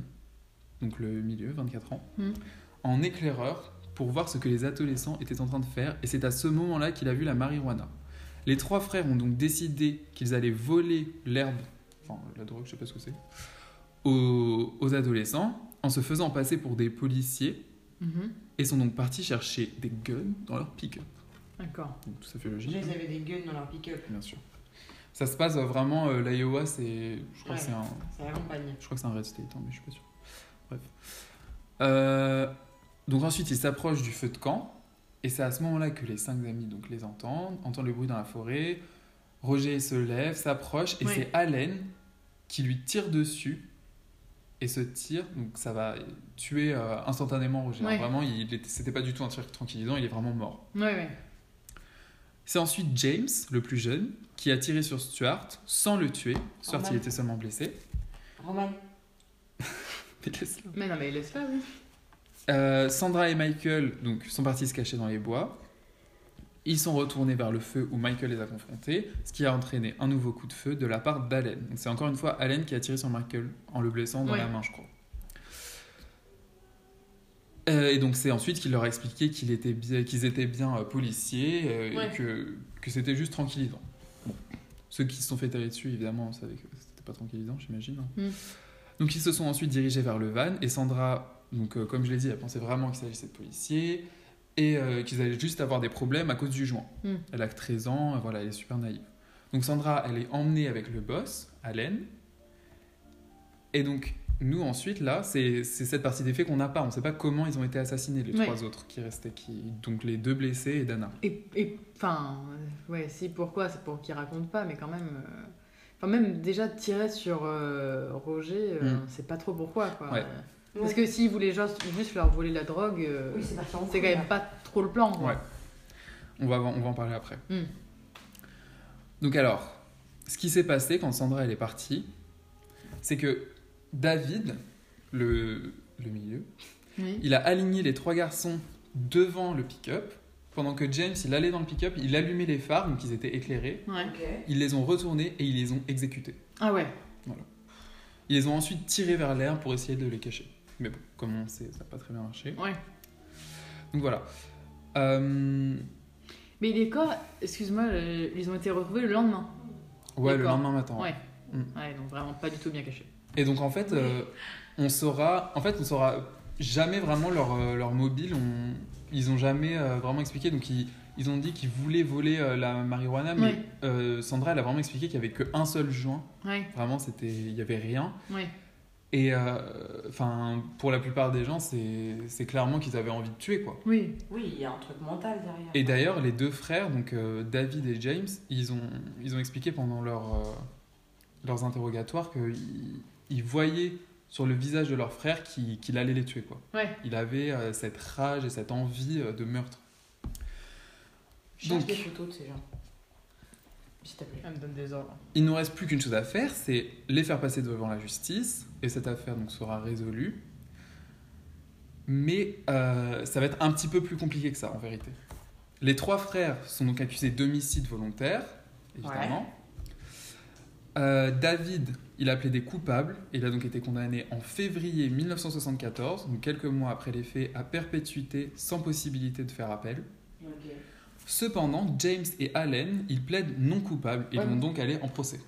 A: donc le milieu, 24 ans,
B: Hmm.
A: en éclaireur pour voir ce que les adolescents étaient en train de faire. Et c'est à ce moment-là qu'il a vu la marijuana. Les trois frères ont donc décidé qu'ils allaient voler l'herbe, enfin la drogue, je sais pas ce que c'est, aux, aux adolescents en se faisant passer pour des policiers
B: Mhm.
A: et sont donc partis chercher des guns dans leur pick-up.
B: D'accord.
A: Donc tout ça fait
C: Déjà,
A: logique.
C: ils avaient des guns dans leur pick-up.
A: Bien sûr. Ça se passe vraiment, euh, l'Iowa, c'est. Je crois
C: Ouais.
A: que c'est un.
C: C'est la campagne.
A: Je crois que c'est un red state, hein, mais je suis pas sûr. Bref. Euh, donc ensuite, ils s'approchent du feu de camp, et c'est à ce moment-là que les cinq amis donc les entendent, entendent le bruit dans la forêt. Roger se lève, s'approche, et
B: Oui.
A: c'est Allen qui lui tire dessus. Et ce tir, donc ça va tuer euh, instantanément Roger.
B: Ouais.
A: Vraiment, il était- c'était pas du tout un tir tranquillisant, il est vraiment mort.
B: Ouais.
A: C'est ensuite James, le plus jeune, qui a tiré sur Stuart sans le tuer. Stuart,
C: Normal.
A: il était seulement blessé.
C: Roman.
A: Mais laisse-le.
B: Mais non, mais laisse pas, oui.
A: Euh, Sandra et Michael donc, sont partis se cacher dans les bois. Ils sont retournés vers le feu où Michael les a confrontés, ce qui a entraîné un nouveau coup de feu de la part d'Allen. Donc c'est encore une fois Allen qui a tiré sur Michael en le blessant dans
B: Ouais.
A: la main, je crois. Euh, et donc c'est ensuite qu'il leur a expliqué bien- qu'ils étaient bien euh, policiers euh,
B: Ouais.
A: et que, que c'était juste tranquillisant. Bon. Ceux qui se sont fait tailler dessus, évidemment, savaient que c'était pas tranquillisant, j'imagine. hein.
B: Mm.
A: Donc ils se sont ensuite dirigés vers le van et Sandra, donc euh, comme je l'ai dit, elle pensait vraiment qu'il s'agissait de policiers et euh, qu'ils allaient juste avoir des problèmes à cause du joint.
B: Mm.
A: Elle a que 13 ans, euh, voilà, elle est super naïve. Donc Sandra, elle est emmenée avec le boss, Allen. Et donc nous ensuite là, c'est cette partie des faits qu'on n'a pas. On ne sait pas comment ils ont été assassinés les
B: Ouais.
A: trois autres qui restaient, qui, donc les deux blessés et Dana.
B: Et, enfin, ouais, si, pourquoi? C'est pour qu'il raconte pas, mais quand même. euh, Enfin, même déjà tirer sur euh, Roger, euh,
A: Mm.
B: c'est pas trop pourquoi, quoi.
A: Ouais.
B: Parce que s'il voulait juste, juste leur voler la drogue, euh,
C: Oui, c'est
B: quand même
C: là.
B: pas trop le plan, quoi.
A: Ouais. On va, on va en parler après.
B: Mm.
A: Donc alors, ce qui s'est passé quand Sandra elle est partie, c'est que David, le, le milieu,
B: Oui.
A: il a aligné les trois garçons devant le pick-up pendant que James il allait dans le pick-up, il allumait les phares, donc ils étaient éclairés.
B: Ouais.
A: Ils les ont retournés et ils les ont exécutés.
B: Ah ouais.
A: Ils les ont ensuite tirés vers l'air pour essayer de les cacher. Mais bon, comme on sait, ça n'a pas très bien marché.
B: Ouais.
A: Donc voilà. Euh,
B: Mais les corps, excuse-moi, ils ont été retrouvés le lendemain.
A: ouais, le lendemain matin.
B: Ouais.
A: Mm.
B: Ouais, donc vraiment pas du tout bien caché.
A: Et donc en fait, euh, on saura, en fait, on saura jamais vraiment leur, euh, leur mobile. On, ils ont jamais euh, vraiment expliqué. Donc ils, ils ont dit qu'ils voulaient voler euh, la marijuana, mais
B: Ouais.
A: euh, Sandra, elle a vraiment expliqué qu'il y avait qu'un seul joint.
B: Ouais,
A: Vraiment, c'était, il y avait rien.
B: ouais.
A: Et euh, enfin, pour la plupart des gens, c'est, c'est clairement qu'ils avaient envie de tuer quoi.
B: Oui.
C: Oui, il y a un truc mental derrière.
A: Et d'ailleurs, les deux frères, donc euh, David et James, ils ont, ils ont expliqué pendant leur, euh, leurs interrogatoires qu'ils ils voyaient sur le visage de leur frère qu'il qu'il allait les tuer. Quoi.
B: Ouais.
A: Il avait euh, cette rage et cette envie euh, de meurtre.
C: Je cherche
A: Donc-
C: des photos de ces gens. S'il te plaît.
B: Elle me donne des ordres.
A: Il nous reste plus qu'une chose à faire, c'est les faire passer devant la justice, et cette affaire donc sera résolue. Mais euh, ça va être un petit peu plus compliqué que ça, en vérité. Les trois frères sont donc accusés d'homicide volontaire, évidemment. Euh, David, il a plaidé coupable, et il a donc été condamné en février 1974, donc quelques mois après les faits, à perpétuité sans possibilité de faire appel. Cependant, James et Allen, ils plaident non coupables, et
C: Ouais.
A: vont donc aller en procès.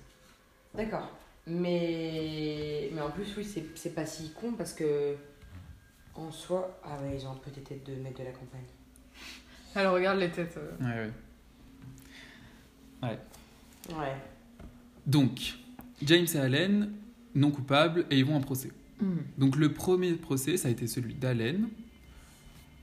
C: D'accord. Mais... mais en plus, oui, c'est c'est pas si con parce que. En soi. Ah ouais, ils ont un peu des têtes de mecs de la campagne.
B: Alors regarde les têtes. euh.
A: Ouais, ouais.
C: Ouais.
A: Donc, James et Allen, non coupables, et ils vont en procès.
B: Hmm.
A: Donc, le premier procès, ça a été celui d'Allen.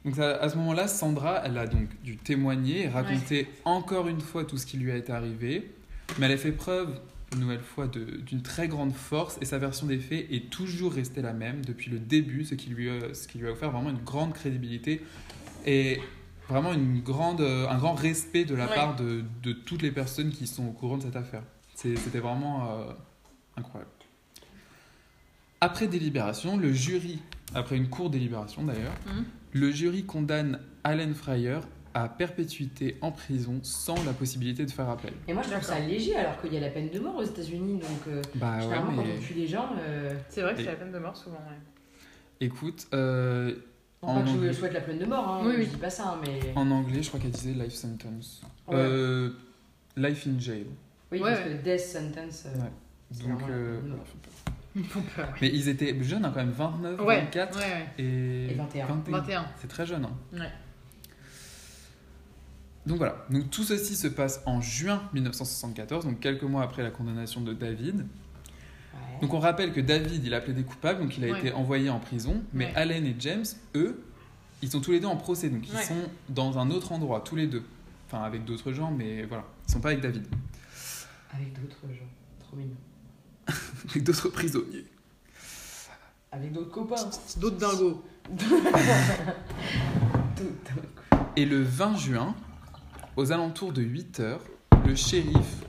A: Donc, à ce moment-là, Sandra, elle a donc dû témoigner et raconter encore une fois tout ce qui lui a été arrivé. Mais elle a fait preuve, une nouvelle fois, d'une très grande force, et sa version des faits est toujours restée la même depuis le début, ce qui lui a, ce qui lui a offert vraiment une grande crédibilité et vraiment une grande, euh, un grand respect de la
C: Ouais.
A: part de, de toutes les personnes qui sont au courant de cette affaire. C'était vraiment euh, incroyable. Après délibération, le jury, après une courte délibération d'ailleurs,
B: Mhm.
A: le jury condamne Allen Fryer à perpétuité en prison sans la possibilité de faire appel.
C: Et moi, je trouve ça léger alors qu'il y a la peine de mort aux États-Unis. Donc, euh,
A: Bah ouais,
C: généralement, quand
A: mais
C: on tue des gens. Euh...
B: C'est vrai que
A: Et-
B: c'est la peine de mort souvent. Ouais.
A: écoute, euh,
C: non,
A: En
C: pas que je
A: anglais.
C: souhaite la peine de mort, hein,
B: Oui, oui.
C: je dis pas ça, mais.
A: en anglais, je crois qu'elle disait life sentence.
C: Ouais.
A: Euh, life in jail.
C: Oui,
B: Ouais,
C: parce
B: ouais.
C: que death sentence. euh,
A: Ouais. Donc, euh, mais ils étaient jeunes, hein, quand même, 29,
B: Ouais.
A: 24
B: Ouais, ouais.
A: et,
C: Et 21.
B: 21.
A: C'est très jeune. hein.
B: Ouais.
A: Donc voilà, donc tout ceci se passe en juin 1974, donc quelques mois après la condamnation de David.
C: Ouais.
A: Donc on rappelle que David, il a plaidé coupable, donc il a
B: Ouais.
A: été envoyé en prison, mais
B: Ouais.
A: Allen et James, eux, ils sont tous les deux en procès, donc ils
B: Ouais.
A: sont dans un autre endroit, tous les deux. Enfin avec d'autres gens, mais voilà, ils sont pas avec David,
C: Avec d'autres gens. Trop mignon.
A: avec d'autres prisonniers.
C: Avec d'autres copains.
B: D'autres dingos.
A: Et le 20 juin, aux alentours de 8 heures, le shérif,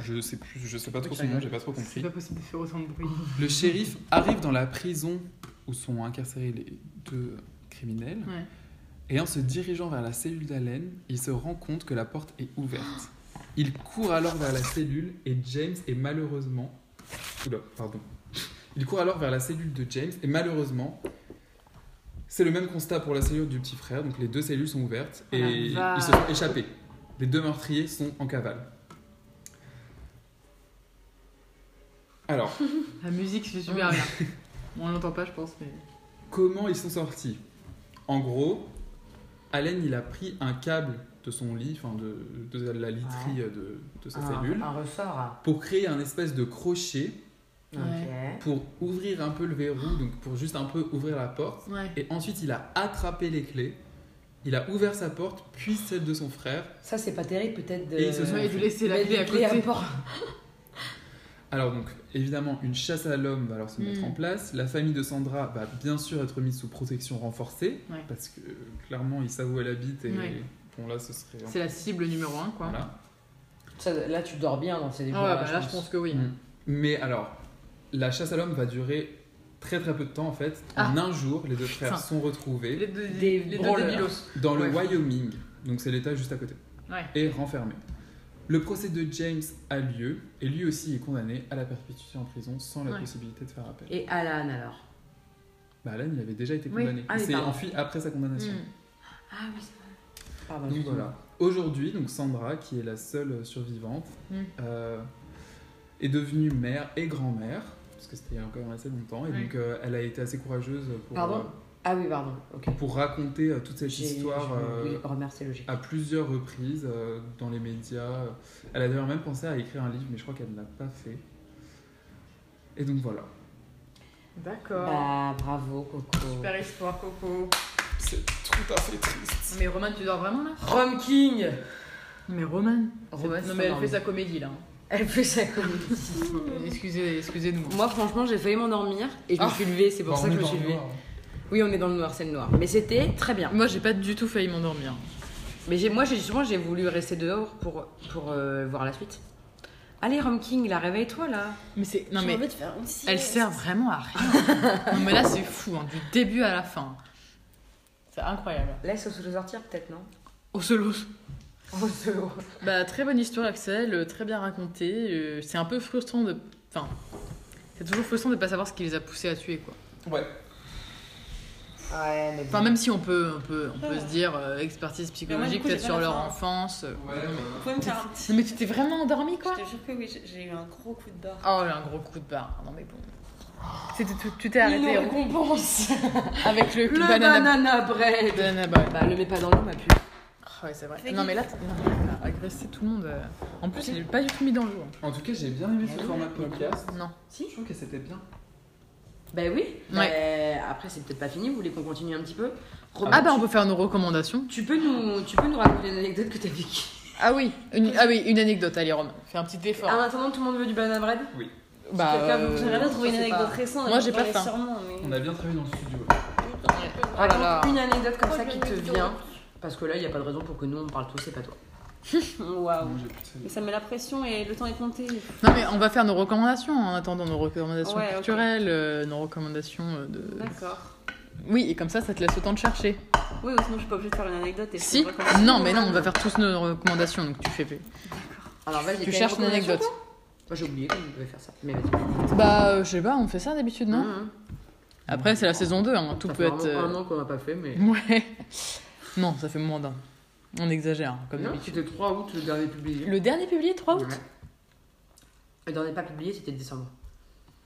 A: je sais plus, je sais pas trop son nom, j'ai pas trop
B: C'est
A: compris.
B: pas possible de faire autant de bruit.
A: Le shérif arrive dans la prison où sont incarcérés les deux criminels.
B: Ouais.
A: Et en se dirigeant vers la cellule d'Allen, il se rend compte que la porte est ouverte. Il court alors vers la cellule et James est malheureusement... Oula, pardon. Il court alors vers la cellule de James et malheureusement, c'est le même constat pour la cellule du petit frère. Donc les deux cellules sont ouvertes et
B: Ah
A: ils se sont échappés. Les deux meurtriers sont en cavale. Alors,
B: La musique, c'est super bien. On l'entend pas, je pense, mais.
A: Comment ils sont sortis? En gros, Allen, il a pris un câble de son lit, enfin de, de la literie de, de sa
C: un,
A: cellule,
C: un ressort.
A: pour créer un espèce de crochet pour ouvrir un peu le verrou, donc pour juste un peu ouvrir la porte.
B: Ouais.
A: Et ensuite, il a attrapé les clés, il a ouvert sa porte, puis celle de son frère.
C: Ça, c'est pas terrible, peut-être de.
A: Et ils se sont
B: Ouais, de laisser la clé à côté.
C: port.
A: Alors donc, évidemment, une chasse à l'homme va alors se mettre
B: Mm.
A: en place. La famille de Sandra va bien sûr être mise sous protection renforcée,
B: Ouais.
A: parce que clairement, ils savent où elle habite, et
B: Ouais.
A: Bon là, ce serait...
B: C'est la cible numéro 1, quoi.
A: Voilà.
C: Ça, là, tu dors bien dans ces
B: Ah
C: débuts.
B: ouais, bah là, je pense que oui.
A: Mm. Mais alors, la chasse à l'homme va durer très très peu de temps en fait. En un jour, les deux frères sont retrouvés
B: Les deux,
C: Des
B: les deux
C: branleurs.
B: débilos.
A: dans le
B: Ouais.
A: Wyoming. donc c'est l'État juste à côté,
B: Ouais.
A: est renfermé. Le procès de James a lieu et lui aussi est condamné à la perpétuité en prison sans la
B: Ouais.
A: possibilité de faire appel.
C: Et Alan alors?
A: Bah Alan, il avait déjà été
B: Oui.
A: condamné.
C: Ah
A: il
C: oui,
A: s'est
C: pardon.
A: enfui après sa condamnation.
B: Mm.
C: Ah oui, c'est vrai. Pardon,
A: Donc voilà. Aujourd'hui, donc Sandra, qui est la seule survivante,
B: Mm.
A: euh, est devenue mère et grand-mère, parce que c'était il y a quand même assez longtemps, et
B: Oui.
A: donc euh, elle a été assez courageuse pour,
C: Pardon?
A: Euh,
C: Ah oui, pardon. Ok.
A: pour raconter euh, toute cette histoire euh,
C: Oui,
A: à plusieurs reprises euh, dans les médias. Elle a d'ailleurs même pensé à écrire un livre, mais je crois qu'elle ne l'a pas fait. Et donc voilà.
B: D'accord.
C: Bah, bravo, Coco.
B: Super histoire, Coco.
A: C'est tout à fait triste.
B: Mais Roman, tu dors vraiment là?
C: Rome King
B: Mais Roman.
C: Roman,
B: Non, mais elle fait sa comédie là.
C: Elle fait sa comédie.
B: Excusez, excusez-nous.
C: Moi, franchement, j'ai failli m'endormir et je me
A: Ah.
C: suis levée, c'est pour
A: Bah,
C: ça que je me suis
A: le
C: levée.
A: noir.
C: Oui, on est dans le noir, c'est le noir. Mais c'était très bien.
B: Moi, j'ai pas du tout failli m'endormir.
C: Mais j'ai- moi, j'ai justement, j'ai voulu rester dehors pour, pour euh, voir la suite. Allez, Rome King, là, réveille-toi, là.
B: Mais c'est. Non, mais.
D: envie de faire une sieste.
B: Elle sert vraiment à rien. non, mais là, c'est fou, hein, du début à la fin. C'est incroyable.
C: Laisse se sortir, peut-être, non?
B: Au solo.
C: Au solo.
B: Bah, très bonne histoire, Axel, euh, très bien racontée. euh, C'est un peu frustrant de. Enfin. C'est toujours frustrant de pas savoir ce qui les a poussés à tuer, quoi.
A: Ouais.
C: Ouais, mais
B: Enfin, même si on peut, on peut, on peut se dire euh, expertise psychologique, peut-être sur leur
D: fin.
B: enfance.
A: Ouais,
D: Vous pouvez me faire un petit.
B: Non, mais tu t'es vraiment endormi, quoi?
D: Je te jure que oui, j'ai- j'ai eu un gros coup de barre.
B: Oh, un gros coup de barre. Non, mais bon. C'était tout- tu t'es arrêté
C: Une
B: hein,
C: récompense
B: avec le,
C: Le
B: banana,
C: banana bread
B: banana bread.
C: Bah, le mets pas dans l'eau, ma pub.
B: Ah ouais, c'est vrai. Non, mais là, t'as- agressé tout le monde. euh. En plus, il est pas du tout mis dans le jour.
A: En tout cas, j'ai bien aimé ce format de podcast.
B: Non.
A: Je trouve que c'était bien.
C: Bah oui. Bah,
B: Ouais.
C: après, c'est peut-être pas fini, vous voulez qu'on continue un petit peu? Robin,
B: Ah bah, on peut faire nos recommandations.
C: tu, peux nous, tu peux nous raconter une anecdote que t'as vécue?
B: Ah oui, une, ah oui, une anecdote. Allez, Romain, fais un petit effort.
C: En attendant, tout le monde veut du banana bread?
B: Bah, euh,
D: J'aimerais bien trouver une anecdote
C: pas.
D: récente.
B: Moi, j'ai pas faim.
D: Mais...
A: On a bien travaillé dans le studio.
B: oh là là.
C: Une anecdote comme ça qui te vient. Parce que là, il n'y a pas de raison pour que nous on parle tous et pas toi.
D: Waouh. Mais ça me met la pression et le temps est compté.
B: Non mais on va faire nos recommandations en attendant nos recommandations
D: Ouais,
B: culturelles, euh, nos recommandations euh, de.
D: D'accord.
B: Oui, et comme ça, ça te laisse le temps de chercher.
D: Oui, ou sinon je suis pas obligée de faire une anecdote. Et
B: Si. Non, mais non, on va faire tous nos recommandations, donc tu fais.
C: Alors vas-y,
B: Tu cherches une anecdote.
C: Moi j'ai oublié qu'on devait faire ça. Mais vas-y.
B: Bah, euh, je sais pas, on fait ça d'habitude, non
C: Mmh.
B: Après, c'est la saison 2, hein, tout
C: Ça
B: peut
C: fait
B: être.
C: vraiment
B: euh,
C: un an qu'on n'a pas fait, mais.
B: Ouais. Non, ça fait moins d'un. On exagère, hein, comme
C: Non,
B: d'habitude.
C: c'était 3 août le dernier publié.
B: Le dernier publié, 3 août
C: Ouais. Le dernier pas publié, c'était décembre.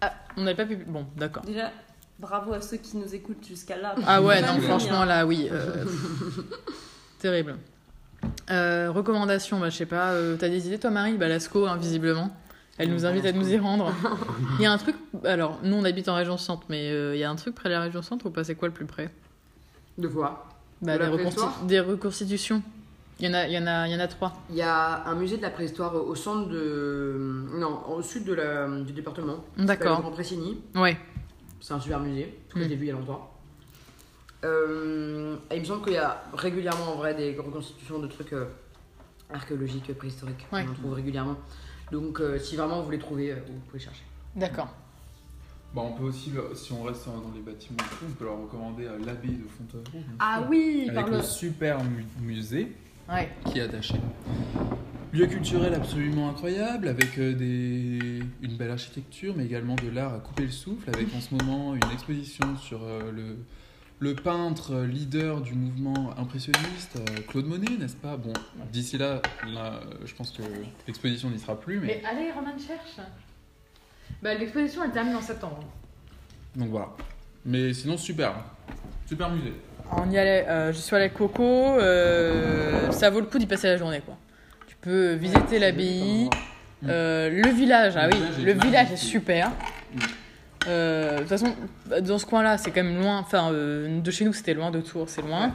B: Ah, on n'avait pas publié. Bon, d'accord.
D: Déjà, bravo à ceux qui nous écoutent jusqu'à là.
B: Ah ouais, non, franchement, là, oui. euh, Terrible. Euh, recommandations, bah, je sais pas. euh, T'as des idées, toi, Marie? Bah, Lascaux, hein, visiblement. Elle nous invite à nous y rendre. Il y a un truc. Alors, nous, on habite en région centre, mais euh, il y a un truc près de la région centre ou pas? C'est quoi le plus près?
C: Deux fois.
B: bah,
C: De
B: des, reconstitutions. Il y, en a, il, y en a, il y en a trois.
C: Il y a un musée de la préhistoire au centre de. Non, au sud de la... du département.
B: D'accord.
C: Grand Pressigny.
B: Ouais.
C: C'est un super musée, que
B: Mm.
C: je l'ai vu il y a longtemps. Euh, et il me semble qu'il y a régulièrement en vrai des reconstitutions de trucs euh, archéologiques, préhistoriques.
B: Ouais.
C: On en trouve régulièrement. Donc euh, si vraiment vous voulez trouver, euh, vous pouvez chercher.
B: D'accord.
A: Bah, on peut aussi, si on reste dans les bâtiments on peut leur recommander euh, l'abbaye de Fontevraud.
B: Ah
A: sûr.
B: oui,
A: Avec
B: par
A: le
B: le.
A: super mu- musée
B: Ouais.
A: qui est attaché. Lieu culturel absolument incroyable, avec des... une belle architecture, mais également de l'art à couper le souffle, avec en ce moment une exposition sur euh, le, le peintre euh, leader du mouvement impressionniste, euh, Claude Monet, n'est-ce pas? Bon, d'ici là, là, euh, je pense que l'exposition n'y sera plus, mais...
B: Mais allez, Roman cherche. Bah, l'exposition, elle termine en septembre.
A: Donc voilà. Mais sinon, super. Super musée.
B: On y allait, euh, je suis allée à Coco, euh, ça vaut le coup d'y passer la journée quoi. Tu peux visiter l'abbaye, euh, le village, ah
A: Le
B: oui,
A: village est
B: le village est super. Euh, De toute façon, dans ce coin-là, c'est quand même loin, enfin euh, de chez nous c'était loin, de Tours c'est loin.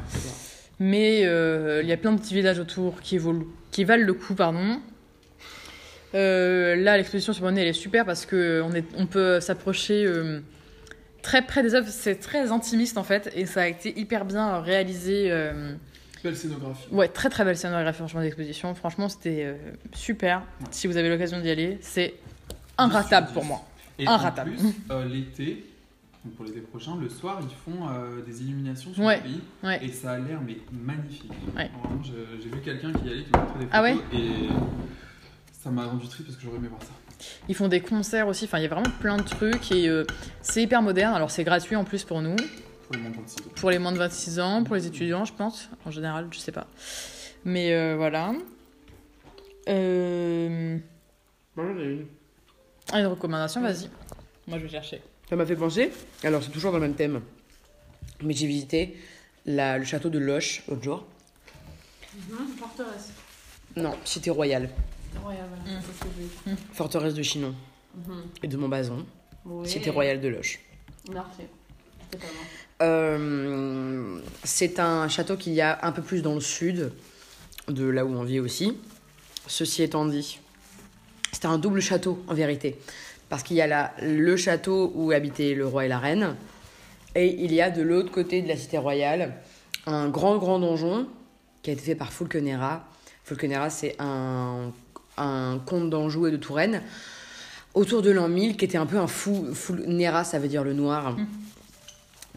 B: Mais euh, il y a plein de petits villages autour qui, valent le coup, pardon. Euh, là, l'exposition sur Monet, elle est super parce que on, est, on peut s'approcher euh, très près des œuvres. C'est très intimiste en fait, et ça a été hyper bien réalisé. euh,
A: Belle scénographie.
B: ouais, très très belle scénographie franchement d'exposition. Franchement, c'était euh, super. Si vous avez l'occasion d'y aller, c'est inratable pour moi.
A: Et
B: Inratable.
A: en plus, euh, l'été,
E: donc pour l'été prochain, le soir, ils font euh, des illuminations sur
B: Ouais.
E: le pays.
B: Ouais.
E: Et ça a l'air mais magnifique.
B: Ouais.
E: Vraiment, je- j'ai vu quelqu'un qui y allait, qui m'a montré des photos.
B: Ah ouais
E: Et ça m'a rendu triste parce que j'aurais aimé voir ça.
B: Ils font des concerts aussi, enfin il y a vraiment plein de trucs et euh, c'est hyper moderne. Alors c'est gratuit en plus pour nous,
E: Pour les moins de 26 ans.
B: pour les moins de 26 ans, pour les étudiants je pense, en général je sais pas. Mais euh, voilà. Euh...
C: Moi, j'en ai une.
B: Ah, une recommandation, vas-y. Moi je vais chercher.
C: Ça m'a fait penser, alors c'est toujours dans le même thème, mais j'ai visité la- le château de Loche l'autre jour.
D: Forteresse.
C: Non, cité royale,
D: Royal, voilà.
B: Mm.
D: C'est ce que je veux.
C: forteresse de Chinon et de Montbazon,
D: Oui.
C: cité royale de Loche.
D: Merci.
C: Euh, c'est un château qu'il y a un peu plus dans le sud, de là où on vit aussi. Ceci étant dit, c'était un double château en vérité. Parce qu'il y a là le château où habitaient le roi et la reine, et il y a de l'autre côté de la cité royale un grand grand donjon qui a été fait par Fulkenera. Fulkenera, c'est un, un comte d'Anjou et de Touraine autour de l'an 1000 qui était un peu un fou. Fulnera, ça veut dire le noir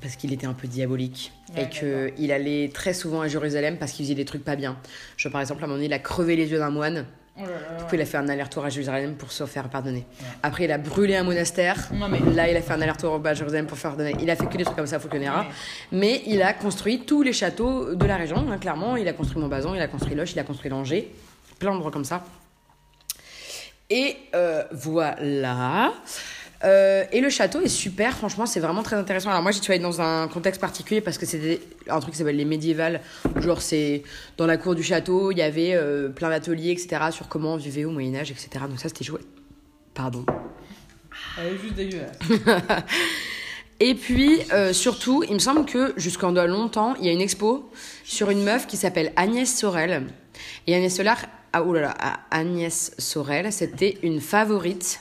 C: parce qu'il était un peu diabolique
B: Ouais,
C: et que il allait très souvent à Jérusalem parce qu'il faisait des trucs pas bien. Genre par exemple à un moment donné, il a crevé les yeux d'un moine.
B: Oh là là.
C: Du coup, il a fait un aller-retour à Jérusalem pour se faire pardonner. Après, il a brûlé un monastère.
B: Non, mais-
C: Là, il a fait un aller-retour à Jérusalem pour faire pardonner. Il a fait que des trucs comme ça, Foukenera.
B: Ouais.
C: Mais il a construit tous les châteaux de la région, hein, clairement. Il a construit Montbazon, il a construit Loche, il a construit Langeais. Plein d'endroits comme ça. Et euh, voilà. Euh, et le château est super, franchement, c'est vraiment très intéressant. Alors moi, j'y suis allée dans un contexte particulier parce que c'était un truc qui s'appelle les médiévales. Genre, c'est dans la cour du château, il y avait euh, plein d'ateliers, etc., sur comment on vivait au Moyen-Âge, etc. Donc ça, c'était chouette. Pardon.
B: Elle est juste dégueulasse.
C: Et puis, euh, surtout, il me semble que jusqu'en longtemps, il y a une expo sur une meuf qui s'appelle Agnès Sorel. Et Agnès Sorel, ah, oh là là, ah, Agnès Sorel, c'était une favorite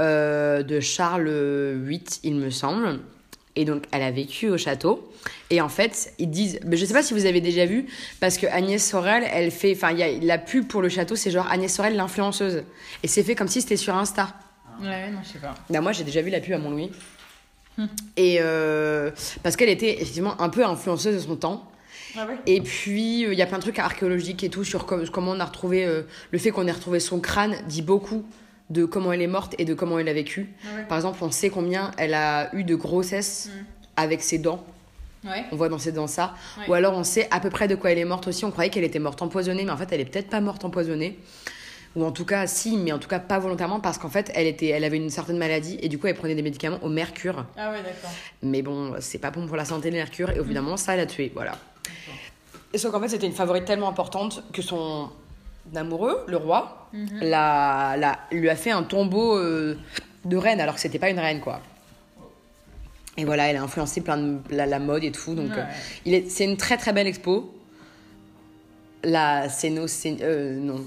C: euh, de Charles VIII, il me semble. Et donc, elle a vécu au château. Et en fait, ils disent, mais je sais pas si vous avez déjà vu, parce que Agnès Sorel, elle fait, enfin, il y a la pub pour le château, c'est genre Agnès Sorel, l'influenceuse. Et c'est fait comme si c'était sur Insta.
B: Ouais, non, je sais pas.
C: Bah, moi, j'ai déjà vu la pub à Mont-Louis. Et euh, parce qu'elle était effectivement un peu influenceuse de son temps.
D: Ah ouais
C: Et puis, euh, il y a plein de trucs archéologiques et tout sur com- comment on a retrouvé. euh, le fait qu'on ait retrouvé son crâne dit beaucoup de comment elle est morte et de comment elle a vécu.
B: Ah ouais.
C: Par exemple, on sait combien elle a eu de grossesse avec ses dents.
B: Ouais.
C: On voit dans ses dents ça.
B: Ouais.
C: Ou alors, on sait à peu près de quoi elle est morte aussi. On croyait qu'elle était morte empoisonnée, mais en fait, elle est peut-être pas morte empoisonnée. Ou en tout cas, si, mais en tout cas pas volontairement parce qu'en fait, elle, était, elle avait une certaine maladie et du coup, elle prenait des médicaments au mercure.
B: Ah ouais, d'accord.
C: Mais bon, c'est pas bon pour la santé, le mercure, et évidemment, ça l'a tué, voilà. Et sauf qu'en fait, c'était une favorite tellement importante que son amoureux, le roi, l'a, l'a- lui a fait un tombeau euh, de reine, alors que c'était pas une reine, quoi. Et voilà, elle a influencé plein de la, la mode et tout, donc
B: Ouais.
C: euh, il est, c'est une très très belle expo. La scéno... scén- euh, non.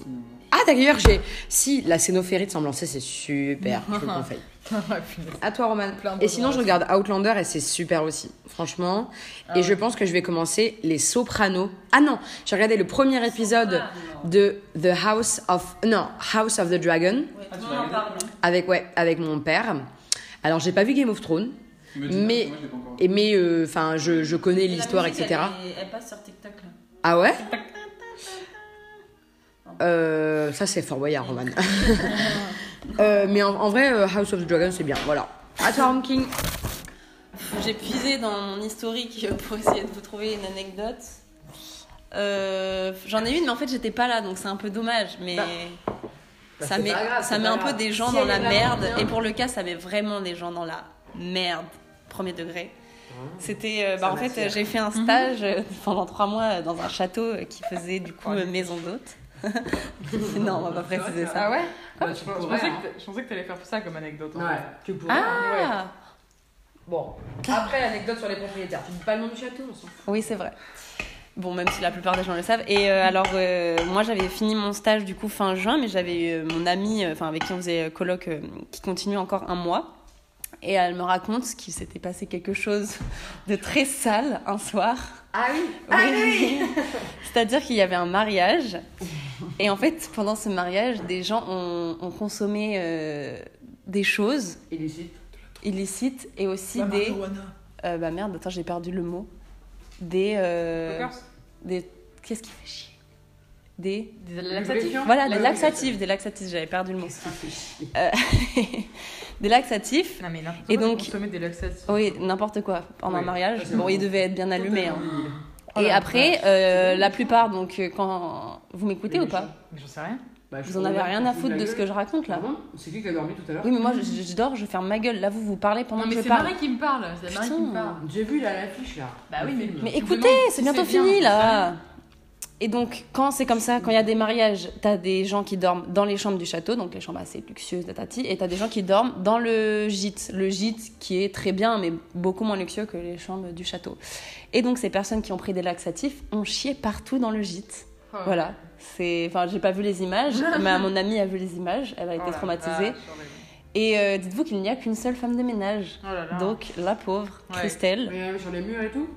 C: Ah d'ailleurs, j'ai... Si, la scénophérie de Semblancé, c'est super, je vous le conseille.
B: Punaise.
C: À toi, Roman.
B: Plein de
C: Et sinon, je regarde Outlander et c'est super aussi, franchement.
B: Ah
C: et
B: ouais.
C: je pense que je vais commencer Les Sopranos. Ah non, j'ai regardé le premier épisode de The House of non House of the Dragon
D: Ouais,
E: Ah,
D: en parle.
C: avec ouais avec mon père. Alors j'ai pas vu Game of Thrones, Mais- et mais euh, enfin je, je connais l'histoire etc.
D: Elle, est- elle passe sur TikTok là.
C: Ah ouais. Euh, ça c'est Fort Boyard, Roman. Euh, mais en, en vrai, euh, House of the Dragon c'est bien. Voilà. À toi, Home King.
D: J'ai puisé dans mon historique pour essayer de vous trouver une anecdote. Euh, J'en ai une, mais en fait j'étais pas là, donc c'est un peu dommage. Mais
C: Bah,
D: ça
C: c'est
D: met,
C: grave,
D: ça met un peu des gens
C: Si
D: dans la merde.
C: bien.
D: Et pour le cas, ça met vraiment des gens dans la merde, premier degré. C'était, euh, bah, en fait, j'ai fait un stage euh, pendant trois mois dans un château qui faisait du coup maison d'hôte. non, on va pas préciser ça.
B: Ah ouais?
C: Bah,
B: je, pensais que t'a- je pensais que t'allais faire ça comme anecdote.
C: Ouais, tu pourrais.
D: Ah,
C: Bon, après l'anecdote sur les propriétaires. Tu dis pas le nom du château, on s'en fout.
D: Oui, c'est vrai. Bon, même si la plupart des gens le savent. Et euh, alors, euh, moi, j'avais fini mon stage du coup fin juin, mais j'avais euh, mon amie, euh, enfin avec qui on faisait colloque, euh, qui continue encore un mois. Et elle me raconte qu'il s'était passé quelque chose de très sale un soir.
C: Ah oui
D: Oui. C'est-à-dire qu'il y avait un mariage. Et en fait, pendant ce mariage, des gens ont, ont consommé euh, des choses
C: Illicite.
D: illicites et aussi des. euh, bah merde, attends, j'ai perdu le mot. Des. euh, des. Qu'est-ce qui fait chier? Des.
B: Des laxatifs.
D: Voilà, des laxatifs, des laxatifs, j'avais perdu le mot. Euh, des laxatifs.
B: Non mais n'importe
D: Et
B: quoi,
D: donc-
B: consommer des laxatifs.
D: Oui, n'importe quoi. Pendant un
C: Oui.
D: mariage,
C: Ça, c'est
D: bon,
C: bon.
D: il devait être bien allumé. hein.
B: Oh
D: Et après, euh, la plupart, donc, euh, quand. Vous m'écoutez ou pas
B: Mais J'en sais rien.
C: Bah, je
D: Vous en avez rien à
C: fout
D: foutre de ce que je raconte là
C: Ah C'est qui qui a dormi tout à l'heure
D: Oui, mais moi, je, je dors, je ferme ma gueule. Là, vous vous parlez pendant
B: Non
D: que
B: mais
D: je
B: c'est
D: parle.
B: Marie qui me parle. C'est Marie qui me parle.
C: J'ai vu là l'affiche là.
B: Bah oui, mais-
D: Mais écoutez, c'est bientôt
B: c'est bien,
D: fini
B: c'est
D: là. Et donc, quand c'est comme ça, quand il y a des mariages, t'as des gens qui dorment dans les chambres du château, donc les chambres assez luxueuses, tatati, et t'as des gens qui dorment dans le gîte. Le gîte qui est très bien, mais beaucoup moins luxueux que les chambres du château. Et donc, ces personnes qui ont pris des laxatifs ont chié partout dans le gîte.
B: Oh.
D: Voilà. C'est, enfin, j'ai pas vu les images, mais mon amie a vu les images. Elle a
B: Oh
D: été
B: la
D: traumatisée.
B: vache.
D: Et euh, dites-vous qu'il n'y a qu'une seule femme de ménage.
B: Oh là là.
D: Donc, la pauvre,
B: Ouais.
D: Christelle,
C: Mais euh, sur les murs et tout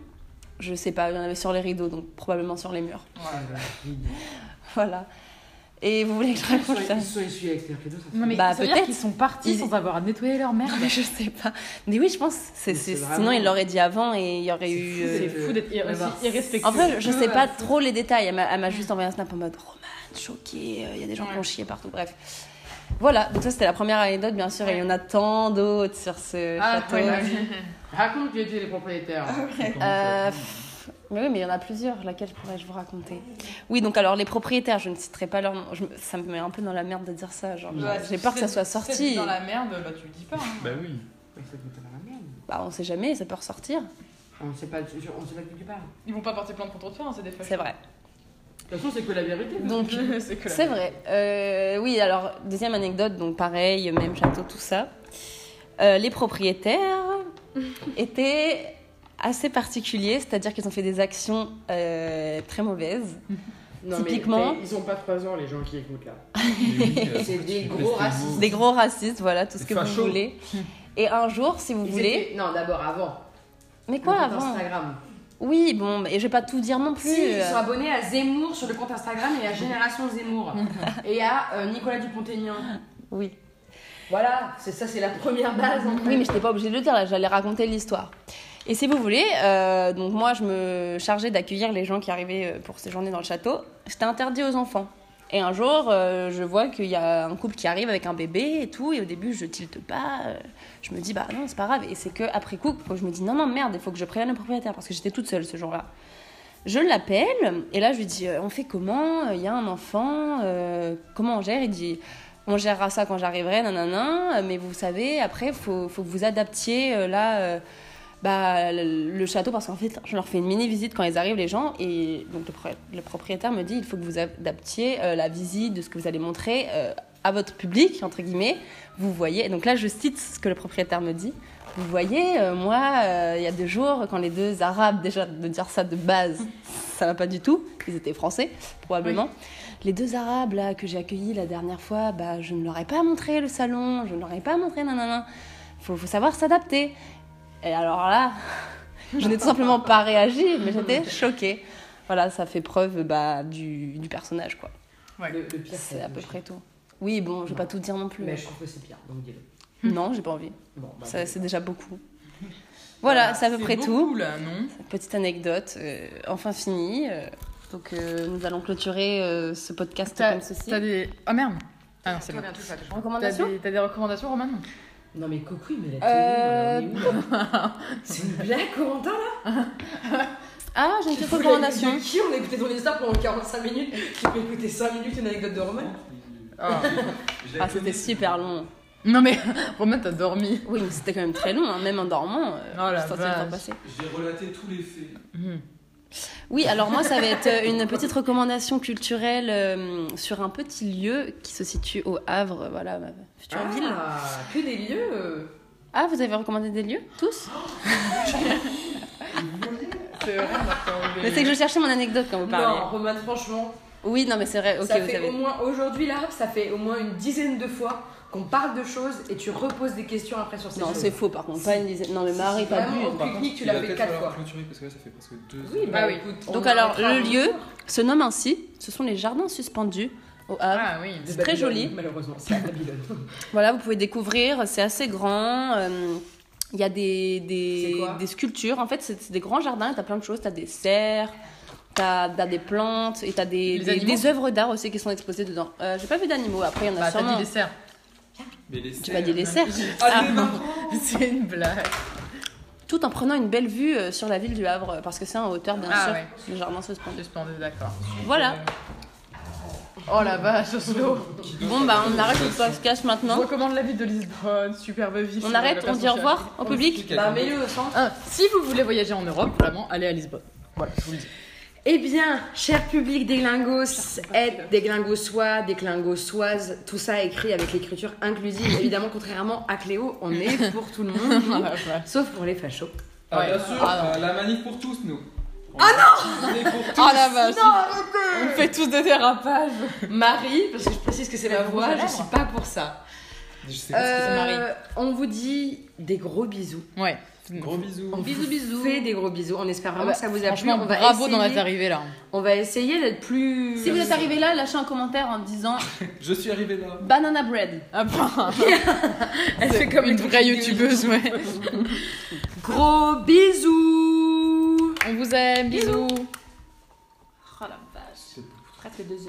D: je sais pas, il y en avait sur les rideaux, donc probablement sur les murs.
B: Ouais.
D: Voilà. Et vous voulez que je
C: Ils
D: raconte ça
C: ils sont essuyés avec les rideaux, ça
B: Non mais
D: Bah, peut-être.
B: qu'ils sont partis
D: Ils-
B: sans avoir nettoyé leur merde.
D: Mais je sais pas. Mais oui, je pense. C'est, Sinon,
C: vraiment-
D: il l'aurait dit avant et il y aurait eu. euh,
B: C'est fou d'être ir- irrespectueux.
D: En vrai, je sais pas trop les détails. Elle m'a, juste envoyé un snap en mode Roman, choquée, euh, il y a des gens qui
B: Ouais.
D: ont chié partout. Bref. Voilà, donc ça c'était la première anecdote, bien sûr, et il y en a tant d'autres sur ce
B: Ah,
D: château.
B: ouais, ouais.
C: Raconte qui étaient les propriétaires.
D: Euh, pff, mais oui, mais il y en a plusieurs. Laquelle pourrais-je vous raconter? Oui, donc alors les propriétaires, je ne citerai pas leur nom. Je ça me met un peu dans la merde de dire ça. Genre,
B: Ouais,
D: j'ai peur que ça soit
B: si
D: sorti.
B: dans la merde, bah tu le dis pas. hein.
E: Bah oui.
C: Mais ça peut être la merde.
D: Bah, on sait jamais, ça peut ressortir.
C: On sait pas, on sait pas de qui tu parles.
B: Ils vont pas porter plainte contre toi, hein, c'est des fâches.
D: C'est vrai.
C: De toute façon, c'est que la vérité.
D: Donc,
B: c'est
D: vrai. Euh, oui, alors, deuxième anecdote, donc pareil, même château, tout ça. Euh, les propriétaires étaient assez particuliers, c'est-à-dire qu'ils ont fait des actions euh, très mauvaises.
C: Non,
D: Typiquement-
C: Mais, ils ont pas 3 ans, les gens qui écoutent là. C'est des gros racistes.
D: Des gros racistes, voilà, tout ce que vous voulez. Et un jour, si vous
C: Ils
D: voulez.
C: étaient- Non, d'abord, avant.
D: Mais quoi avant
C: Instagram.
D: Oui, bon, et je vais pas tout dire non plus.
C: Si, ils sont abonnés à Zemmour sur le compte Instagram et à Génération Zemmour. et à euh, Nicolas Dupont-Aignan.
D: Oui.
C: Voilà, c'est ça, c'est la première base en.
D: Oui, mais je n'étais pas obligée de le dire, là, j'allais raconter l'histoire. Et si vous voulez, euh, donc moi, je me chargeais d'accueillir les gens qui arrivaient euh, pour séjourner dans le château. C'était interdit aux enfants. Et un jour, euh, je vois qu'il y a un couple qui arrive avec un bébé et tout, et au début, je tilte pas. je me dis, bah non, c'est pas grave. Et c'est que après coup, je me dis, non, non, merde, il faut que je prévienne le propriétaire, parce que j'étais toute seule ce jour-là. Je l'appelle, et là, je lui dis, on fait comment? Il y a un enfant, comment on gère? Il dit, on gérera ça quand j'arriverai, nanana, mais vous savez, après, faut, faut que vous adaptiez euh, là. euh, bah, le, château parce qu'en fait je leur fais une mini visite quand ils arrivent les gens et donc le, pro- le propriétaire me dit il faut que vous adaptiez euh, la visite de ce que vous allez montrer à votre public entre guillemets. Vous voyez. Et donc là je cite ce que le propriétaire me dit vous voyez euh, moi euh, il y a deux jours quand les deux arabes déjà de dire ça de base ça va pas du tout ils étaient français probablement les deux arabes là que j'ai accueillis la dernière fois bah je ne leur ai pas montré le salon je ne leur ai pas montré nanana faut, faut savoir s'adapter et alors là, je n'ai tout simplement pas réagi, mais j'étais choquée. Voilà, ça fait preuve bah, du, du personnage, quoi.
C: Le, le pire,
D: C'est à peu près tout. Oui, bon, je vais pas tout dire non plus.
C: Mais je trouve que c'est pire, donc dis-le.
D: Non, j'ai pas envie.
C: Bon, bah,
D: Ça, c'est déjà beaucoup. Voilà, c'est à peu près tout.
B: beaucoup, là, non?
D: Petite anecdote, euh, enfin finie. euh, donc, euh, nous allons clôturer euh, ce podcast comme ceci.
B: t'as des. Ah merde Ah non, c'est bon. T'as
D: Recommandations
B: des, t'as des recommandations, Roman?
C: Non mais Coco, mais la télé, C'est une blague, Corentin là?
D: Ah, j'ai une petite recommandation.
C: de qui? On a écouté ton histoire pendant 45 minutes. Tu peux écouter 5 minutes une anecdote de Roman?
B: Ah.
D: Ah, c'était super long.
B: Non mais, Roman, t'as dormi.
D: Oui, mais c'était quand même très long, hein, même en dormant. euh,
B: Oh la vache.
E: J'ai relaté tous les faits.
B: Mhm.
D: Oui, alors moi, ça va être euh, une petite recommandation culturelle euh, sur un petit lieu qui se situe au Havre, voilà, ma future ville.
C: Ah, que des lieux
D: Ah, vous avez recommandé des lieux Tous?
B: C'est vrai, on
D: Mais c'est que je cherchais mon anecdote quand vous
C: Non,
D: parlez.
C: Roman, franchement,
D: Oui, non, mais c'est vrai, ok,
C: ça
D: vous
C: fait
D: avez.
C: au moins aujourd'hui là, ça fait au moins une dizaine de fois qu'on parle de choses et tu reposes des questions après sur ces
D: Non,
C: choses.
D: c'est faux par contre, pas une dizaine. Non, mais Marie,
C: Vraiment,
D: t'abuses.
C: au pique-nique, tu l'as fait 4 fois.
E: clôturer parce que là, ça fait presque deux
C: Oui,
E: heures.
C: bah
B: Ah oui.
C: écoute. on
D: Donc alors, le lieu se nomme ainsi. Ce sont les jardins suspendus au Havre.
B: Ah oui.
D: C'est très joli.
C: Malheureusement, c'est à Babylone.
D: Voilà, vous pouvez découvrir, c'est assez grand. euh, Il y a des, des, des sculptures. En fait, c'est des grands jardins. Tu as plein de choses. Tu as des cerfs, tu as, des plantes et tu as des, des, des œuvres d'art aussi qui sont exposées dedans. Euh, J'ai pas vu d'animaux. Après, il y en a
B: Bah,
D: sûrement.
B: dit les cerfs.
D: Tu vas dire les cerfs.
E: Ah, mais non.
B: C'est une blague.
D: Tout en prenant une belle vue euh, sur la ville du Havre. Parce que c'est en hauteur, bien
B: Ah
D: sûr.
B: ouais.
D: Le jardin se splendide.
B: Suspendu, d'accord.
D: Voilà.
B: Oh la vache, Oslo.
D: Bon, bah, on arrête le podcast
B: Je
D: maintenant.
B: recommande la ville de Lisbonne, superbe ville.
D: On arrête, on dit au revoir au public.
C: Bah, mets-le au centre.
B: Ah, si vous voulez voyager en Europe, vraiment, allez à Lisbonne. Voilà, je vous le dis.
C: Eh bien, cher public des glingos, aide des glingossois, des glingossoises, tout ça écrit avec l'écriture inclusive. Évidemment, contrairement à Cléo, on est pour tout le monde, nous, sauf pour les fachos.
E: Ah, bien sûr,
B: Ah,
E: euh, la manif pour tous, nous. Ah non On est pour tous.
B: Oh la vache On fait tous des dérapages
C: Marie, parce que je précise que c'est ma
B: Le
C: voix, je suis pas pour ça.
E: Je sais pas ce que
C: Euh,
B: Marie.
C: on vous dit des gros bisous.
B: Ouais.
E: Gros bisous.
C: On
D: Bisous,
C: vous
D: bisous.
C: fait des gros bisous. On espère vraiment
B: Ah bah,
C: que ça vous a plu.
B: Franchement,
C: On va
B: bravo d'en
C: essayer-
B: être arrivé là.
C: On va essayer d'être plus.
D: Si vous êtes arrivé là, lâchez un commentaire en disant
E: Je suis arrivé là.
D: banana bread.
B: Ah bah,
C: Elle fait comme
B: une vraie youtubeuse, ouais.
C: Gros bisous.
B: On vous aime, bisous.
D: Oh la vache. Presque deux heures.